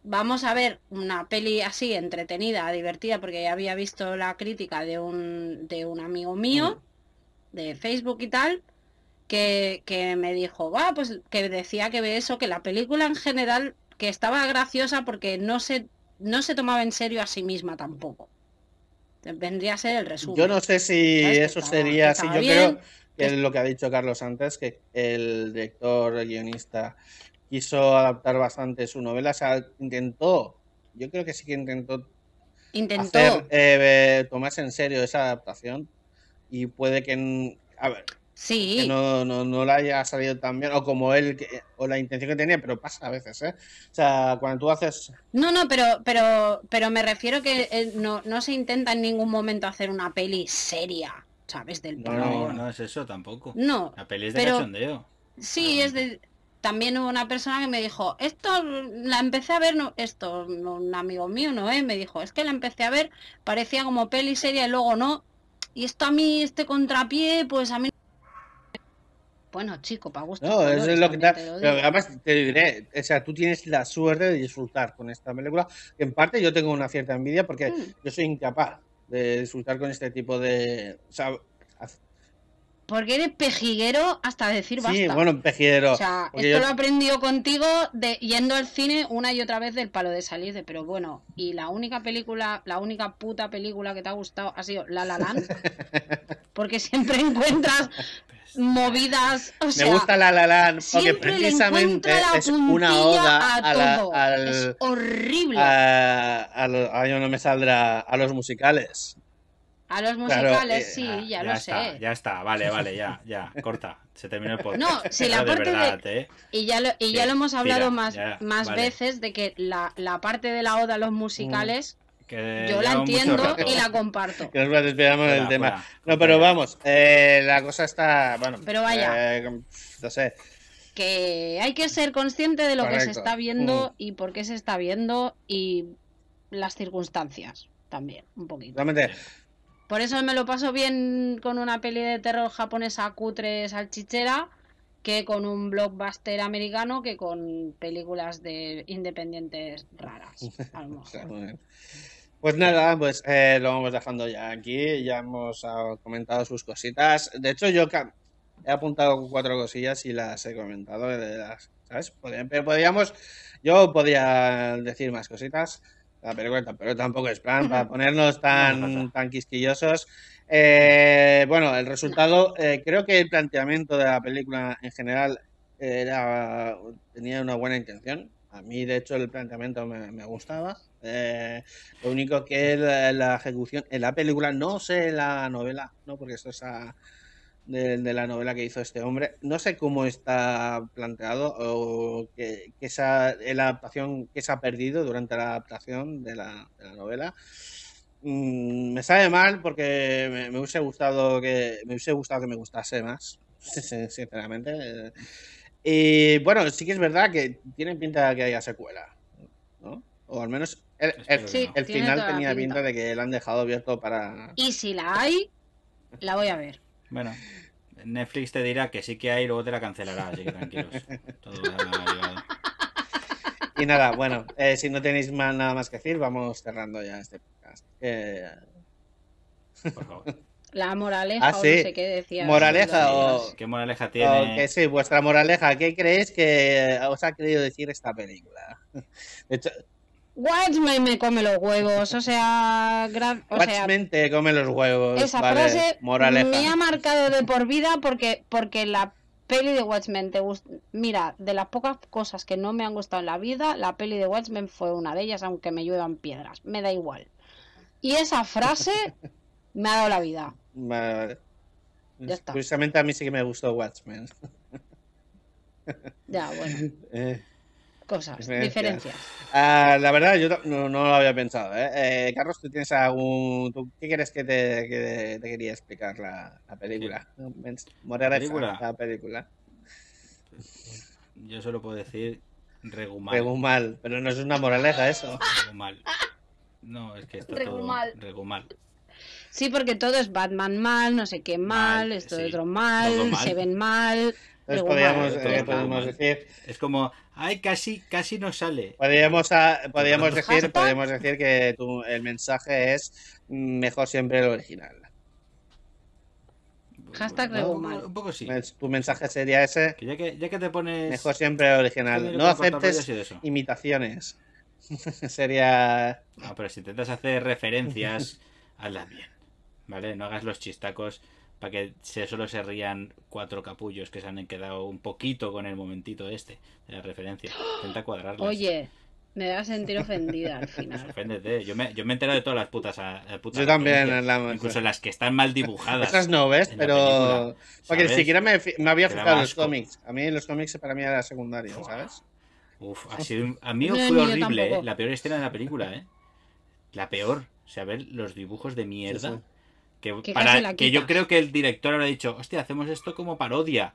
vamos a ver una peli así entretenida, divertida, porque ya había visto la crítica de un, de un amigo mío de Facebook y tal, que, que me dijo, va, pues que decía que ve eso, que la película en general, que estaba graciosa porque no se, no se tomaba en serio a sí misma tampoco. Vendría a ser el resumen. Yo no sé si eso estaba- sería así. Yo bien, creo que que es lo que ha dicho Carlos antes, que el director, el guionista, quiso adaptar bastante su novela. O sea, intentó, yo creo que sí que intentó Intentó. hacer, eh, tomarse en serio esa adaptación. Y puede que, a ver, Sí, que no, no, no le haya salido tan bien, o como él, que- o la intención que tenía, pero pasa a veces, ¿eh? O sea, cuando tú haces No, no, pero, pero, pero me refiero que eh, no, no se intenta en ningún momento hacer una peli seria, ¿sabes? Del No. No, no es eso tampoco. No, La peli es de pero- cachondeo. sí, es de... También hubo una persona que me dijo, esto la empecé a ver, no, esto, un amigo mío, no, ¿eh? me dijo, es que la empecé a ver, parecía como peli seria y luego no. Y esto a mí, este contrapié, pues a mí... Bueno, chico, para gusto. No, eso es lo que te, pero además te diré, o sea, tú tienes la suerte de disfrutar con esta película, en parte yo tengo una cierta envidia porque Mm. yo soy incapaz de disfrutar con este tipo de, o sea, Porque eres pejiguero hasta decir basta. sí, bueno, pejidero, O sea, esto yo- lo aprendió contigo de yendo al cine una y otra vez del palo de salir de, pero bueno, y la única película, la única puta película que te ha gustado ha sido La La Land, porque siempre encuentras movidas, o sea, me gusta la La Land porque precisamente la es una oda a la, al, Es horrible. a, a no me saldrá, a los musicales. A los claro, musicales, eh, sí, ya, lo está, sé. Ya está, vale, vale, ya, ya, corta. Se terminó el podcast. No, si la de parte de- ¿eh? Y ya lo, y Sí, ya lo hemos hablado más, ya, más vale. veces de que la, la parte de la oda a los musicales, Que yo la entiendo y la comparto. Que nos despedamos del tema. fuera, No, pero fuera. vamos, eh, la cosa está, bueno, Pero vaya. eh, no sé, que hay que ser consciente de lo que se está viendo Mm. y por qué se está viendo y las circunstancias también, un poquito. realmente, Por eso me lo paso bien con una peli de terror japonesa cutre salchichera que con un blockbuster americano que con películas de independientes raras. A lo O sea, mejor. Pues nada, pues eh, lo vamos dejando ya aquí. Ya hemos ah, comentado sus cositas. De hecho, yo he apuntado cuatro cosillas y las he comentado. las- ¿Sabes? Podría- pero Podríamos, yo podía decir más cositas. La película, pero tampoco es plan para ponernos tan, tan quisquillosos. Eh, bueno, el resultado, eh, creo que el planteamiento de la película en general era, tenía una buena intención. A mí, de hecho, el planteamiento me, me gustaba. Eh, lo único que la, ejecución en la película, no sé la novela, no, porque esto es de, la novela que hizo este hombre. No sé cómo está planteado o que, que esa la adaptación que se ha perdido durante la adaptación de la, de la novela. Mm, me sabe mal porque me, me hubiese gustado que me hubiese gustado que me gustase más, sinceramente. Y bueno, sí que es verdad que tiene pinta de que haya secuela, ¿no? O al menos el, que Sí, el final la tenía pinta. pinta de que lo han dejado abierto para... Y si la hay, la voy a ver. Bueno, Netflix te dirá que sí que hay y luego te la cancelará, así que tranquilos. Todo. Y nada, bueno, eh, si no tenéis más, nada más que decir, vamos cerrando ya este podcast. Eh, Por favor. La moraleja Ah, o sí. no sé qué decía. Moraleja o- ¿Qué moraleja tiene? ok, sí, vuestra moraleja, ¿qué creéis que os ha querido decir esta película? De hecho, Watchmen me come los huevos, o sea, gra- o sea, Watchmen te come los huevos. esa vale, frase moraleja. me ha marcado de por vida porque porque la peli de Watchmen te gusta. Mira, de las pocas cosas que no me han gustado en la vida, la peli de Watchmen fue una de ellas, aunque me lluevan piedras, me da igual. Y esa frase me ha dado la vida. Vale, vale. Ya está. Curiosamente a mí sí que me gustó Watchmen. Ya, bueno, Eh, cosas, Diferencias. diferencias. ah, la verdad, yo no, no lo había pensado. ¿eh? Eh, Carlos, ¿tú tienes algún... tú- ¿Qué crees que te, que te quería explicar la, la película? Película? La película. Yo solo puedo decir regumal. Regumal, pero no es una moraleja eso. Regumal. No, es que está Regumal. todo regumal. Sí, porque todo es Batman mal, no sé qué mal, Mal, esto sí. de otro mal. se ven mal. Entonces podríamos, Todo eh, podemos decir, Es como, ay, casi, casi no sale. podríamos, podríamos decir, podríamos decir que tu- el mensaje es mejor siempre el original. Hashtag Un- poco sí. Tu mensaje sería ese, Que ya que, ya que te pones. mejor siempre el original. No aceptes imitaciones. sería No, pero si intentas hacer referencias, hazlas bien. ¿Vale? No hagas los chistacos para que se, solo se rían cuatro capullos que se han quedado un poquito con el momentito este de la referencia. Intenta cuadrarlas. Oye, me voy a sentir ofendida al Pues final. oféndete. Yo me, yo me he enterado de todas las putas. a- las putas Yo también, referencias, en la- Incluso las que están mal dibujadas. Esas no ves, pero. película, Porque ni siquiera me, había fijado en los cómics. A mí los cómics para mí era secundario, ¿sabes? Uf, ha sido a mí No, fue horrible, ¿eh? La peor escena de la película, ¿eh? La peor. O sea, ver los dibujos de mierda. Sí, sí. Que, Que para, que yo creo que el director habrá dicho, hostia, hacemos esto como parodia.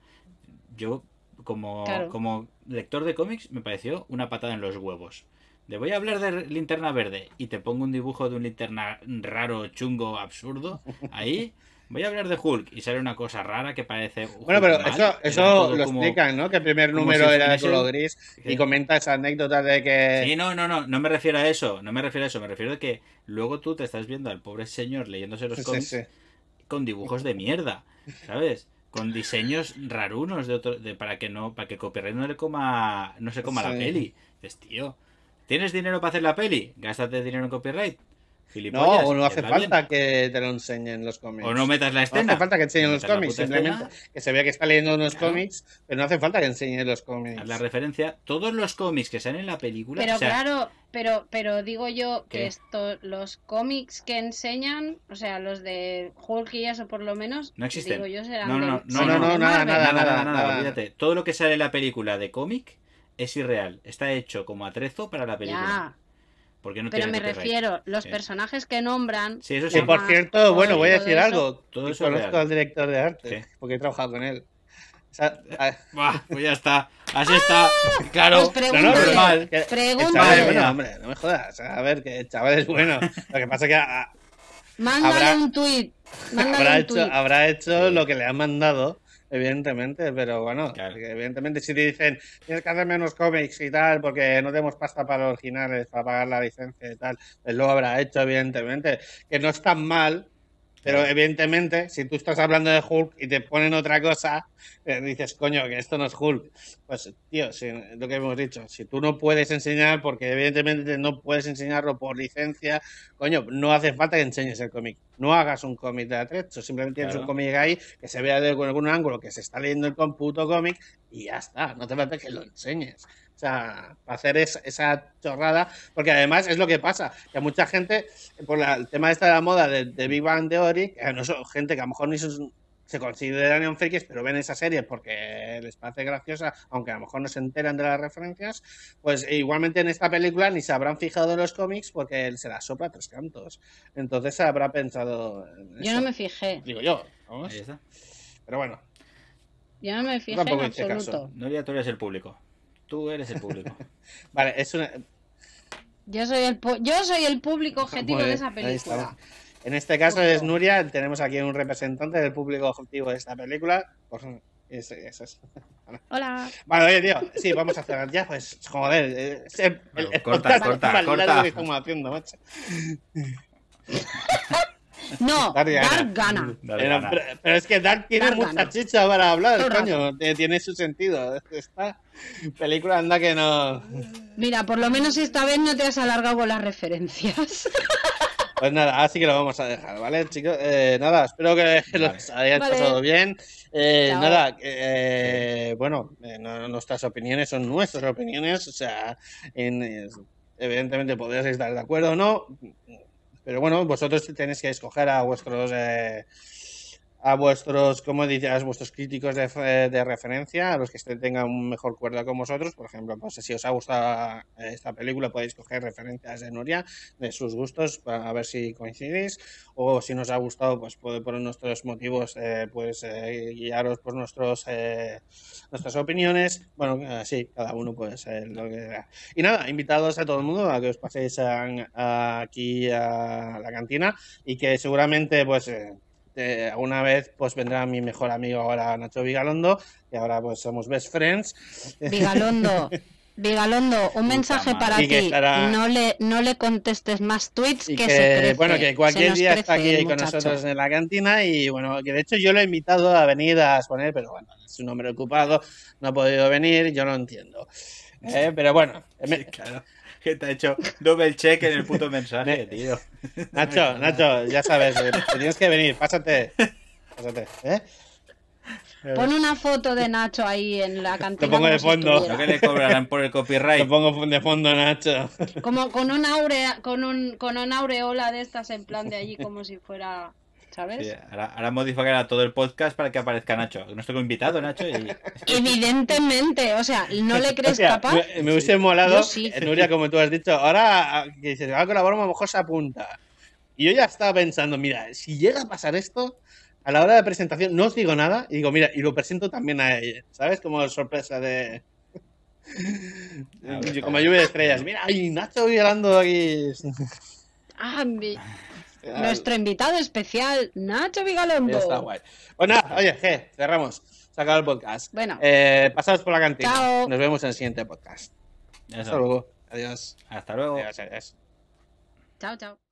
Yo, como, Claro. como lector de cómics, me pareció una patada en los huevos. De voy a hablar de linterna verde y te pongo un dibujo de un linterna raro, chungo, absurdo. Ahí voy a hablar de Hulk y sale una cosa rara que parece. Bueno, pero Hulk mal, eso, eso lo como- explican, ¿no? Que el primer número si era de color gris y comenta esa anécdota de que. Sí, no, no, no, no me refiero a eso, no me refiero a eso, me refiero a que luego tú te estás viendo al pobre señor leyéndose los cómics sí. con dibujos de mierda, ¿sabes? Con diseños rarunos de otro, de, para que no, para que copyright no le coma, no se coma la peli. Dices, tío, ¿tienes dinero para hacer la peli? Gástate dinero en copyright. No, o no hace bien. falta que te lo enseñen los cómics. O no metas la No escena. hace falta que enseñen No los cómics, simplemente escena, que se vea que está leyendo unos Claro. cómics, pero no hace falta que enseñe los cómics. haz la referencia. Todos los cómics que salen en la película. Pero o sea, claro, pero, pero digo yo que esto, los cómics que enseñan, o sea, los de Hulk y eso por lo menos, No existen. digo yo serán No, no, de- no, no, no, nada, nada, nada, nada, nada. olvídate. Todo lo que sale en la película de cómic es irreal. Está hecho como atrezo para la película. Ya, Porque no pero me refiero, los personajes que nombran, Sí, eso sí. Que por Ajá, cierto, bueno, voy a decir eso. algo. Todo eso es conozco real. al director de arte, ¿Qué? porque he trabajado con él. O sea, ah, Buah, pues ya está. Así está. Claro. Pues no, no, pero pregúntale. chaval bueno, hombre, no me jodas. A ver, que el chaval es bueno. Lo que pasa es que ah, mándale habrá- un tuit, mándale habrá un hecho, habrá hecho lo que le han mandado, evidentemente, pero bueno, Claro. evidentemente si te dicen tienes que hacerme unos cómics y tal, porque no tenemos pasta para los originales, para pagar la licencia y tal, pues lo habrá hecho, evidentemente, que no es tan mal, pero evidentemente, si tú estás hablando de Hulk y te ponen otra cosa, eh, dices, coño, que esto no es Hulk. Pues, tío, si- lo que hemos dicho, si tú no puedes enseñar, porque evidentemente no puedes enseñarlo por licencia, coño, no hace falta que enseñes el cómic. No hagas un cómic de atrecho, simplemente tienes Claro. un cómic ahí que se vea de con algún ángulo que se está leyendo el puto cómic y ya está, no te falta que lo enseñes. O sea, para hacer es- esa chorrada, porque además es lo que pasa, que a mucha gente, por la- el tema este de la moda de, de Big Bang Theory, que no son gente que a lo mejor ni son se consideran frikis, pero ven esa serie porque les parece graciosa, aunque a lo mejor no se enteran de las referencias, pues igualmente en esta película ni se habrán fijado en los cómics porque él se la sopla a tres cantos. Entonces se habrá pensado. en Yo eso. no me fijé. Digo yo, vamos. Ahí está. Pero bueno, Yo no me fijé Tampoco en absoluto. Nuria, tú eres el público. Tú eres el público. vale, es una. Yo soy el yo soy el público objetivo de esa ahí película. En este caso es Nuria, tenemos aquí un representante del público objetivo de esta película. Es. Hola. Vale, oye, tío, sí, vamos a hacer ya, pues, joder. eh, es el- Bueno, el corta, corta, corta. largo que estamos haciendo, macho. No, Dar gana. dar gana. Dale, Pero, pero- es que Dark tiene Dar mucha gana. chicha para hablar, coño. eh, Tiene su sentido. Esta película anda que no. Mira, por lo menos esta vez no te has alargado con las referencias. Pues nada, así que lo vamos a dejar, ¿vale, chicos? Eh, nada, espero que los hayáis Vale. pasado bien. Eh, nada, eh, bueno, eh, no- nuestras opiniones son nuestras opiniones, o sea, en, eh, evidentemente podréis estar de acuerdo o no, pero bueno, vosotros tenéis que escoger a vuestros... eh, a vuestros, como dices, a vuestros críticos de, de referencia, a los que tengan un mejor cuerda con vosotros. Por ejemplo, pues si os ha gustado esta película, podéis coger referencias de Nuria, de sus gustos, para ver si coincidís. O si nos ha gustado, pues puede por nuestros motivos, eh, pues eh, guiaros por nuestros eh, nuestras opiniones. Bueno, eh, sí, cada uno pues eh, lo que sea. Y nada, invitados a todo el mundo a que os paséis a- a- aquí a la cantina y que seguramente pues eh, alguna vez pues vendrá mi mejor amigo ahora Nacho Vigalondo y ahora pues somos best friends Vigalondo. Vigalondo, un mensaje para ti. estará- No le, no le contestes más tweets que, que, se crece. bueno que cualquier día está aquí con muchacho. nosotros en la cantina y bueno que de hecho yo lo he invitado a venir a exponer pero bueno es un hombre ocupado no ha podido venir yo lo entiendo Eh, pero bueno me- Claro. Que te ha hecho double check en el puto mensaje, tío. Nacho Nacho ya sabes eh, te tienes que venir pásate pásate ¿eh? Pon una foto de Nacho ahí en la cantina. pongo de fondo. No que le cobrarán por el te copyright. pongo de fondo Nacho Como con una aurea, con un, con una aureola de estas en plan de allí como si fuera, ¿sabes? Sí, ahora, ahora modificará todo el podcast para que aparezca Nacho. No estoy invitado, Nacho. Y... Evidentemente, o sea, ¿no le crees capaz? Me, me hubiese molado, sí. Nuria, como tú has dicho, ahora ah, que dices, va a colaborar, a lo mejor se apunta. Y yo ya estaba pensando, mira, si llega a pasar esto, a la hora de presentación no os digo nada y digo, mira, y lo presento también a ella, ¿sabes? Como sorpresa de... Ver, como lluvia de estrellas. Mira, y Nacho violando aquí. Ah, mi- nuestro invitado especial, Nacho Vigalondo. Ya está guay. Pues nada, oye, je, cerramos. Se acaba el podcast. Bueno. Eh, pasaos por la cantina. Chao. Nos vemos en el siguiente podcast. Eso. Hasta luego. Adiós. Hasta luego. Adiós, adiós. Chao, chao.